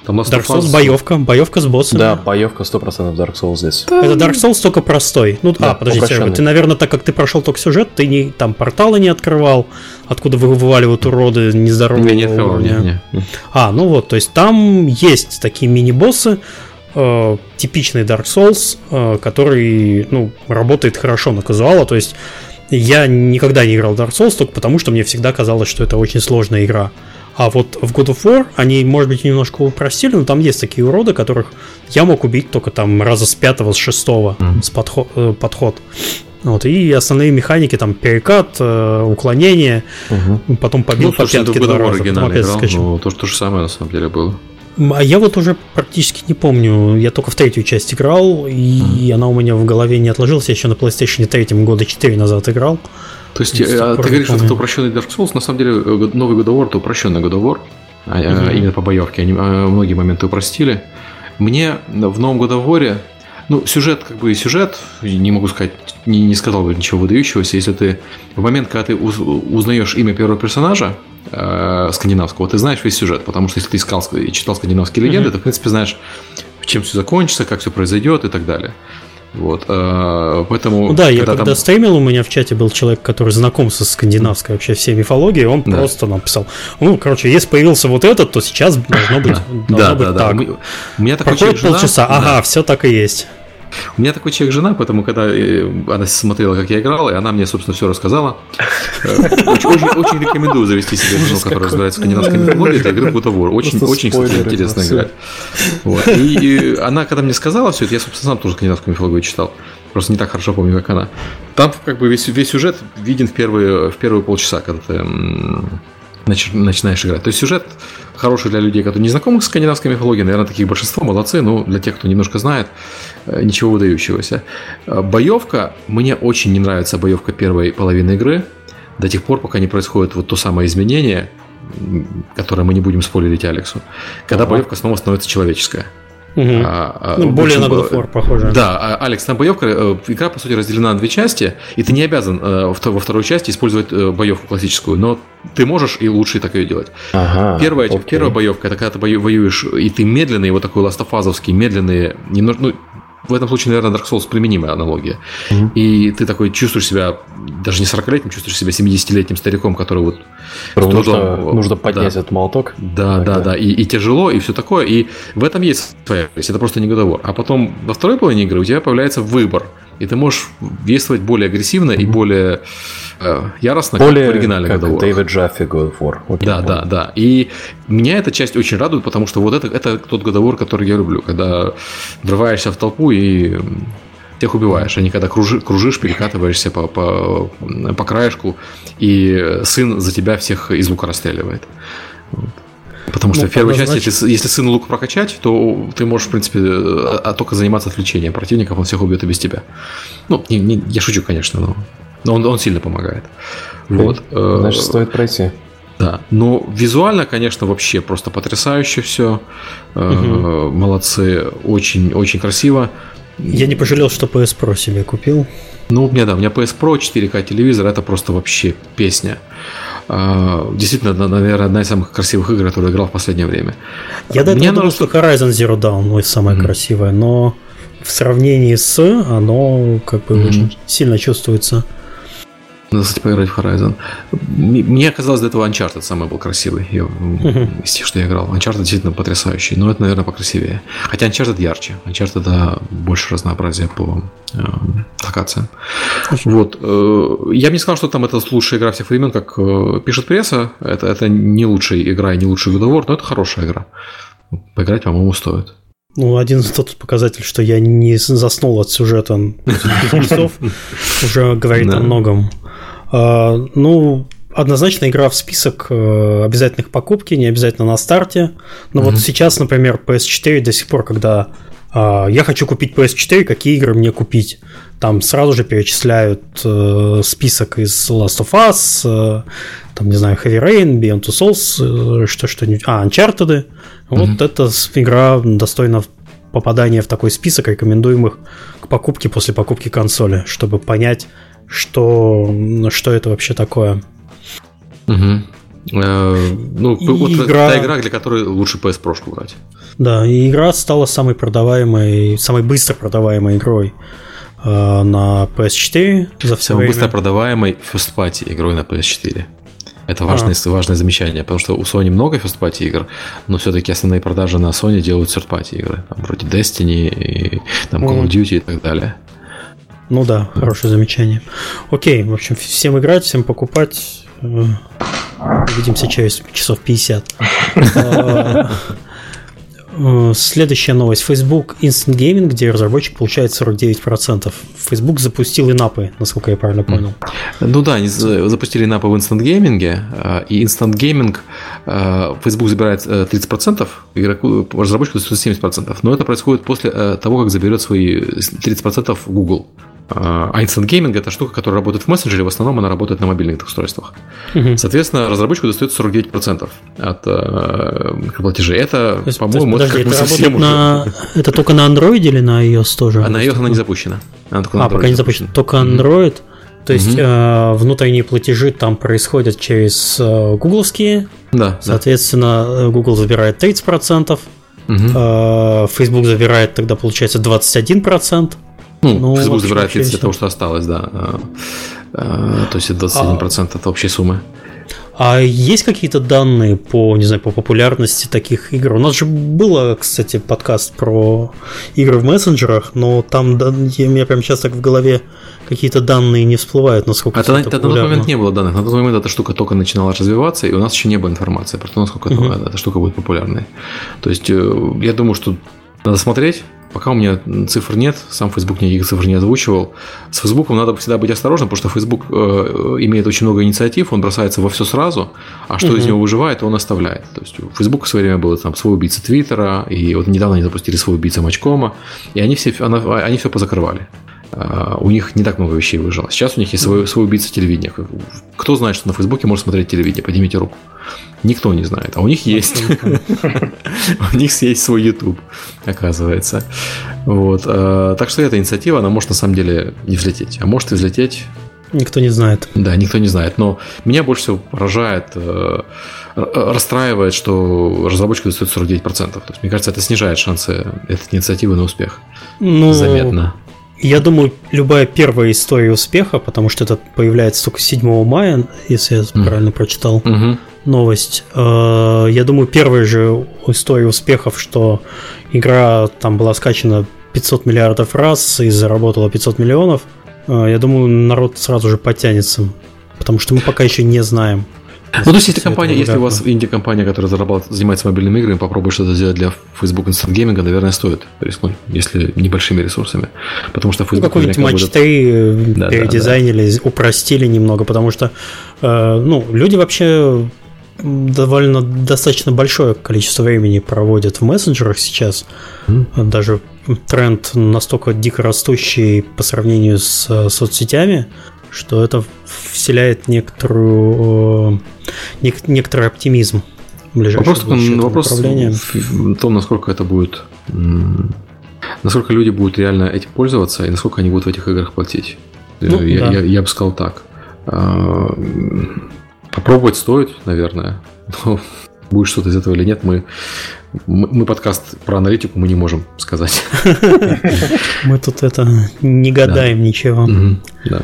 Speaker 1: Там Last Dark Souls боевка, боевка с боссами.
Speaker 4: Да, боевка 100% Dark Souls здесь.
Speaker 1: Да. Это Dark Souls только простой. Ну, да, а, подождите, упрощенный. ты, наверное, так как ты прошел только сюжет, ты не там порталы не открывал, откуда вываливают уроды нездорового не, не открывал, уровня. Не, не. А, ну вот, то есть там есть такие мини-боссы, э, типичный Dark Souls, э, который, ну, работает хорошо на казуала, то есть я никогда не играл в Dark Souls только потому, что мне всегда казалось, что это очень сложная игра. А вот в God of War они, может быть, немножко упростили, но там есть такие уроды, которых я мог убить только там раза с пятого, с шестого mm-hmm. с подход, э, подход. Вот, и основные механики, там, перекат, э, уклонение, угу. потом побил ну, по пятке два раза, потом
Speaker 2: опять играл, Ну, то, то же самое, на самом деле, было.
Speaker 1: А я вот уже практически не помню. Я только в третью часть играл, и mm. она у меня в голове не отложилась. Я еще на PlayStation 3 года 4 назад играл.
Speaker 2: То есть, а, ты говоришь, что это упрощенный Dark Souls, на самом деле э, новый God of War это упрощенный God of War, mm-hmm. именно по боевке. Они а, многие моменты упростили. Мне в новом God of War ну, сюжет как бы сюжет, не могу сказать, не, не сказал бы ничего выдающегося. Если ты в момент, когда ты узнаешь имя первого персонажа, э, скандинавского, ты знаешь весь сюжет, потому что если ты искал и читал скандинавские легенды, mm-hmm. ты, в принципе, знаешь, чем все закончится, как все произойдет и так далее. Вот, э, поэтому...
Speaker 1: Ну да, я когда, там... стримил, у меня в чате был человек, который знаком со скандинавской вообще всей мифологией, он да. просто написал, ну, короче, если появился вот этот, то сейчас должно быть, <laughs> должно да, быть да, так. Да. У меня такой Проходит полчаса, ага, да. все так и есть.
Speaker 2: У меня такой человек жена, поэтому когда э, она смотрела, как я играл, и она мне, собственно, все рассказала. Э, очень, очень, очень рекомендую завести себе жену, которая разбирается в скандинавской мифологии. Это игра God of War. Очень, очень, кстати, интересно играть. Вот. И, и она, когда мне сказала все это, я, собственно, сам тоже скандинавскую мифологию читал. Просто не так хорошо помню, как она. Там как бы весь, весь сюжет виден в первые, в первые полчаса, когда ты начинаешь играть. То есть сюжет хороший для людей, которые не знакомы с скандинавской мифологией, наверное, таких большинство, молодцы, но для тех, кто немножко знает, ничего выдающегося. Э, боевка, мне очень не нравится боевка первой половины игры, до тех пор, пока не происходит вот то самое изменение, которое мы не будем спойлерить Алексу, когда ага. боевка снова становится человеческая.
Speaker 1: Угу. А, а, ну, более на God of War похоже.
Speaker 2: Да, а, Алекс, там боевка, э, игра, по сути, разделена на две части, и ты не обязан э, во второй части использовать э, боевку классическую, но ты можешь и лучше так ее делать. Ага, первая, окей. первая боевка это когда ты воюешь, и ты медленный, вот такой ластофазовский, медленный, немножко, ну, в этом случае, наверное, Dark Souls применимая аналогия. Mm-hmm. И ты такой чувствуешь себя, даже не 40-летним, чувствуешь себя 70-летним стариком, который вот...
Speaker 4: Трудом, нужно, нужно поднять да. этот молоток.
Speaker 2: Да, да, да, да. И, и тяжело, и все такое. И в этом есть своя это просто не годовор. А потом во второй половине игры у тебя появляется выбор. И ты можешь действовать более агрессивно mm-hmm. и более яростно,
Speaker 4: более, как в оригинале как God Дэвид Джаффи God of War.
Speaker 2: Okay, да, да, да. И меня эта часть очень радует, потому что вот это, это тот God of War, который я люблю, когда врываешься в толпу и тех убиваешь, а не когда кружи, кружишь, перекатываешься по, по, по краешку, и сын за тебя всех из лука расстреливает. Вот. Потому что ну, в первой части, если, если сыну лук прокачать, то ты можешь, в принципе, а, а только заниматься отвлечением противников, он всех убьет и без тебя. Ну, не, не, я шучу, конечно, но, но он, он сильно помогает. Вот.
Speaker 4: Э, значит, стоит пройти.
Speaker 2: Да. Но визуально, конечно, вообще просто потрясающе все. Угу. Молодцы, очень, очень красиво.
Speaker 1: Я не пожалел, что PS Pro себе купил.
Speaker 2: Ну, у меня, да, у меня PS Pro 4К телевизор, это просто вообще песня. А, действительно, наверное, одна из самых красивых игр, которую я играл в последнее время.
Speaker 1: Я до этого думал, что Horizon Zero Dawn ну, самая mm-hmm. красивая, но в сравнении с оно как бы mm-hmm. очень сильно чувствуется.
Speaker 2: Надо, кстати, поиграть в Horizon. Мне казалось, до этого Uncharted самый был красивый я, uh-huh. из тех, что я играл. Uncharted действительно потрясающий, но это, наверное, покрасивее. Хотя Uncharted ярче. Uncharted, да, больше разнообразия по э, локациям. Uh-huh. Вот. Э, я бы не сказал, что там это лучшая игра всех времен, как э, пишет пресса. Это, это не лучшая игра и не лучший God но это хорошая игра. Поиграть, по-моему, стоит.
Speaker 1: Ну, один тот показатель, что я не заснул от сюжета <laughs> часов, уже говорит о многом. А, ну, однозначно игра в список э, обязательных покупки, не обязательно на старте. Но mm-hmm. вот сейчас, например, PS4 до сих пор, когда а, я хочу купить PS4, какие игры мне купить? Там сразу же перечисляют э, список из Last of Us, э, там, не знаю, Heavy Rain, Beyond Two Souls, что, что-нибудь. А, Uncharted. Mm-hmm. Вот эта игра достойна попадания в такой список рекомендуемых к покупке после покупки консоли, чтобы понять, что, что это вообще такое.
Speaker 2: Угу. ну, и вот игра... та игра, для которой лучше PS Pro брать.
Speaker 1: Да, и игра стала самой продаваемой, самой быстро продаваемой игрой э, на PS4
Speaker 2: за все Самой время. быстро продаваемой First Party игрой на PS4. Это важное, а. важное замечание, потому что у Sony много First Party игр, но все-таки основные продажи на Sony делают Third Party игры, там, вроде Destiny, и, там, Call of Duty и так далее.
Speaker 1: Ну да, хорошее замечание. Окей, в общем, всем играть, всем покупать. Э, увидимся через часов 50. Э, следующая новость. Facebook Instant Gaming, где разработчик получает 49%. Facebook запустил инапы, насколько я правильно понял.
Speaker 2: Ну да, они запустили инапы в Instant Gaming, э, и Instant Gaming Facebook забирает 30%, игроку, разработчику 70%. Но это происходит после того, как заберет свои 30% Google. А Instant Gaming это штука, которая работает в мессенджере, в основном она работает на мобильных устройствах. Угу. Соответственно, разработчику достается 49% от э, платежей. Это, по-моему,
Speaker 1: это как бы совсем на... уже... Это только на Android или на iOS тоже?
Speaker 2: А на iOS она не запущена.
Speaker 1: Она а, пока не запущена. Только Android. То есть угу. э, внутренние платежи там происходят через э, гугловские.
Speaker 2: Да.
Speaker 1: Соответственно, да. Google забирает 30%. Угу. Э, Facebook забирает тогда, получается, 21%.
Speaker 2: Ну, ну Facebook забирает 30 того, что осталось, да. А, а, то есть 21% а... от общей суммы.
Speaker 1: А есть какие-то данные по, не знаю, по популярности таких игр? У нас же было, кстати, подкаст про игры в мессенджерах, но там да, у меня прям сейчас так в голове какие-то данные не всплывают, насколько а
Speaker 2: это тогда, на тот момент не было данных. На тот момент эта штука только начинала развиваться, и у нас еще не было информации про то, насколько uh-huh. эта штука будет популярной. То есть э, я думаю, что надо смотреть, Пока у меня цифр нет, сам Facebook никаких цифр не озвучивал. С Facebook надо всегда быть осторожным, потому что Facebook э, имеет очень много инициатив, он бросается во все сразу, а что угу. из него выживает, он оставляет. То есть у Facebook в свое время был там свой убийца Твиттера, и вот недавно они запустили свой убийца Мачкома, и они все, она, они все позакрывали. Uh, у них не так много вещей выжило. Сейчас у них есть свой, свой убийца телевидения. Кто знает, что на Фейсбуке может смотреть телевидение? Поднимите руку. Никто не знает, а у них есть. У них есть свой YouTube, оказывается. Вот. А, так что эта инициатива, она может на самом деле не взлететь. А может и взлететь.
Speaker 1: Никто не знает.
Speaker 2: Да, никто не знает. Но меня больше всего поражает, э, расстраивает, что разработчику достает 49%. То есть, мне кажется, это снижает шансы этой инициативы на успех. Ну, Заметно.
Speaker 1: Я думаю, любая первая история успеха, потому что это появляется только 7 мая, если я mm. правильно прочитал mm-hmm. новость. Э, я думаю, первая же история успехов, что игра там была скачана 500 миллиардов раз и заработала 500 миллионов, э, я думаю, народ сразу же подтянется. Потому что мы пока еще не знаем.
Speaker 2: Ну, то есть, если компания, если у вас инди-компания, которая зарабатывает, занимается мобильными играми, попробуй что-то сделать для Facebook Instant Gaming, наверное, стоит рискнуть, если небольшими ресурсами. Потому что
Speaker 1: Facebook... Ну, какой-нибудь матч 3 да, передизайнили, да, да. упростили немного, потому что, э, ну, люди вообще довольно достаточно большое количество времени проводят в мессенджерах сейчас. Mm. Даже тренд настолько дико растущий по сравнению с э, соцсетями, что это вселяет некоторую, э, некоторый оптимизм
Speaker 2: вопрос, вопрос в том, насколько это будет насколько люди будут реально этим пользоваться и насколько они будут в этих играх платить. Ну, я, да. я, я бы сказал так. А, попробовать стоит, наверное. <laughs> Но будет что-то из этого или нет, мы, мы, мы подкаст про аналитику мы не можем сказать. <laughs>
Speaker 1: Мы тут это не гадаем ничего.
Speaker 2: Да.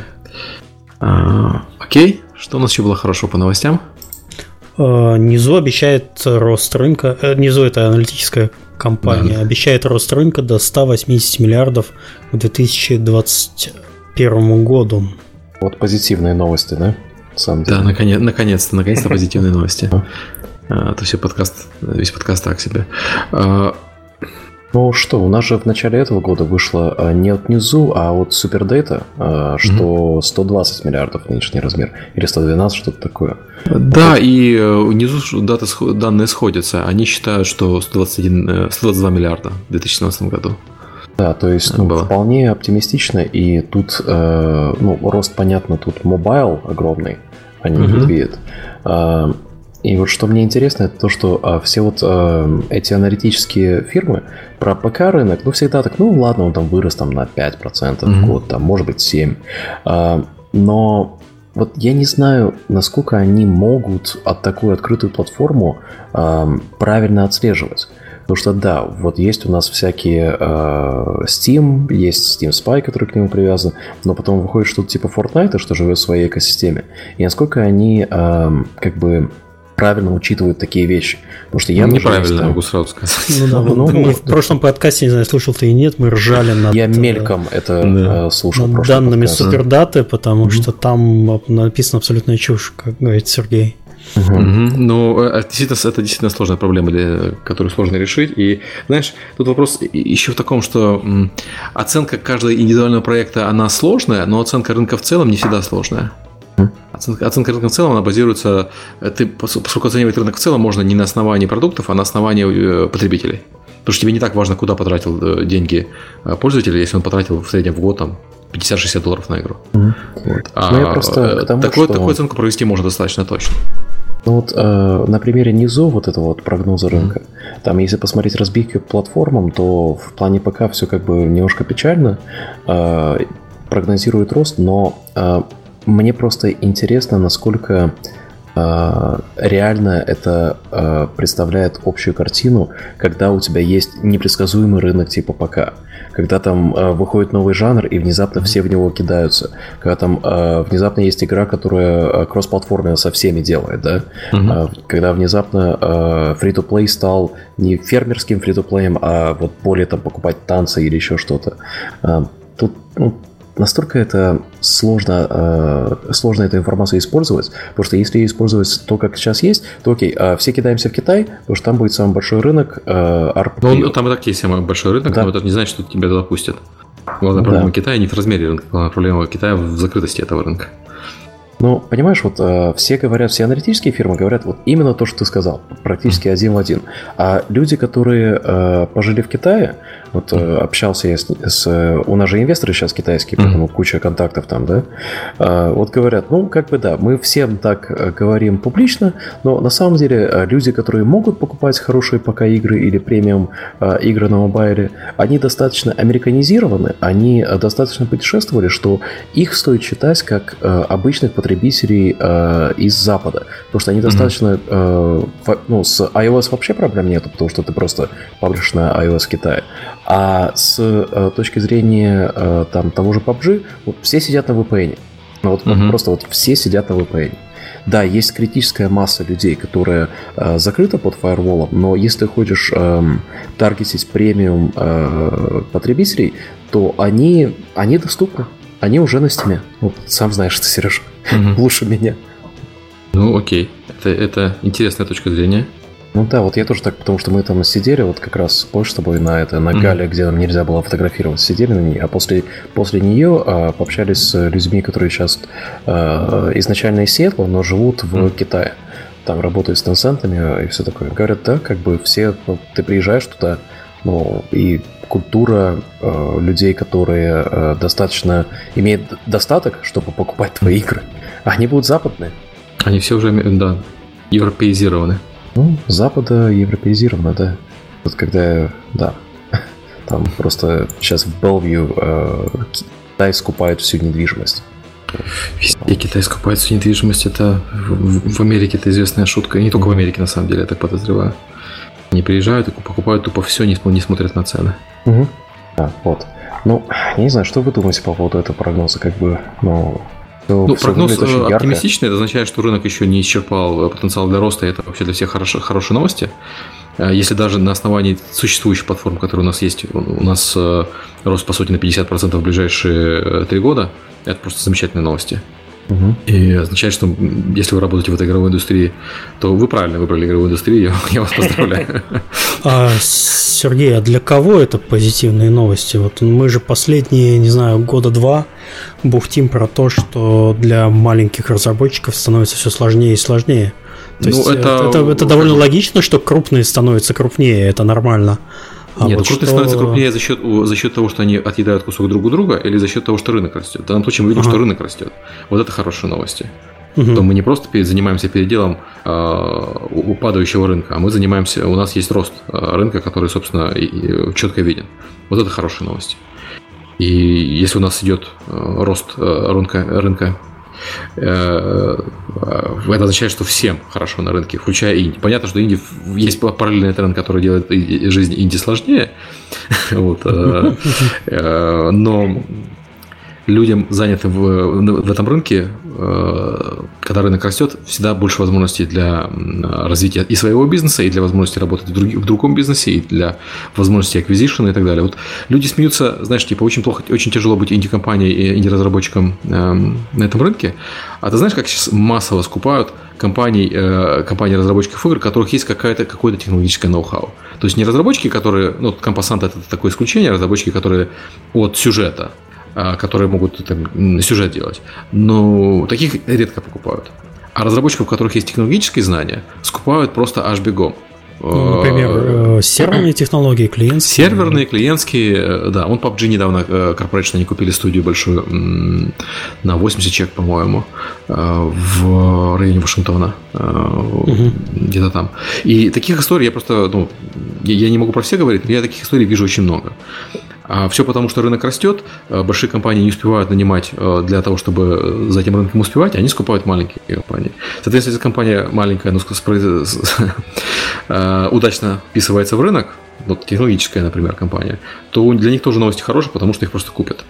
Speaker 2: А, окей, что у нас еще было хорошо по новостям?
Speaker 1: А, Низу обещает рост рынка. Э, Низу это аналитическая компания. Обещает рост рынка до 180 миллиардов к 2021 году.
Speaker 4: Вот позитивные новости, да?
Speaker 2: Сам да, наконец, наконец-то, наконец-то позитивные новости. А, то все подкаст, весь подкаст так себе.
Speaker 4: Ну что, у нас же в начале этого года вышло а, не от Низу, а от Супердейта, что 120 миллиардов нынешний размер, или 112, что-то такое.
Speaker 2: Да, вот. и э, у Newzoo даты, данные сходятся. Они считают, что 121, 122 э, миллиарда в 2017 году.
Speaker 4: Да, то есть ну, было. вполне оптимистично, и тут, э, ну, рост, понятно, тут mobile огромный, а не медведь. И вот что мне интересно, это то, что э, все вот э, эти аналитические фирмы про ПК рынок, ну, всегда так, ну, ладно, он там вырос там на 5% mm-hmm. в год, там, может быть, 7%. Э, но вот я не знаю, насколько они могут от такую открытую платформу э, правильно отслеживать. Потому что да, вот есть у нас всякие э, Steam, есть Steam Spy, который к нему привязан, но потом выходит что-то типа Fortnite, что живет в своей экосистеме. И насколько они э, как бы правильно учитывают такие вещи. Потому что я
Speaker 2: ну, неправильно, там... могу сразу сказать. Ну,
Speaker 1: да, <laughs> ну, мы в прошлом подкасте, не знаю, слушал ты и нет, мы ржали над...
Speaker 4: Я мельком это да. Э, слушал.
Speaker 1: Над данными подкаст. супердаты, потому mm-hmm. что там написано абсолютная чушь, как говорит Сергей.
Speaker 2: Угу. Угу. Ну, это действительно, это действительно сложная проблема, которую сложно решить. И, знаешь, тут вопрос еще в таком, что оценка каждого индивидуального проекта, она сложная, но оценка рынка в целом не всегда сложная. Оценка, оценка рынка в целом, она базируется, ты, поскольку оценивать рынок в целом можно не на основании продуктов, а на основании э, потребителей. Потому что тебе не так важно, куда потратил э, деньги э, пользователь, если он потратил в среднем в год там 50-60 долларов на игру. Mm-hmm. Вот. А ну, я просто тому, такой, что... такую оценку провести можно достаточно точно.
Speaker 4: Ну вот э, на примере низу вот этого вот прогноза рынка, mm-hmm. там если посмотреть разбивки платформам, то в плане ПК все как бы немножко печально. Э, прогнозирует рост, но э, мне просто интересно, насколько э, реально это э, представляет общую картину, когда у тебя есть непредсказуемый рынок типа ПК когда там э, выходит новый жанр и внезапно все в него кидаются, когда там внезапно есть игра, которая кроссплатформенно со всеми делает, да, угу. когда внезапно free-to-play стал не фермерским free-to-play, а вот более там покупать танцы или еще что-то. Тут ну, настолько это сложно, э, сложно эту информацию использовать, потому что если использовать то, как сейчас есть, то окей, э, все кидаемся в Китай, потому что там будет самый большой рынок э,
Speaker 2: RPG. Ну, там и так есть самый большой рынок, да. но это не значит, что тебя туда пустят. Главная проблема да. Китая не в размере рынка, главная проблема Китая в закрытости этого рынка.
Speaker 4: Ну, понимаешь, вот э, все говорят, все аналитические фирмы говорят вот именно то, что ты сказал, практически один в один. А люди, которые э, пожили в Китае, вот э, общался я с, с... У нас же инвесторы сейчас китайские, поэтому куча контактов там, да? Э, вот говорят, ну, как бы да, мы всем так э, говорим публично, но на самом деле э, люди, которые могут покупать хорошие пока игры или премиум э, игры на мобайле, они достаточно американизированы, они э, достаточно путешествовали, что их стоит считать как э, обычных потребителей э, из Запада. Потому что они достаточно... Э, ну, с iOS вообще проблем нету, потому что ты просто паблишь на iOS Китая. А с э, точки зрения э, там, того же PUBG, вот все сидят на VPN. Ну, вот, uh-huh. Просто вот все сидят на VPN. Да, есть критическая масса людей, которая э, закрыта под фаерволом, но если ты хочешь э, таргетить премиум э, потребителей, то они, они доступны. Они уже на стиме. Вот сам знаешь, ты, Сереж, угу. лучше меня.
Speaker 2: Ну, окей. Это, это интересная точка зрения.
Speaker 4: Ну да, вот я тоже так, потому что мы там сидели, вот как раз позже с тобой на это, на Гале, mm-hmm. где нам нельзя было фотографировать, сидели на ней, а после, после нее а, пообщались с людьми, которые сейчас а, изначально из Сиэтла, но живут в mm-hmm. Китае. там работаю с Tencent и все такое. Говорят, да, как бы все, ну, ты приезжаешь туда, ну, и культура э, людей, которые э, достаточно имеют достаток, чтобы покупать твои игры, они будут западные.
Speaker 2: Они все уже, да, европеизированы.
Speaker 4: Ну, Запада европеизировано, да. Вот когда, да, <laughs> там просто сейчас в Белвью э, Китай скупает всю недвижимость.
Speaker 2: Везде Китай скупает всю недвижимость. Это в, в Америке это известная шутка. И не только в Америке, на самом деле, я так подозреваю. Они приезжают и покупают тупо все, не, не смотрят на цены.
Speaker 4: Угу. Да, вот. Ну, я не знаю, что вы думаете по поводу этого прогноза, как бы, ну,
Speaker 2: ну, прогноз э, оптимистичный, это означает, что рынок еще не исчерпал э, потенциал для роста, и это вообще для всех хорошо, хорошие новости. Э, если даже на основании существующих платформ, которые у нас есть, у нас рост, по сути, на 50% в ближайшие три года, это просто замечательные новости. Угу. И означает, что если вы работаете в этой игровой индустрии, то вы правильно выбрали игровую индустрию, я, вас поздравляю. <laughs>
Speaker 1: А, Сергей, а для кого это позитивные новости? Вот мы же последние, не знаю, года два бухтим про то, что для маленьких разработчиков становится все сложнее и сложнее. То ну, есть это... Это, это довольно логично, что крупные становятся крупнее, это нормально.
Speaker 2: А Нет, вот крупные что... становятся крупнее за счет, за счет того, что они отъедают кусок друг у друга, или за счет того, что рынок растет. В данном случае мы видим, ага. что рынок растет. Вот это хорошие новости. Угу. То мы не просто занимаемся переделом э, упадающего рынка, а мы занимаемся, у нас есть рост а, рынка, который, собственно, и, и четко виден. Вот это хорошие новости. И если у нас идет э, рост э, рынка, рынка это означает, что всем хорошо на рынке, включая Инди. Понятно, что Инди есть параллельный тренд, который делает жизнь Инди сложнее, <laughs> э, э, но людям, занятым в, в этом рынке, э, когда рынок растет, всегда больше возможностей для развития и своего бизнеса, и для возможности работать в, друг, в другом бизнесе, и для возможности acquisition и так далее. Вот люди смеются, знаешь, типа, очень плохо, очень тяжело быть инди-компанией и инди-разработчиком эм, на этом рынке. А ты знаешь, как сейчас массово скупают компаний, э, компании разработчиков игр, у которых есть какая-то, какое-то технологическое ноу-хау. То есть не разработчики, которые, ну, компасант это такое исключение, а разработчики, которые от сюжета которые могут там, сюжет делать. Но таких редко покупают. А разработчиков, у которых есть технологические знания, скупают просто аж бегом.
Speaker 1: Ну, например, э, серверные <clears throat> технологии, клиентские.
Speaker 2: Серверные, клиентские, э, да. Он PUBG недавно, э, Corporation, они купили студию большую на 80 чек, по-моему, в районе Вашингтона. Угу. Где-то там. И таких историй я просто, ну, я не могу про все говорить, но я таких историй вижу очень много. А все потому, что рынок растет, э, большие компании не успевают нанимать э, для того, чтобы за этим рынком успевать, они скупают маленькие компании. Соответственно, если компания маленькая, ну, э, <laughs> удачно вписывается в рынок, вот технологическая, например, компания, то для них тоже новости хорошие, потому что их просто купят.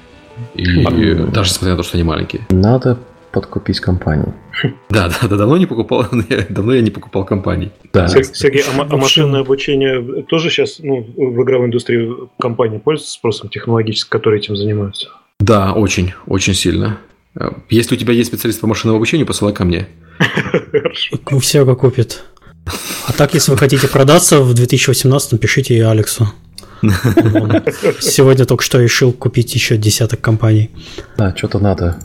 Speaker 2: И, и даже несмотря на то, что они маленькие.
Speaker 4: Надо подкупить компанию. <laughs>
Speaker 2: Да, да, да, давно не покупал, <laughs> давно я не покупал компаний.
Speaker 3: Да. Сергей, а, а машинное обучение тоже сейчас ну, в игровой индустрии компании пользуются спросом технологическим, которые этим занимаются?
Speaker 2: Да, очень, очень сильно. Если у тебя есть специалист по машинному обучению, посылай ко мне. <laughs>
Speaker 1: Все купит. А так, если вы хотите продаться в 2018, пишите Алексу. Сегодня только что решил купить еще десяток компаний.
Speaker 4: Да, что-то надо.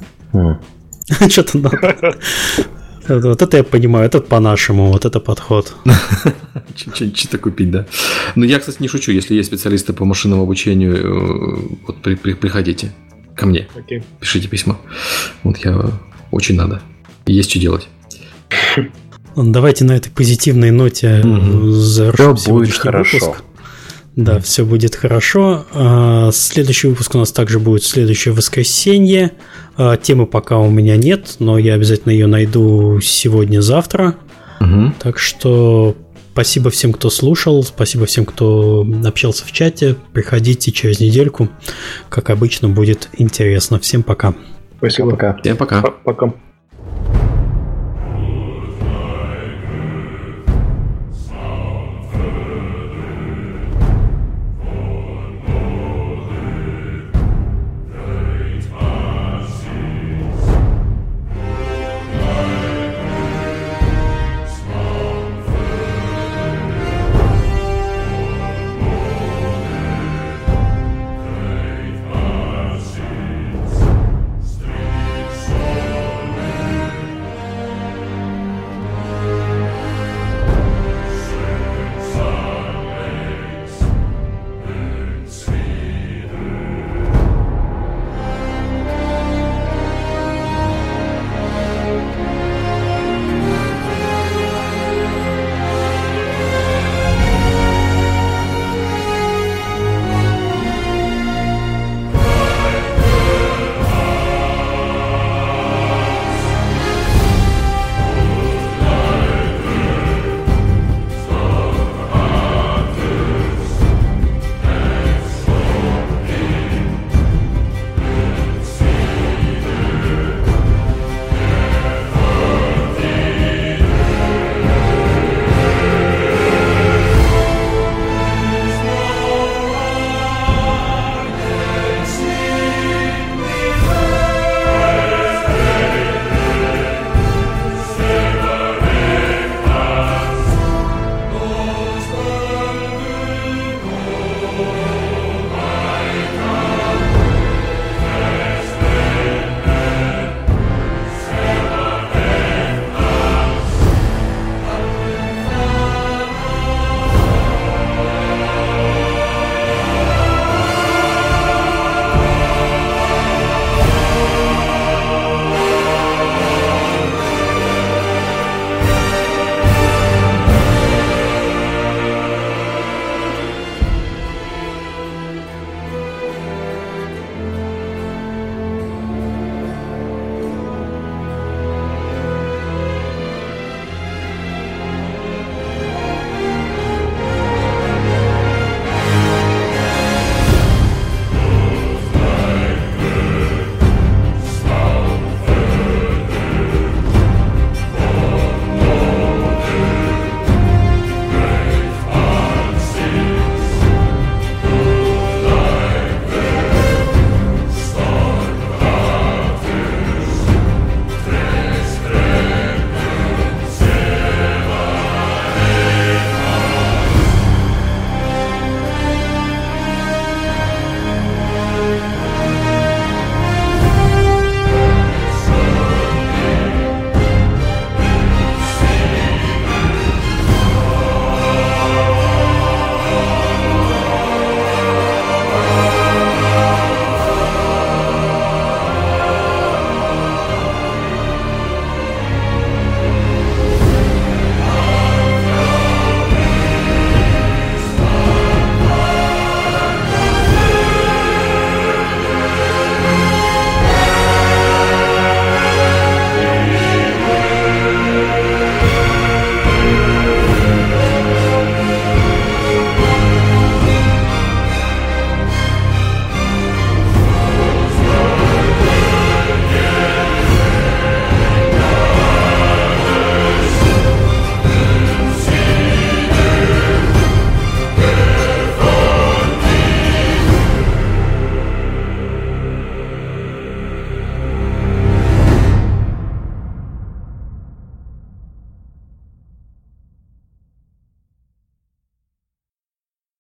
Speaker 4: <laughs>
Speaker 1: Что-то надо. <laughs> Вот это я понимаю, это по-нашему, вот это подход. <laughs>
Speaker 2: Что-то купить, да. Ну, я, кстати, не шучу, если есть специалисты по машинному обучению, э, вот при, при, приходите ко мне, пишите письма. Вот я очень надо. Есть что делать.
Speaker 1: Давайте на этой позитивной ноте угу. завершим хорошо. выпуск. Да, все будет хорошо. А, следующий выпуск у нас также будет следующее воскресенье. А, темы пока у меня нет, но я обязательно ее найду сегодня-завтра. Угу. Так что спасибо всем, кто слушал, спасибо всем, кто общался в чате. Приходите через недельку. Как обычно, будет интересно. Всем пока.
Speaker 3: Спасибо. Пока.
Speaker 2: Всем пока.
Speaker 3: Пока.